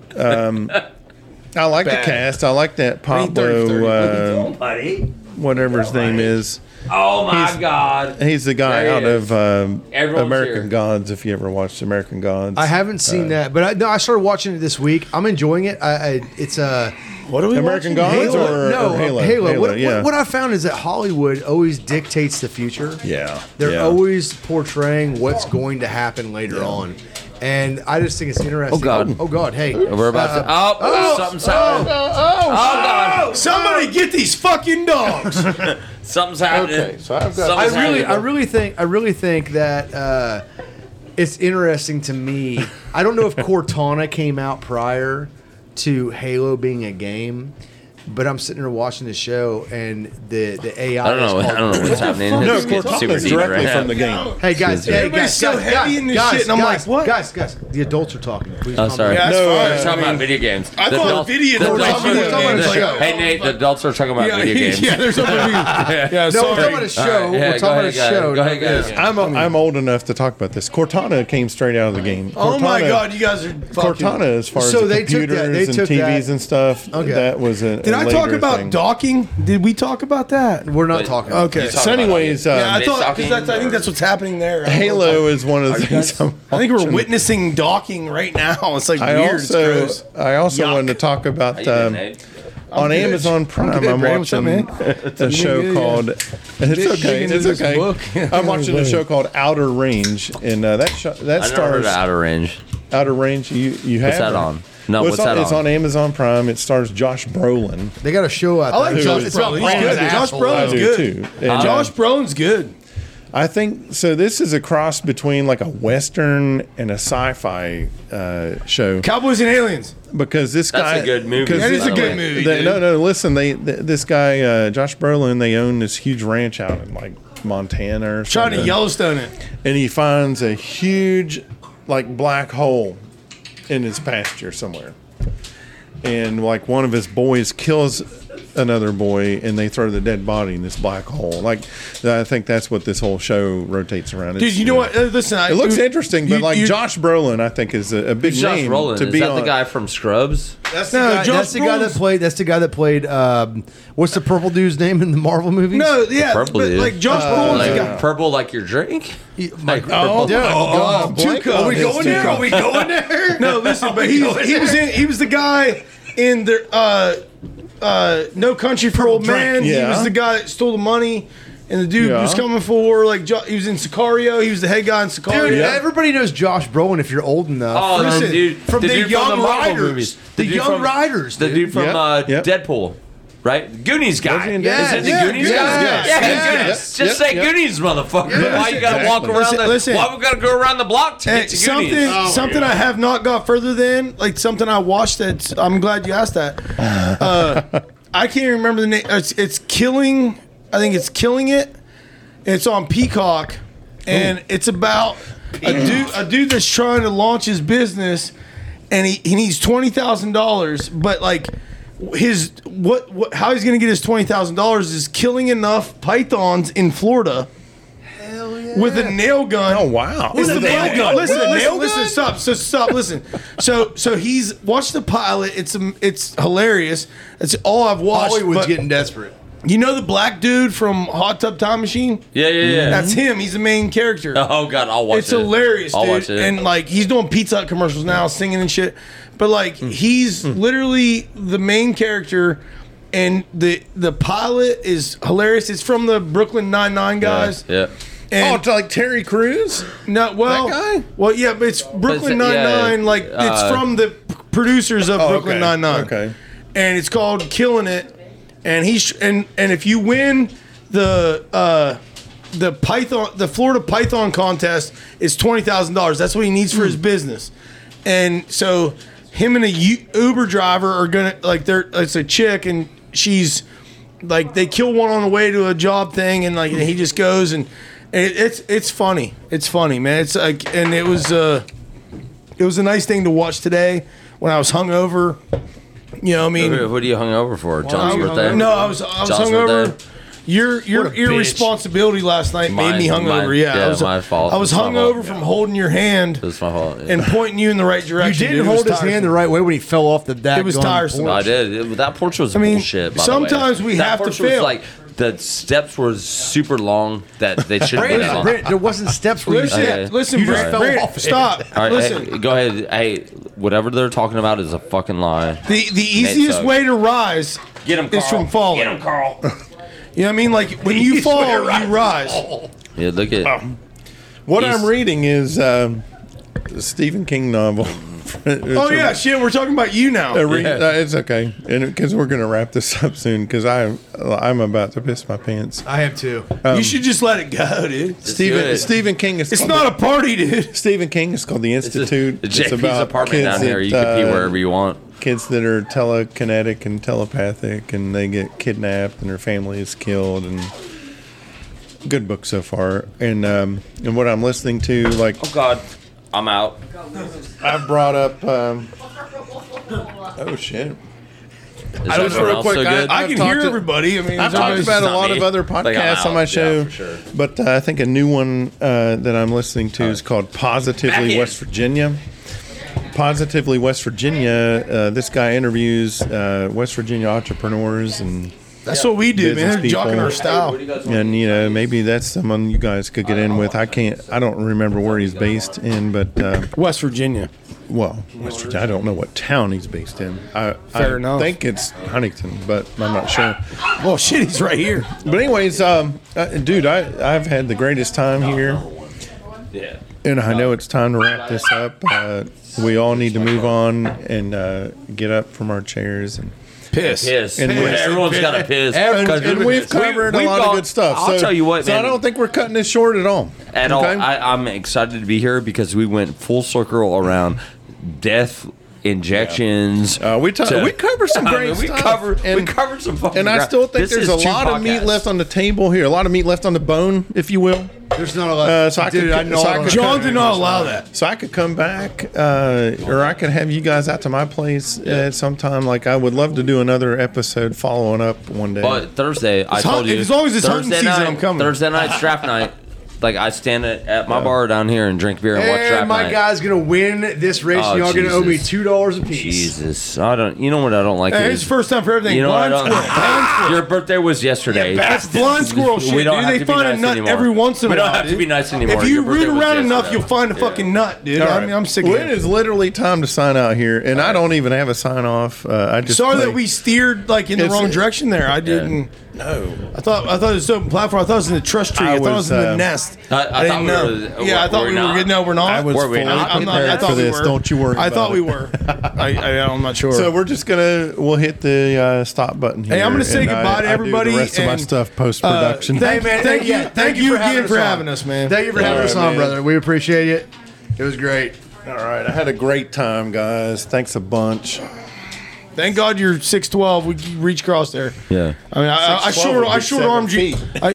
I like Bad. the cast. I like that I need 30 Pablo. 30. Uh, buddy. Whatever his name is. Oh my He's- god. He's the guy There he out is. of um, Everyone's American here. Gods. If you ever watched American Gods, I haven't seen that, but I, no, I started watching it this week. I'm enjoying it. I, I it's a What are we American watching? Gods Halo? or, no or Halo? Halo. What, yeah. what, what I found is that Hollywood always dictates the future. yeah, They're yeah. always portraying what's going to happen later on. And I just think it's interesting. Oh, God. Oh, God. Hey. We're about to. Uh, Oh, something's happening. Oh, god. Somebody get these fucking dogs. *laughs* Something's happening. Okay, so I've got- I Something's really, I happening. really think, I really think that uh, it's interesting to me. I don't know if *laughs* Cortana came out prior to Halo being a game, but I'm sitting there watching the show and the the AI. I don't know. is I don't know what's happening. no, It's getting super deep directly right from the game. Hey guys, hey Everybody's guys, so guys, heavy guys, in this guys, shit, and I'm guys, like, what? Guys, guys, the adults are talking. Please Oh, sorry. Yeah, No, uh. We're talking I mean, about video games. I The thought adults- video the was adults- talking about the- a show. Hey Nate, the adults are talking about yeah, video *laughs* games. yeah, there's something. *laughs* yeah, No, we're talking about a show. All right, yeah, we're talking about a ahead, guys. show. Go ahead, guys. I'm I'm old enough to talk about this. Cortana came straight out of the game. Oh my god, you guys are. Cortana, as far as the they took that- computers and TVs and stuff, Okay. that was a. Did I talk about thing. docking? Did we talk about that? We're not Wait, talking. Okay. You So, talking about anyways, uh, Yeah, I thought because that's I think that's what's happening there. I don't know. Halo is one of the things. I'm I think we're watching. witnessing docking right now. It's like I weird. it's also gross. I also Yuck. wanted to talk about you doing, um, on good. Amazon Prime. I'm Brandon. What's up, watching man? *laughs* a show good, yeah. called. It's okay. digging It's this okay. book. *laughs* I'm watching a show called Outer Range, and uh, that show, that I never heard stars of Outer Range. Outer Range. You you have What's that on? No, Well, what's it's on, that It's on? on Amazon Prime. It stars Josh Brolin. They got a show out I like there. Josh It's Brolin. He's good. as Josh asshole. Brolin. I That's do good. too. And, uh, Josh Brolin's good. I think so. This is a cross between like a western and a sci-fi uh, show Cowboys and Aliens. because this That's guy. a good movie. 'cause That by is a good way. movie. They, dude. no, no. Listen, they th- this guy uh, Josh Brolin. They own this huge ranch out in like Montana or Trying something. to Yellowstone it. and he finds a huge like black hole in his pasture somewhere. And like one of his boys kills another boy and they throw the dead body in this black hole like i think that's what this whole show rotates around Dude, you know what? Uh, listen, I, it looks interesting but you- like you- josh brolin i think is a, a big Josh name Brolin. to Is be that on the guy from Scrubs? That's No, the guy. Josh that's the guy that played. That's the guy that played. Um, what's the purple dude's name in the Marvel movies? No, yeah, Purple but dude. like Josh Uh, Brolin's the Like guy. purple, like your drink? Like, oh, dude, oh, oh, Blake Are we going there? Are we going there? No, listen, but he, he was in, he was the guy in the uh, uh, No Country for Old Men. He was the guy that stole the money, and the dude Yeah. was coming for like Jo- he was in Sicario. He was the head guy in Sicario. Dude, everybody knows Josh Brolin if you're old enough. Oh, Listen, dude from the, the dude Young from the Marvel Riders. movies. The dude Young from- Riders, The dude. dude from Yep, uh, yep. Deadpool. Right? Goonies guy. Was he Yes, Is it the yeah, Goonies yes, guy? yes, yeah, yes, Goonies. yes, Just yep, say yep. Goonies, motherfucker. Why you gotta exactly. walk around Listen, the listen. Why we gotta go around the block to Hey, get to something Goonies? something I have not got further than like something I watched that I'm glad you asked that. *laughs* Uh, I can't remember the name. It's, it's killing. I think it's killing it. It's on Peacock, and it's about a dude a dude that's trying to launch his business, and he, he needs twenty thousand dollars, but like his what what how he's gonna get his twenty thousand dollars is killing enough pythons in Florida. Yeah. With a nail gun. oh wow It's the Nail nail gun. gun. Listen, listen, nail listen, gun? stop. So stop. Listen. So so he's watched the pilot. It's um, it's hilarious. It's all I've watched. Hollywood's getting desperate. you know the black dude from Hot Tub Time Machine? Yeah, yeah, yeah. That's him. He's the main character. oh god, I'll watch it's it. hilarious, I'll dude. watch it. And like he's doing Pizza commercials now, singing and shit. But like Hmm. he's literally the main character, and the the pilot is hilarious. It's from the Brooklyn Nine Nine guys. Yeah. oh And it's like terry Crews. no, well, that guy? well, yeah, but it's Brooklyn But Nine it's- yeah, Nine. Like it's uh, from the producers of Oh, Brooklyn okay, Nine Nine. okay. and it's called Killing It. And he's and and if you win the uh, the Python the Florida Python contest is twenty thousand dollars. That's what he needs for his business. And so him and a U- Uber driver are gonna like they're it's a chick and she's like they kill one on the way to a job thing and like he just goes and, and it, it's it's funny it's funny man it's like and it was uh it was a nice thing to watch today when I was hungover you know what I mean What what are you hung over for? John's I birthday? No, I was I was John's hungover. birthday? Your your What a bitch. irresponsibility last night made me hungover. mine- yeah, yeah, I was, my fault. I was It's my hungover from holding your hand It's my fault. yeah. and pointing you in the right direction. You didn't dude. Hold his hand the right way when he fell off the. Deck. It was tiresome. I did. It- that porch was I mean, bullshit. By sometimes the way. we that have to porch fail. Was like the steps were super long that they shouldn't be that Brandon, long. Brandon, there wasn't steps where you Listen, Okay. listen, You just Brand- fell Brand- off. Stop. All right, listen, hey, go ahead. Hey, whatever they're talking about is a fucking lie. the the easiest way to rise Get him, is from falling. Get him, Carl. *laughs* You know what I mean? Like when you *laughs* easiest fall, to you rise. Yeah, look at. What He's- I'm reading is um, a Stephen King novel. *laughs* Oh yeah, shit. We're talking about you now. Uh, re- uh, it's okay, and because we're gonna wrap this *laughs* up soon, because I'm I'm about to piss my pants. I have too. you should just let it go, dude. do Stephen it. Stephen King is It's called not a party, dude. Stephen King is called the Institute. It's JP's apartment down here. You can pee wherever you want. Kids that are telekinetic and telepathic, and they get kidnapped, and their family is killed, and good book so far. And um, and what I'm listening to, like Oh God, I'm out. I've brought up. Um, oh shit! Is Just everyone real quick, so I- I I've can hear to- everybody. I mean, I've talked about a lot me. of other Like, I'm podcasts on my show, for sure. but uh, I think a new one uh, that I'm listening to is called Back Positively in. West Virginia. Positively West Virginia. Uh, this guy interviews uh, West Virginia entrepreneurs and That's what we do, Business man. They're jocking our style. and you know maybe that's someone you guys could get in with. I can't. I don't remember where he's based in, but uh, West Virginia. well, West Virginia. I don't know what town he's based in. I, Fair I enough. think it's Huntington, but I'm not sure. Well, shit, he's right here. But anyways, um, uh, dude, I I've had the greatest time here, Yeah. And I know it's time to wrap this up. Uh, we all need to move on and uh, get up from our chairs and. Piss. Piss. And we- Everyone's got to *laughs* piss. And, 'Cause and we- we've covered we've a lot got- of good stuff. I'll so, tell you what, so man. I don't think we're cutting this short at all. At all, Okay? I, I'm excited to be here because we went full circle around death injections. Uh, we ta- to- we covered some *laughs* I great mean, we stuff. covered we And- covered some fucking. and I ground. still think there's a two lot of meat left on the table here. A lot of meat left on the bone, if you will. There's not a lot. Uh, so I Dude, could- I know. so I I could- John did not allow that. So I could come back, uh, or I could have you guys out to my place at some time. Like I would love to do another episode following up one day. But Thursday, I It's told hunt- you. as long as it's hunting Thursday season, night, I'm coming. Thursday night's draft night. Like I stand at, at my bar down here and drink beer and watch And draft my night. guy's gonna win this race. Oh, and y'all gonna owe me Jesus. two dollars a piece. Jesus, I don't. You know what I don't like Hey, is it's first time for everything. you know what I blind don't. squirrel. Blind squirrel. Your birthday was yesterday. That's blind squirrel shit, We don't dude. have They to be find nice a nut anymore. every once in We a don't while. have to dude. be nice anymore. If you Your root birthday was around enough, yesterday. you'll find a fucking nut, dude. I mean, I'm sick of Well, it it. is literally time to sign out here, and I don't even have a sign off. Uh, I just Sorry play- that we steered like in the It's- wrong direction there. I didn't. No. I thought I thought it was open platform. I thought it was in the trust tree. I, I thought it was, was in the uh, nest. I- I didn't thought we know. were- yeah, I thought we we were not? good. No, we're not. I was Were we fully not? I'm not. I prepared thought for we this. were. Don't you worry. I about thought we were. *laughs* I, I, I'm not sure. So we're just gonna we'll hit the uh, stop button here. Hey, I'm gonna say goodbye I- to I do everybody The rest of my stuff post production. uh, thank- Hey man, Thank you- yeah, thank you again having for having us, man. Thank you for having us on, brother. We appreciate it. It was great. All right, I had a great time, guys. Thanks a bunch. Thank God you're six twelve. We reach across there. Yeah. I mean, I, I, I 6'12" short, would I short seven armed you. I,